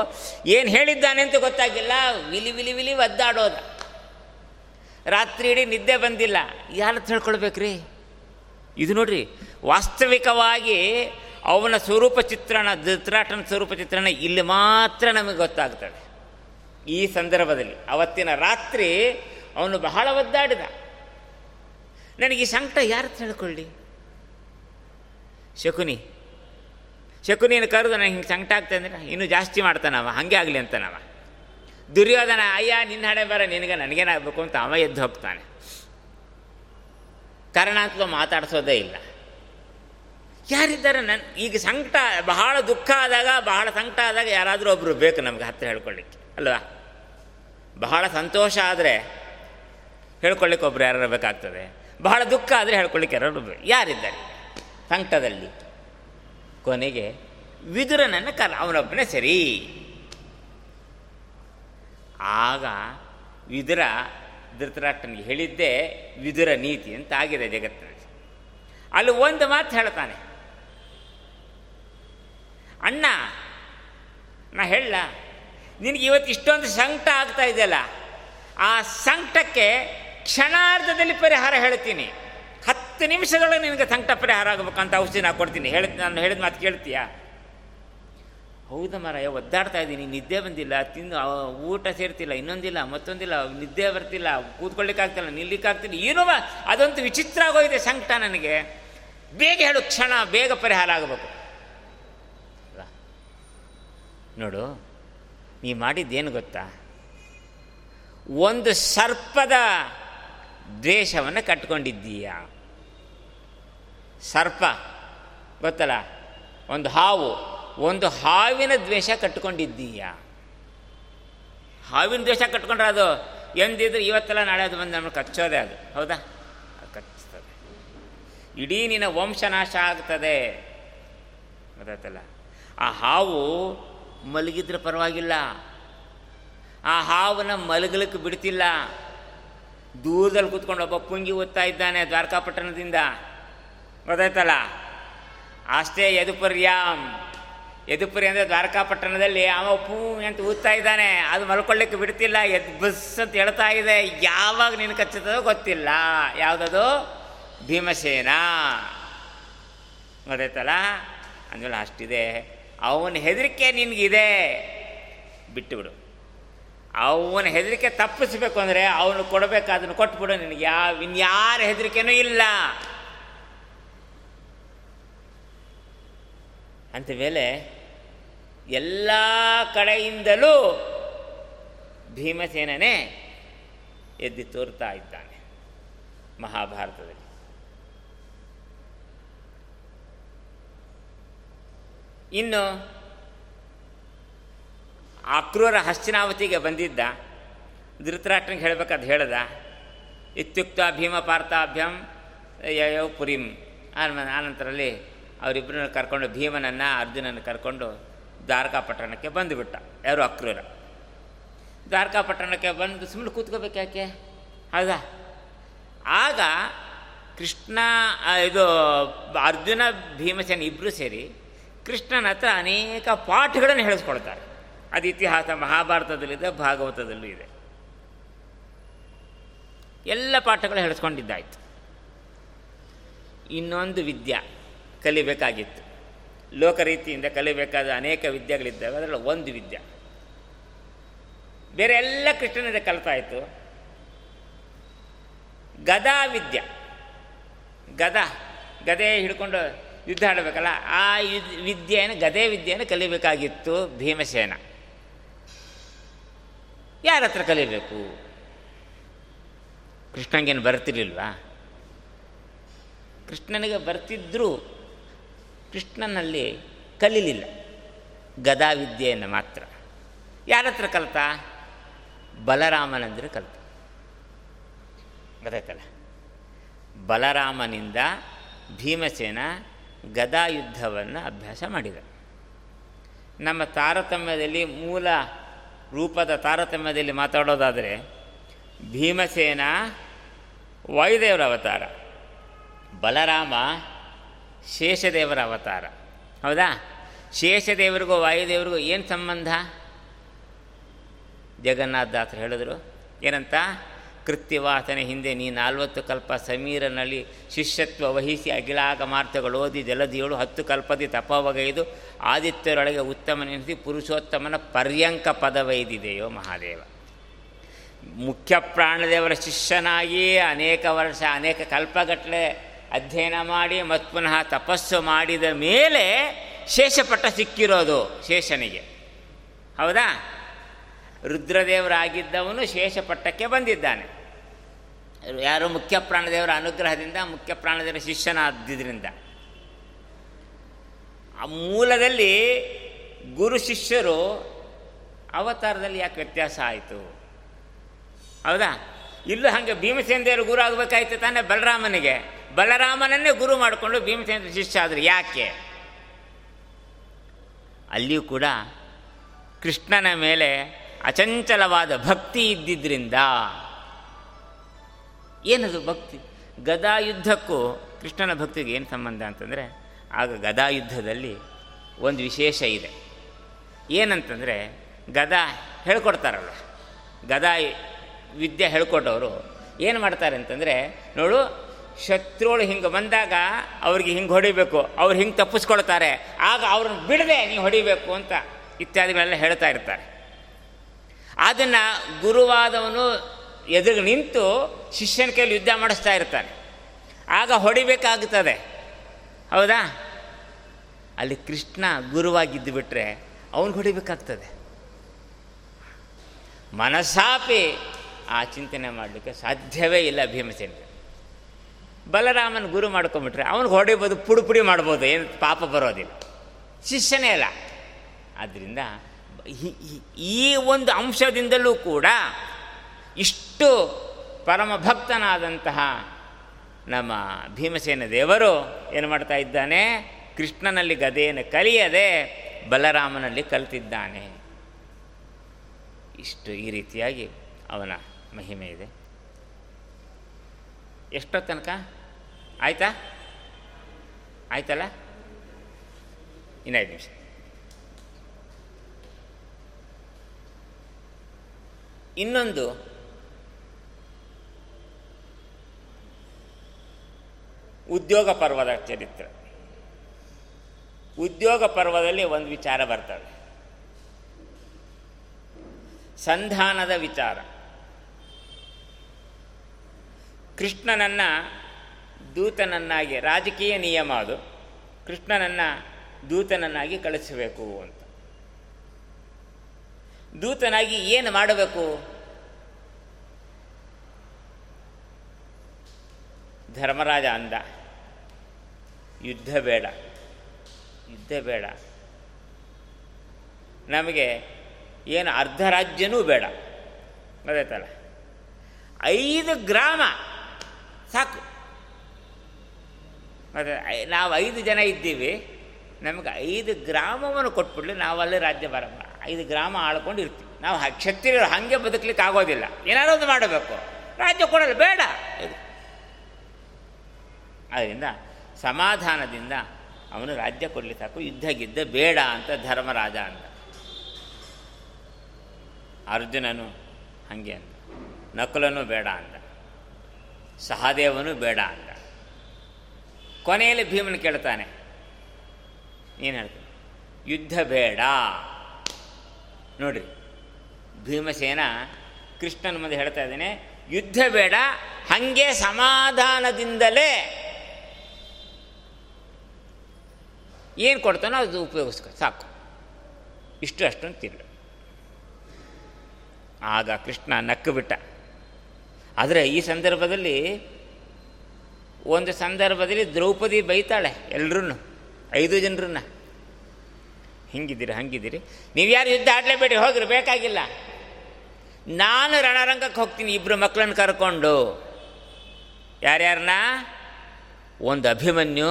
ಏನು ಹೇಳಿದ್ದಾನೆ ಅಂತ ಗೊತ್ತಾಗಿಲ್ಲ. ವಿಲಿ ವಿಲಿ ವಿಲಿ ಒದ್ದಾಡೋದ. ರಾತ್ರಿ ಇಡೀ ನಿದ್ದೆ ಬಂದಿಲ್ಲ. ಯಾರು ತಿಳ್ಕೊಳ್ಬೇಕ್ರಿ ಇದು ನೋಡ್ರಿ, ವಾಸ್ತವಿಕವಾಗಿ ಅವನ ಸ್ವರೂಪ ಚಿತ್ರಣ ಧೃತರಾಷ್ಟ್ರನ ಸ್ವರೂಪ ಚಿತ್ರಣ ಇಲ್ಲಿ ಮಾತ್ರ ನಮಗೆ ಗೊತ್ತಾಗ್ತದೆ. ಈ ಸಂದರ್ಭದಲ್ಲಿ ಅವತ್ತಿನ ರಾತ್ರಿ ಅವನು ಬಹಳ ಒದ್ದಾಡಿದ. ನನಗೆ ಈ ಸಂಕಟ ಯಾರು ತಿಳ್ಕೊಳ್ಳಿ ಶಕುನಿ, ಶಕುನಿಯನ್ನು ಕರೆದು ನನಗೆ ಹಿಂಗೆ ಸಂಕಟ ಆಗ್ತದೆ ಅಂದರೆ ಇನ್ನೂ ಜಾಸ್ತಿ ಮಾಡ್ತಾನವ, ಹಾಗೆ ಆಗಲಿ ಅಂತಾನವ. ದುರ್ಯೋಧನ, ಅಯ್ಯ, ನಿನ್ನ ಹಣೆ ಬರ, ನಿನಗೆ ನನಗೇನಾಗಬೇಕು ಅಂತ ಅವ ಎದ್ದು ಹೋಗ್ತಾನೆ. ಕರ್ಣ ಅಂತಲೂ ಮಾತಾಡಿಸೋದೇ ಇಲ್ಲ. ಯಾರಿದ್ದಾರೆ ನನ್ನ ಈಗ ಸಂಕಟ, ಬಹಳ ದುಃಖ ಆದಾಗ, ಬಹಳ ಸಂಕಟ ಆದಾಗ ಯಾರಾದರೂ ಒಬ್ಬರು ಬೇಕು ನಮಗೆ ಹತ್ತಿರ ಹೇಳ್ಕೊಳ್ಳಿಕ್ಕೆ ಅಲ್ವಾ? ಬಹಳ ಸಂತೋಷ ಆದರೆ ಹೇಳ್ಕೊಳ್ಳಿಕ್ಕೆ ಒಬ್ರು ಯಾರು ಬೇಕಾಗ್ತದೆ. ಬಹಳ ದುಃಖ ಆದರೆ ಹೇಳ್ಕೊಳ್ಳಿಕ್ಕೆ ಯಾರು ಯಾರಿದ್ದಾರೆ? ಸಂಕಟದಲ್ಲಿ ಕೊನೆಗೆ ವಿದುರನನ್ನು ಕರ ಅವನೊಬ್ಬನೇ ಸರಿ. ಆಗ ವಿದುರ ಧೃತರಾಷ್ಟ್ರನಿಗೆ ಹೇಳಿದ್ದೆ, ವಿದುರ ನೀತಿ ಅಂತ ಆಗಿದೆ ಜಗತ್ತಿನಲ್ಲಿ. ಅಲ್ಲಿ ಒಂದು ಮಾತು ಹೇಳ್ತಾನೆ ಅಣ್ಣ, ನಾ ಹೇಳ ನಿನಗೆ ಇವತ್ತು ಇಷ್ಟೊಂದು ಸಂಕಟ ಆಗ್ತಾ ಇದೆಯಲ್ಲ, ಆ ಸಂಕಟಕ್ಕೆ ಕ್ಷಣಾರ್ಧದಲ್ಲಿ ಪರಿಹಾರ ಹೇಳ್ತೀನಿ. ಹತ್ತು ನಿಮಿಷದೊಳಗೆ ನಿನಗೆ ಸಂಕಟ ಪರಿಹಾರ ಆಗಬೇಕಂತ ಔಷಧಿ ನಾ ಕೊಡ್ತೀನಿ. ಹೇಳ್ತೀನಿ ನಾನು ಹೇಳಿದ ಮಾತು ಕೇಳ್ತೀಯಾ? ಹೌದಾ ಮಾರಾಯ, ಒದ್ದಾಡ್ತಾ ಇದ್ದೀನಿ. ನಿದ್ದೆ ಬಂದಿಲ್ಲ, ತಿಂದು ಊಟ ಸೇರ್ತಿಲ್ಲ, ಇನ್ನೊಂದಿಲ್ಲ, ಮತ್ತೊಂದಿಲ್ಲ, ನಿದ್ದೆ ಬರ್ತಿಲ್ಲ, ಕೂತ್ಕೊಳ್ಳಿಕ್ಕಾಗ್ತಿಲ್ಲ, ನಿಲ್ಲಿಕ್ಕಾಗ್ತಿಲ್ಲ, ಏನೋ ಅದೊಂದು ವಿಚಿತ್ರ ಆಗೋಗಿದೆ ಸಂಕಟ ನನಗೆ. ಬೇಗ ಹೇಳು, ಕ್ಷಣ, ಬೇಗ ಪರಿಹಾರ ಆಗಬೇಕು? ನೋಡು, ನೀ ಮಾಡಿದ್ದೇನು ಗೊತ್ತಾ? ಒಂದು ಸರ್ಪದ ದ್ವೇಷವನ್ನು ಕಟ್ಕೊಂಡಿದ್ದೀಯ. ಸರ್ಪ, ಗೊತ್ತಲ್ಲ? ಒಂದು ಹಾವು. ಒಂದು ಹಾವಿನ ದ್ವೇಷ ಕಟ್ಕೊಂಡಿದ್ದೀಯಾ? ಹಾವಿನ ದ್ವೇಷ ಕಟ್ಕೊಂಡ್ರೆ ಅದು ಎಂದಿದ್ರೆ ಇವತ್ತೆಲ್ಲ ನಾಳೆ ಅದು ಬಂದು ನಮ್ಗೆ ಕಚ್ಚೋದೆ ಅದು. ಹೌದಾ? ಅದು ಇಡೀ ನಿನ್ನ ವಂಶನಾಶ ಆಗ್ತದೆ. ಗೊತ್ತಾಯ್ತಲ್ಲ? ಆ ಹಾವು ಮಲಗಿದ್ರೆ ಪರವಾಗಿಲ್ಲ. ಆ ಹಾವನ್ನ ಮಲಗಲಿಕ್ಕೆ ಬಿಡ್ತಿಲ್ಲ. ದೂರದಲ್ಲಿ ಕೂತ್ಕೊಂಡು ಒಬ್ಬ ಪುಂಗಿ ಓದ್ತಾ ಇದ್ದಾನೆ ದ್ವಾರಕಾಪಟ್ಟಣದಿಂದ. ಗೊತ್ತಾಯ್ತಲ್ಲ? ಅಷ್ಟೇ ಯದುಪರ್ಯಾಮ್ ಯದುಪುರಿ ಅಂದರೆ ದ್ವಾರಕಾಪಟ್ಟಣದಲ್ಲಿ ಅವ ಪೂ ಅಂತ ಊದ್ತಾ ಇದ್ದಾನೆ. ಅದು ಮಲ್ಕೊಳ್ಳಿಕ್ಕೆ ಬಿಡ್ತಿಲ್ಲ, ಎದ್ ಬಸ್ ಅಂತ ಹೇಳ್ತಾ ಇದೆ. ಯಾವಾಗ ನಿನ್ನ ಕಚ್ಚುತ್ತದೋ ಗೊತ್ತಿಲ್ಲ. ಯಾವುದದು? ಭೀಮಸೇನ. ಗೊತ್ತಾಯ್ತಲ್ಲ? ಅಂದ್ಮೇಲೆ ಅಷ್ಟಿದೆ ಅವನ ಹೆದರಿಕೆ ನಿನಗಿದೆ. ಬಿಟ್ಟುಬಿಡು. ಅವನ ಹೆದರಿಕೆ ತಪ್ಪಿಸ್ಬೇಕು ಅಂದರೆ ಅವನು ಕೊಡಬೇಕಾದನ್ನು ಕೊಟ್ಬಿಡು ನಿನಗೆ. ಯಾವ ಇನ್ಯಾರ ಹೆದರಿಕೆನೂ ಇಲ್ಲ. ಅಂತ ಮೇಲೆ ಎಲ್ಲ ಕಡೆಯಿಂದಲೂ ಭೀಮಸೇನನೇ ಎದ್ದು ತೋರ್ತಾ ಇದ್ದಾನೆ ಮಹಾಭಾರತದಲ್ಲಿ. ಇನ್ನು ಅಕ್ರೂರ ಹಸ್ತಿನಾವತಿಗೆ ಬಂದಿದ್ದ ಧೃತರಾಷ್ಟ್ರಂಗೆ ಹೇಳ್ಬೇಕಾದ್ ಹೇಳ್ದ, ಇತ್ಯುಕ್ತ ಭೀಮ ಪಾರ್ಥಾಭ್ಯಂ ಯಯೋ ಪುರಿಂ. ಆನ ಆನಂತರಲ್ಲಿ ಅವರಿಬ್ಬರನ್ನ ಕರ್ಕೊಂಡು ಭೀಮನನ್ನು ಅರ್ಜುನನ್ನು ಕರ್ಕೊಂಡು ದ್ವಾರಕಾ ಪಟ್ಟಣಕ್ಕೆ ಬಂದುಬಿಟ್ಟ. ಯಾರು ಅಕ್ರೂರ? ದ್ವಾರಕಾ ಪಟ್ಟಣಕ್ಕೆ ಬಂದು ಸುಮ್ಮನೆ ಕೂತ್ಕೋಬೇಕು ಯಾಕೆ? ಹೌದಾ ಆಗ ಕೃಷ್ಣ ಇದು ಅರ್ಜುನ, ಭೀಮಸೇನ ಇಬ್ಬರು ಸೇರಿ ಕೃಷ್ಣನ ಹತ್ರ ಅನೇಕ ಪಾಠಗಳನ್ನು ಹೇಳಿಸ್ಕೊಳ್ತಾರೆ. ಅದು ಇತಿಹಾಸ ಮಹಾಭಾರತದಲ್ಲಿದೆ, ಭಾಗವತದಲ್ಲೂ ಇದೆ. ಎಲ್ಲ ಪಾಠಗಳು ಹೇಳಿಸ್ಕೊಂಡಿದ್ದಾಯಿತು. ಇನ್ನೊಂದು ವಿದ್ಯೆ ಕಲಿಬೇಕಾಗಿತ್ತು. ಲೋಕರೀತಿಯಿಂದ ಕಲಿಬೇಕಾದ ಅನೇಕ ವಿದ್ಯೆಗಳಿದ್ದಾವೆ. ಅದರಲ್ಲಿ ಒಂದು ವಿದ್ಯೆ. ಬೇರೆ ಎಲ್ಲ ಕೃಷ್ಣನಿಂದ ಕಲಿತಾಯಿತು ಗದಾ ವಿದ್ಯೆ. ಗದ. ಗದೆ ಹಿಡ್ಕೊಂಡು ಯುದ್ಧ ಆಡಬೇಕಲ್ಲ, ಆ ವಿದ್ಯೆಯನ್ನು, ಗದೆ ವಿದ್ಯೆಯನ್ನು ಕಲಿಬೇಕಾಗಿತ್ತು ಭೀಮಸೇನ. ಯಾರ ಹತ್ರ ಕಲಿಬೇಕು? ಕೃಷ್ಣಂಗೇನು ಬರ್ತಿರ್ಲಿಲ್ವಾ? ಕೃಷ್ಣನಿಗೆ ಬರ್ತಿದ್ದರೂ ಕೃಷ್ಣನಲ್ಲಿ ಕಲೀಲಿಲ್ಲ. ಗದಾ ವಿದ್ಯೆಯನ್ನು ಮಾತ್ರ. ಯಾರ ಹತ್ರ ಕಲಿತ? ಬಲರಾಮನಂದ್ರೆ ಕಲಿತ. ಗೊತ್ತಾಯ್ತಲ್ಲ? ಬಲರಾಮನಿಂದ ಭೀಮಸೇನ ಗದಾ ಯುದ್ಧವನ್ನು ಅಭ್ಯಾಸ ಮಾಡಿದ. ನಮ್ಮ ತಾರತಮ್ಯದಲ್ಲಿ ಮೂಲ ರೂಪದ ತಾರತಮ್ಯದಲ್ಲಿ ಮಾತಾಡೋದಾದರೆ ಭೀಮಸೇನ ವಾಯುದೇವರ ಅವತಾರ. ಬಲರಾಮ ಶೇಷದೇವರ ಅವತಾರ. ಹೌದಾ? ಶೇಷದೇವರಿಗೂ ವಾಯುದೇವರಿಗೂ ಏನು ಸಂಬಂಧ? ಜಗನ್ನಾಥದಾಸರು ಹೇಳಿದ್ರು, ಏನಂತ? ಕೃತ್ಯವಾಸನೆ ಹಿಂದೆ ನೀ ನಾಲ್ವತ್ತು ಕಲ್ಪ ಸಮೀರನಲ್ಲಿ ಶಿಷ್ಯತ್ವ ವಹಿಸಿ ಅಗಿಲಾಗಮಾರ್ಥಗಳು ಓದಿ ಜಲದಿಯೋಳು ಹತ್ತು ಕಲ್ಪದಿ ತಪವಗೈದು ಆದಿತ್ಯರೊಳಗೆ ಉತ್ತಮನೆನಿಸಿ ಪುರುಷೋತ್ತಮನ ಪರ್ಯಂಕ ಪದವೈದಿದೆಯೋ ಮಹಾದೇವ. ಮುಖ್ಯ ಪ್ರಾಣದೇವರ ಶಿಷ್ಯನಾಗಿ ಅನೇಕ ವರ್ಷ, ಅನೇಕ ಕಲ್ಪಗಟ್ಟಲೆ ಅಧ್ಯಯನ ಮಾಡಿ ಮತ್ತು ಪುನಃ ತಪಸ್ಸು ಮಾಡಿದ ಮೇಲೆ ಶೇಷಪಟ್ಟ ಸಿಕ್ಕಿರೋದು ಶೇಷನಿಗೆ. ಹೌದಾ? ರುದ್ರದೇವರಾಗಿದ್ದವನು ಶೇಷಪಟ್ಟಕ್ಕೆ ಬಂದಿದ್ದಾನೆ. ಯಾರು ಮುಖ್ಯ ಪ್ರಾಣದೇವರ ಅನುಗ್ರಹದಿಂದ, ಮುಖ್ಯ ಪ್ರಾಣದೇವರ ಶಿಷ್ಯನಾದ್ದರಿಂದ ಆ ಮೂಲದಲ್ಲಿ ಗುರು ಶಿಷ್ಯರು ಅವತಾರದಲ್ಲಿ ಯಾಕೆ ವ್ಯತ್ಯಾಸ ಆಯಿತು? ಹೌದಾ? ಇಲ್ಲೂ ಹಾಗೆ ಭೀಮಸೇನ ದೇವರು ಗುರು ಆಗಬೇಕಾಯ್ತು ತಾನೇ ಬಲರಾಮನಿಗೆ. ಬಲರಾಮನನ್ನೇ ಗುರು ಮಾಡಿಕೊಂಡು ಭೀಮಸೇನ ಶಿಷ್ಯ ಆದರು ಯಾಕೆ? ಅಲ್ಲಿಯೂ ಕೂಡ ಕೃಷ್ಣನ ಮೇಲೆ ಅಚಂಚಲವಾದ ಭಕ್ತಿ ಇದ್ದಿದ್ದರಿಂದ ಏನದು ಭಕ್ತಿ? ಗದಾಯುದ್ಧಕ್ಕೂ ಕೃಷ್ಣನ ಭಕ್ತಿಗೆ ಏನು ಸಂಬಂಧ ಅಂತಂದರೆ, ಆಗ ಗದಾಯುದ್ಧದಲ್ಲಿ ಒಂದು ವಿಶೇಷ ಇದೆ. ಏನಂತಂದರೆ, ಗದಾ ಹೇಳ್ಕೊಡ್ತಾರಲ್ಲ. ಗದಾ ವಿದ್ಯೆ ಹೇಳ್ಕೊಟ್ಟವರು ಏನು ಮಾಡ್ತಾರೆ ಅಂತಂದರೆ, ನೋಡು ಶತ್ರುಗಳು ಹಿಂಗೆ ಬಂದಾಗ ಅವ್ರಿಗೆ ಹಿಂಗೆ ಹೊಡಿಬೇಕು, ಅವ್ರು ಹಿಂಗೆ ತಪ್ಪಿಸ್ಕೊಳ್ತಾರೆ. ಆಗ ಅವ್ರನ್ನ ಬಿಡದೆ ನೀವು ಹೊಡಿಬೇಕು ಅಂತ ಇತ್ಯಾದಿಗಳೆಲ್ಲ ಹೇಳ್ತಾ ಇರ್ತಾರೆ. ಅದನ್ನು ಗುರುವಾದವನು ಎದುರು ನಿಂತು ಶಿಷ್ಯನ ಕೈಯಲ್ಲಿ ಯುದ್ಧ ಮಾಡಿಸ್ತಾ ಇರ್ತಾನೆ. ಆಗ ಹೊಡಿಬೇಕಾಗುತ್ತದೆ. ಹೌದಾ? ಅಲ್ಲಿ ಕೃಷ್ಣ ಗುರುವಾಗಿದ್ದು ಬಿಟ್ಟರೆ ಅವನು ಹೊಡಿಬೇಕಾಗ್ತದೆ. ಮನಸ್ಸಾಪಿ ಆ ಚಿಂತನೆ ಮಾಡಲಿಕ್ಕೆ ಸಾಧ್ಯವೇ ಇಲ್ಲ ಭೀಮಸೇನ. ಬಲರಾಮನ ಗುರು ಮಾಡ್ಕೊಂಬಿಟ್ರೆ ಅವನಿಗೆ ಹೊಡಿಬೋದು ಪುಡಿ ಪುಡಿ ಮಾಡ್ಬೋದು, ಏನು ಪಾಪ ಬರೋದಿಲ್ಲ. ಶಿಷ್ಯನೇ ಅಲ್ಲ ಆದ್ದರಿಂದ ಈ- ಒಂದು ಅಂಶದಿಂದಲೂ ಕೂಡ ಇಷ್ಟು ಪರಮ ಭಕ್ತನಾದಂತಹ ನಮ್ಮ ಭೀಮಸೇನ ದೇವರು ಏನು ಮಾಡ್ತಾ ಇದ್ದಾನೆ? ಕೃಷ್ಣನಲ್ಲಿ ಗದೆಯನ್ನು ಕಲಿಯದೆ ಬಲರಾಮನಲ್ಲಿ ಕಲಿತಿದ್ದಾನೆ. ಇಷ್ಟು ಈ ರೀತಿಯಾಗಿ ಅವನ ಮಹಿಮೆ ಇದೆ. ಎಷ್ಟೋ ತನಕ ಆಯ್ತಾ? ಆಯ್ತಲ್ಲ? ಇನ್ನೈದು ನಿಮಿಷ. ಇನ್ನೊಂದು. ಉದ್ಯೋಗ ಪರ್ವದ ಚರಿತ್ರೆ. ಉದ್ಯೋಗ ಪರ್ವದಲ್ಲಿ ಒಂದು ವಿಚಾರ ಬರ್ತದೆ. ಸಂಧಾನದ ವಿಚಾರ. ಕೃಷ್ಣನನ್ನು ದೂತನನ್ನಾಗಿ, ರಾಜಕೀಯ ನಿಯಮ ಅದು. ಕೃಷ್ಣನನ್ನು ದೂತನನ್ನಾಗಿ ಕಳಿಸಬೇಕು ಅಂತ. ದೂತನಾಗಿ ಏನು ಮಾಡಬೇಕು? ಧರ್ಮರಾಜ ಅಂದ. ಯುದ್ಧ ಬೇಡ. ಯುದ್ಧ ಬೇಡ. ನಮಗೆ ಏನು ಅರ್ಧ ರಾಜ್ಯನೂ ಬೇಡ. ಗೊತ್ತಾಯ್ತಲ್ಲ? ಐದು ಗ್ರಾಮ ಸಾಕು. ಮತ್ತೆ ನಾವು ಐದು ಜನ ಇದ್ದೀವಿ. ನಮಗೆ ಐದು ಗ್ರಾಮವನ್ನು ಕೊಟ್ಬಿಡ್ಲಿ ನಾವು ಅಲ್ಲೇ ರಾಜ್ಯ ಬರಲ್ಲ ಐದು ಗ್ರಾಮ ಆಳ್ಕೊಂಡು ಇರ್ತೀವಿ. ನಾವು ಕ್ಷತ್ರಿಯರು ಹಾಗೆ ಬದುಕಲಿಕ್ಕೆ ಆಗೋದಿಲ್ಲ. ಏನಾದ್ರು ಒಂದು ಮಾಡಬೇಕು. ರಾಜ್ಯ ಕೊಡಲ್ಲ ಬೇಡ. ಇದು. ಆದ್ದರಿಂದ ಸಮಾಧಾನದಿಂದ ಅವನು ರಾಜ್ಯ ಕೊಡಲಿ ಸಾಕು. ಯುದ್ಧ ಗಿದ್ದ ಬೇಡ ಅಂತ ಧರ್ಮರಾಜ ಅಂತ ಅರ್ಜುನನು ಹಾಗೆ ಅಂತ ನಕುಲನು ಬೇಡ ಅಂತ ಸಹದೇವನು ಬೇಡ ಅಂತ. ಕೊನೆಯಲ್ಲಿ ಭೀಮನು ಕೇಳ್ತಾನೆ, ಏನು ಹೇಳ್ತಾನೆ ಯುದ್ಧ ಬೇಡ. ನೋಡ್ರಿ ಭೀಮಸೇನ ಕೃಷ್ಣನ ಮುಂದೆ ಹೇಳ್ತಾ ಇದ್ದೇನೆ, ಯುದ್ಧ ಬೇಡ, ಹಾಗೆ ಸಮಾಧಾನದಿಂದಲೇ ಏನು ಕೊಡ್ತಾನೋ ಅದು ಉಪಯೋಗಿಸ್ಕೊ, ಸಾಕು. ಇಷ್ಟು ಅಷ್ಟೊಂದು ತಿರ್ಲು ಆಗ ಕೃಷ್ಣ ನಕ್ಕು ಬಿಟ್ಟ. ಆದರೆ ಈ ಸಂದರ್ಭದಲ್ಲಿ ಒಂದು ಸಂದರ್ಭದಲ್ಲಿ ದ್ರೌಪದಿ ಬೈತಾಳೆ ಎಲ್ಲರೂ ಐದು ಜನರನ್ನ. ಹಿಂಗಿದ್ದೀರಿ, ಹಂಗಿದ್ದೀರಿ? ನೀವು ಯಾರು ಯುದ್ಧ ಆಡಲೇಬೇಡಿ, ಹೋಗ್ರಿ, ಬೇಕಾಗಿಲ್ಲ. ನಾನು ರಣರಂಗಕ್ಕೆ ಹೋಗ್ತೀನಿ ಇಬ್ಬರು ಮಕ್ಕಳನ್ನು ಕರ್ಕೊಂಡು. ಯಾರ್ಯಾರನ್ನ ಒಂದು ಅಭಿಮನ್ಯು,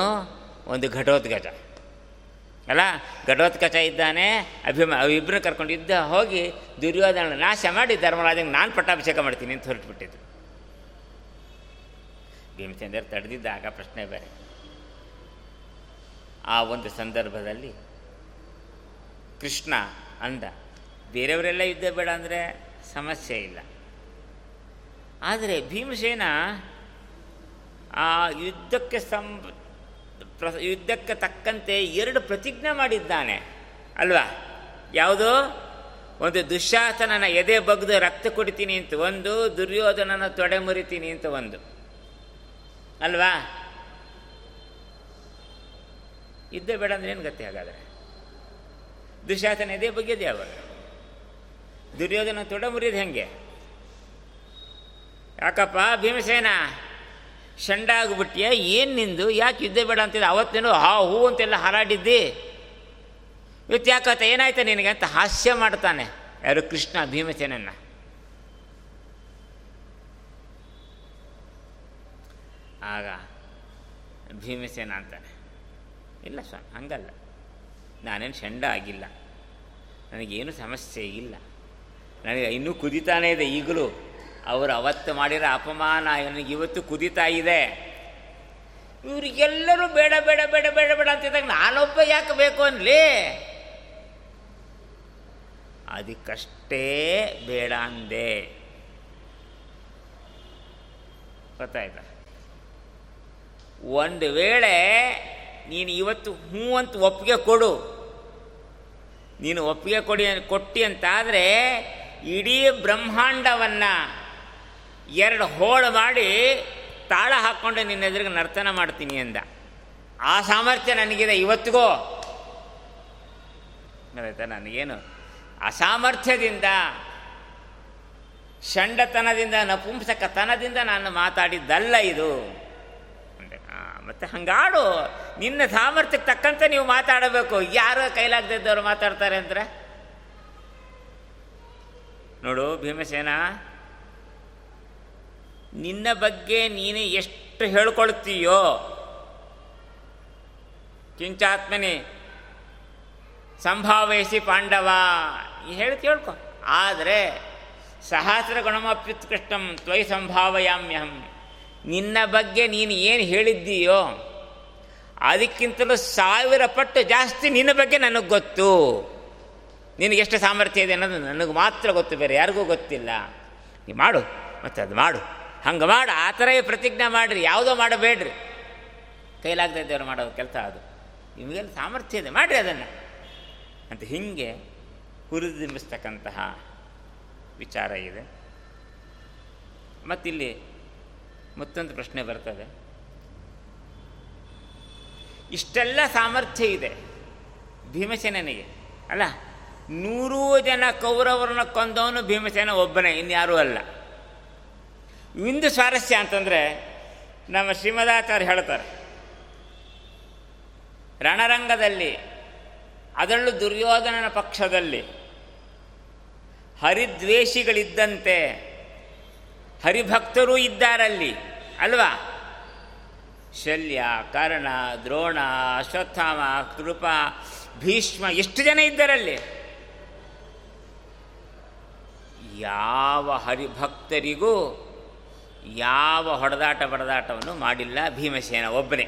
ಒಂದು ಘಟೋತ್ಕಚ ಅಲ್ಲ ಘಟೋತ್ಕಚ ಇದ್ದಾನೆ, ಅಭಿಮ ಇಬ್ಬರನ್ನ ಕರ್ಕೊಂಡು ಇದ್ದ ಹೋಗಿ ದುರ್ಯೋಧನ ನಾಶ ಮಾಡಿ ಧರ್ಮರಾಜಂಗೆ ನಾನು ಪಟ್ಟಾಭಿಷೇಕ ಮಾಡ್ತೀನಿ ಅಂತ ಹೊರಟುಬಿಟ್ಟಿದ್ದು. ಭೀಮಚಂದ್ರ ತಡೆದಿದ್ದಾಗ ಪ್ರಶ್ನೆ ಬೇರೆ. ಆ ಒಂದು ಸಂದರ್ಭದಲ್ಲಿ ಕೃಷ್ಣ ಅಂದ, ಬೇರೆಯವರೆಲ್ಲ ಯುದ್ಧ ಬೇಡ ಅಂದರೆ ಸಮಸ್ಯೆ ಇಲ್ಲ. ಆದರೆ ಭೀಮಸೇನ ಆ ಯುದ್ಧಕ್ಕೆ ಸಂ ಯುದ್ಧಕ್ಕೆ ತಕ್ಕಂತೆ ಎರಡು ಪ್ರತಿಜ್ಞೆ ಮಾಡಿದ್ದಾನೆ, ಅಲ್ವಾ? ಯಾವುದು? ಒಂದು ದುಶ್ಯಾಸನನ ಎದೆ ಬಗ್ದು ರಕ್ತ ಕುಡಿತೀನಿ ಅಂತ, ಒಂದು ದುರ್ಯೋಧನನ ತೊಡೆ ಮುರಿತೀನಿ ಅಂತ ಒಂದು. ಅಲ್ವಾ? ಇದ್ದೇ ಬೇಡ ಅಂದ್ರೆ ಏನು ಗತಿ ಹಾಗಾದರೆ? ಇದೇ ಬಗ್ಗೆ ಇದೆ ಯಾವಾಗ ದುರ್ಯೋಧನ ತೊಡ ಮುರಿಯೋದು ಹೆಂಗೆ? ಯಾಕಪ್ಪ, ಭೀಮಸೇನ ಶಂಡ ಆಗ್ಬಿಟ್ಟಿಯ ಏನು ನಿಂದು? ಯಾಕೆ ಯುದ್ಧ ಬೇಡ ಅಂತಿದ್ದೆ? ಅವತ್ತೇನು ಹಾ ಹೂ ಅಂತೆಲ್ಲ ಹಾರಾಡಿದ್ದಿ? ಇವತ್ತು ಯಾಕತ್ತ? ಏನಾಯ್ತ ನಿನಗೆ ಅಂತ ಹಾಸ್ಯ ಮಾಡ್ತಾನೆ. ಯಾರು? ಕೃಷ್ಣ ಭೀಮಸೇನನ್ನ. ಆಗ ಭೀಮಸೇನ ಅಂತಾನೆ. ಇಲ್ಲ ಸ್ವಾಮಿ, ಹಂಗಲ್ಲ. ನಾನೇನು ಶಂಡ ಆಗಿಲ್ಲ. ನನಗೇನು ಸಮಸ್ಯೆ ಇಲ್ಲ. ನನಗೆ ಇನ್ನೂ ಕುದಿತಾನೇ ಇದೆ ಈಗಲೂ. ಅವರು ಅವತ್ತು ಮಾಡಿರೋ ಅಪಮಾನ ನನಗೆ ಇವತ್ತು ಕುದಿತಾ ಇದೆ. ಇವರಿಗೆಲ್ಲರೂ ಬೇಡ ಬೇಡ ಬೇಡ ಬೇಡ ಬೇಡ ಅಂತಿದ್ದಾಗ ನಾನೊಬ್ಬ ಯಾಕೆ ಬೇಕು ಅನ್ಲಿ? ಅದಕ್ಕಷ್ಟೇ ಬೇಡ ಅಂದೆ. ಗೊತ್ತಾಯ್ತಾ? ಒಂದು ವೇಳೆ ನೀನು ಇವತ್ತು ಹ್ಞೂ ಅಂತ ಒಪ್ಪಿಗೆ ಕೊಡು. ನೀನು ಒಪ್ಪಿಗೆ ಕೊಡಿ ಕೊಟ್ಟಿ ಅಂತಾದರೆ ಇಡೀ ಬ್ರಹ್ಮಾಂಡವನ್ನು ಎರಡು ಹೋಳು ಮಾಡಿ ತಾಳ ಹಾಕ್ಕೊಂಡು ನಿನ್ನ ಎದುರಿಗೆ ನರ್ತನ ಮಾಡ್ತೀನಿ ಅಂದ. ಆ ಸಾಮರ್ಥ್ಯ ನನಗಿದೆ ಇವತ್ತಿಗೂ. ಆಯ್ತಾ ನನಗೇನು? ಅಸಾಮರ್ಥ್ಯದಿಂದ, ಷಂಡತನದಿಂದ, ನಪುಂಸಕತನದಿಂದ ನಾನು ಮಾತಾಡಿದ್ದಲ್ಲ ಇದು. ಮತ್ತು ಹಂಗಾಡು ನಿನ್ನ ಸಾಮರ್ಥ್ಯಕ್ಕೆ ತಕ್ಕಂತೆ ನೀವು ಮಾತಾಡಬೇಕು. ಯಾರೋ ಕೈಲಾಗದಿದ್ದವ್ರು ಮಾತಾಡ್ತಾರೆ ಅಂದ್ರೆ? ನೋಡು ಭೀಮಸೇನ, ನಿನ್ನ ಬಗ್ಗೆ ನೀನು ಎಷ್ಟು ಹೇಳ್ಕೊಳ್ತೀಯೋ, ಕಿಂಚಾತ್ಮನಿ ಸಂಭಾವಯಿಸಿ ಪಾಂಡವ ಹೇಳಿ ಕೇಳ್ಕೊ ಆದರೆ ಸಹಸ್ರ ಗುಣಮಪ್ಯುತ್ಕೃಷ್ಟಂ ತ್ವಯ್ ಸಂಭಾವಯಾಮ್ಯಹಂ. ನಿನ್ನ ಬಗ್ಗೆ ನೀನು ಏನು ಹೇಳಿದ್ದೀಯೋ, ಅದಕ್ಕಿಂತಲೂ ಸಾವಿರ ಪಟ್ಟು ಜಾಸ್ತಿ ನಿನ್ನ ಬಗ್ಗೆ ನನಗೆ ಗೊತ್ತು. ನಿನಗೆ ಎಷ್ಟು ಸಾಮರ್ಥ್ಯ ಇದೆ ಅನ್ನೋದು ನನಗೆ ಮಾತ್ರ ಗೊತ್ತು, ಬೇರೆ ಯಾರಿಗೂ ಗೊತ್ತಿಲ್ಲ. ನೀ ಮಾಡು, ಮತ್ತು ಅದು ಮಾಡು. ಹಂಗೆ ಮಾಡು, ಆ ಥರ ಪ್ರತಿಜ್ಞೆ ಮಾಡಿರಿ, ಯಾವುದೋ ಮಾಡಬೇಡ್ರಿ. ಕೈಲಾಗದೇ ಇದ್ದವ್ರು ಮಾಡೋದು ಕೆಲಸ ಅದು. ನಿಮಗೆಲ್ಲ ಸಾಮರ್ಥ್ಯ ಇದೆ, ಮಾಡಿರಿ ಅದನ್ನು. ಅಂತ ಹೀಗೆ ಹುರಿದಿಂಬಿಸ್ತಕ್ಕಂತಹ ವಿಚಾರ ಇದೆ. ಮತ್ತಿಲ್ಲಿ ಮತ್ತೊಂದು ಪ್ರಶ್ನೆ ಬರ್ತದೆ. ಇಷ್ಟೆಲ್ಲ ಸಾಮರ್ಥ್ಯ ಇದೆ ಭೀಮಸೇನಿಗೆ ಅಲ್ಲ? ನೂರೂ ಜನ ಕೌರವರನ್ನ ಕೊಂದವನು ಭೀಮಸೇನ ಒಬ್ಬನೇ, ಇನ್ಯಾರೂ ಅಲ್ಲ. ಇಂದು ಸ್ವಾರಸ್ಯ ಅಂತಂದರೆ ನಮ್ಮ ಶ್ರೀಮದಾಚಾರ್ಯ ಹೇಳ್ತಾರೆ, ರಣರಂಗದಲ್ಲಿ, ಅದರಲ್ಲೂ ದುರ್ಯೋಧನನ ಪಕ್ಷದಲ್ಲಿ ಹರಿದ್ವೇಷಿಗಳಿದ್ದಂತೆ ಹರಿಭಕ್ತರೂ ಇದ್ದಾರಲ್ಲಿ, ಅಲ್ವಾ? ಶಲ್ಯ, ಕರ್ಣ, ದ್ರೋಣ, ಅಶ್ವತ್ಥಾಮ, ಕೃಪ, ಭೀಷ್ಮ, ಎಷ್ಟು ಜನ ಇದ್ದಾರಲ್ಲಿ? ಯಾವ ಹರಿಭಕ್ತರಿಗೂ ಯಾವ ಹೊಡೆದಾಟ ಬಡದಾಟವನ್ನು ಮಾಡಿಲ್ಲ ಭೀಮಸೇನ ಒಬ್ಬನೇ.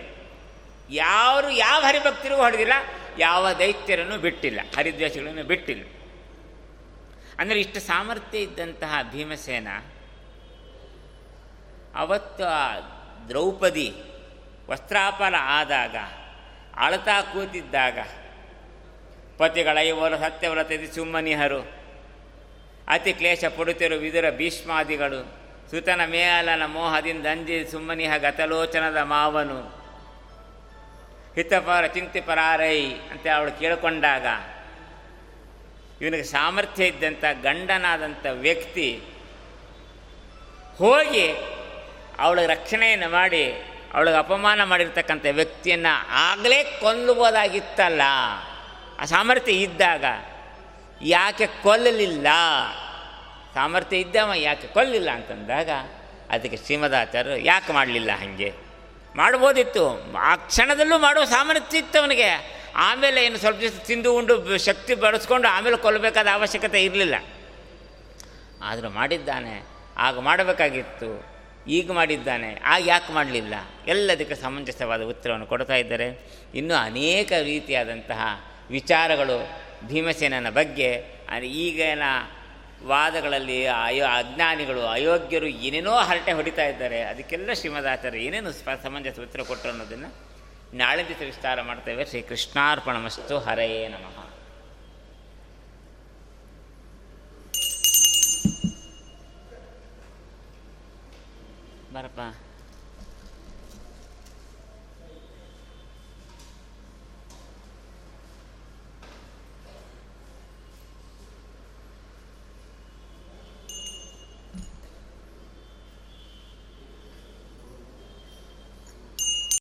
ಯಾರು ಯಾವ ಹರಿಭಕ್ತರಿಗೂ ಹೊಡೆದಿಲ್ಲ, ಯಾವ ದೈತ್ಯರನ್ನು ಬಿಟ್ಟಿಲ್ಲ, ಹರಿದ್ವೇಷಗಳನ್ನು ಬಿಟ್ಟಿಲ್ಲ. ಅಂದರೆ ಇಷ್ಟು ಸಾಮರ್ಥ್ಯ ಇದ್ದಂತಹ ಭೀಮಸೇನ ಅವತ್ತು ಆ ದ್ರೌಪದಿ ವಸ್ತ್ರಾಪಲ ಆದಾಗ, ಅಳತಾ ಕೂತಿದ್ದಾಗ, ಪತಿಗಳ ಇವರು ಸತ್ಯವ್ರತದಿ ಸುಮ್ಮನಿಹರು. ಅತಿ ಕ್ಲೇಶ ಪಡುತ್ತಿರು ವಿದುರ ಭೀಷ್ಮಾದಿಗಳು, ಸುತನ ಮೇಲನ ಮೋಹದಿಂದ ಅಂಜಿ ಸುಮ್ಮನಿಹ ಗತಲೋಚನದ ಮಾವನು. ಹಿತಪರ, ಚಿಂತಿಪರಾರೈ ಅಂತ ಅವಳು ಕೇಳಿಕೊಂಡಾಗ, ಇವನಿಗೆ ಸಾಮರ್ಥ್ಯ ಇದ್ದಂಥ ಗಂಡನಾದಂಥ ವ್ಯಕ್ತಿ ಹೋಗಿ ಅವಳಿಗೆ ರಕ್ಷಣೆಯನ್ನು ಮಾಡಿ, ಅವಳಿಗೆ ಅಪಮಾನ ಮಾಡಿರ್ತಕ್ಕಂಥ ವ್ಯಕ್ತಿಯನ್ನು ಆಗಲೇ ಕೊಲ್ಲುವುದಾಗಿತ್ತಲ್ಲ, ಆ ಸಾಮರ್ಥ್ಯ ಇದ್ದಾಗ ಯಾಕೆ ಕೊಲ್ಲಲಿಲ್ಲ? ಸಾಮರ್ಥ್ಯ ಇದ್ದವ ಯಾಕೆ ಕೊಲ್ಲಿಲ್ಲ ಅಂತಂದಾಗ, ಅದಕ್ಕೆ ಶ್ರೀಮದಾಚಾರ್ಯರು ಯಾಕೆ ಮಾಡಲಿಲ್ಲ ಹಾಗೆ? ಮಾಡ್ಬೋದಿತ್ತು. ಆ ಕ್ಷಣದಲ್ಲೂ ಮಾಡುವ ಸಾಮರ್ಥ್ಯ ಇತ್ತು ಅವನಿಗೆ. ಆಮೇಲೆ ಏನು ಸ್ವಲ್ಪ ದಿವಸ ತಿಂದು ಉಂಡು, ಶಕ್ತಿ ಬಳಸ್ಕೊಂಡು ಆಮೇಲೆ ಕೊಲ್ಲಬೇಕಾದ ಅವಶ್ಯಕತೆ ಇರಲಿಲ್ಲ. ಆದರೂ ಮಾಡಿದ್ದಾನೆ. ಆಗ ಮಾಡಬೇಕಾಗಿತ್ತು. ಈಗ ಮಾಡಿದ್ದಾನೆ, ಆಗ ಯಾಕೆ ಮಾಡಲಿಲ್ಲ? ಎಲ್ಲದಕ್ಕೆ ಸಮಂಜಸವಾದ ಉತ್ತರವನ್ನು ಕೊಡ್ತಾ ಇದ್ದಾರೆ. ಇನ್ನೂ ಅನೇಕ ರೀತಿಯಾದಂತಹ ವಿಚಾರಗಳು ಭೀಮಸೇನನ ಬಗ್ಗೆ ಈಗಿನ ವಾದಗಳಲ್ಲಿ ಅಯೋ, ಅಜ್ಞಾನಿಗಳು, ಅಯೋಗ್ಯರು ಏನೇನೋ ಹರಟೆ ಹೊಡಿತಾ ಇದ್ದಾರೆ. ಅದಕ್ಕೆಲ್ಲ ಶ್ರೀಮದಾಚಾರ್ಯ ಏನೇನು ಸಮಂಜಸ ಉತ್ತರ ಕೊಟ್ಟರು ಅನ್ನೋದನ್ನು ನಾಳೆ ವಿಸ್ತಾರ ಮಾಡ್ತೇವೆ ಶ್ರೀ ಕೃಷ್ಣಾರ್ಪಣಮಸ್ತು ಹರೆಯೇ ನಮಃ. Barba.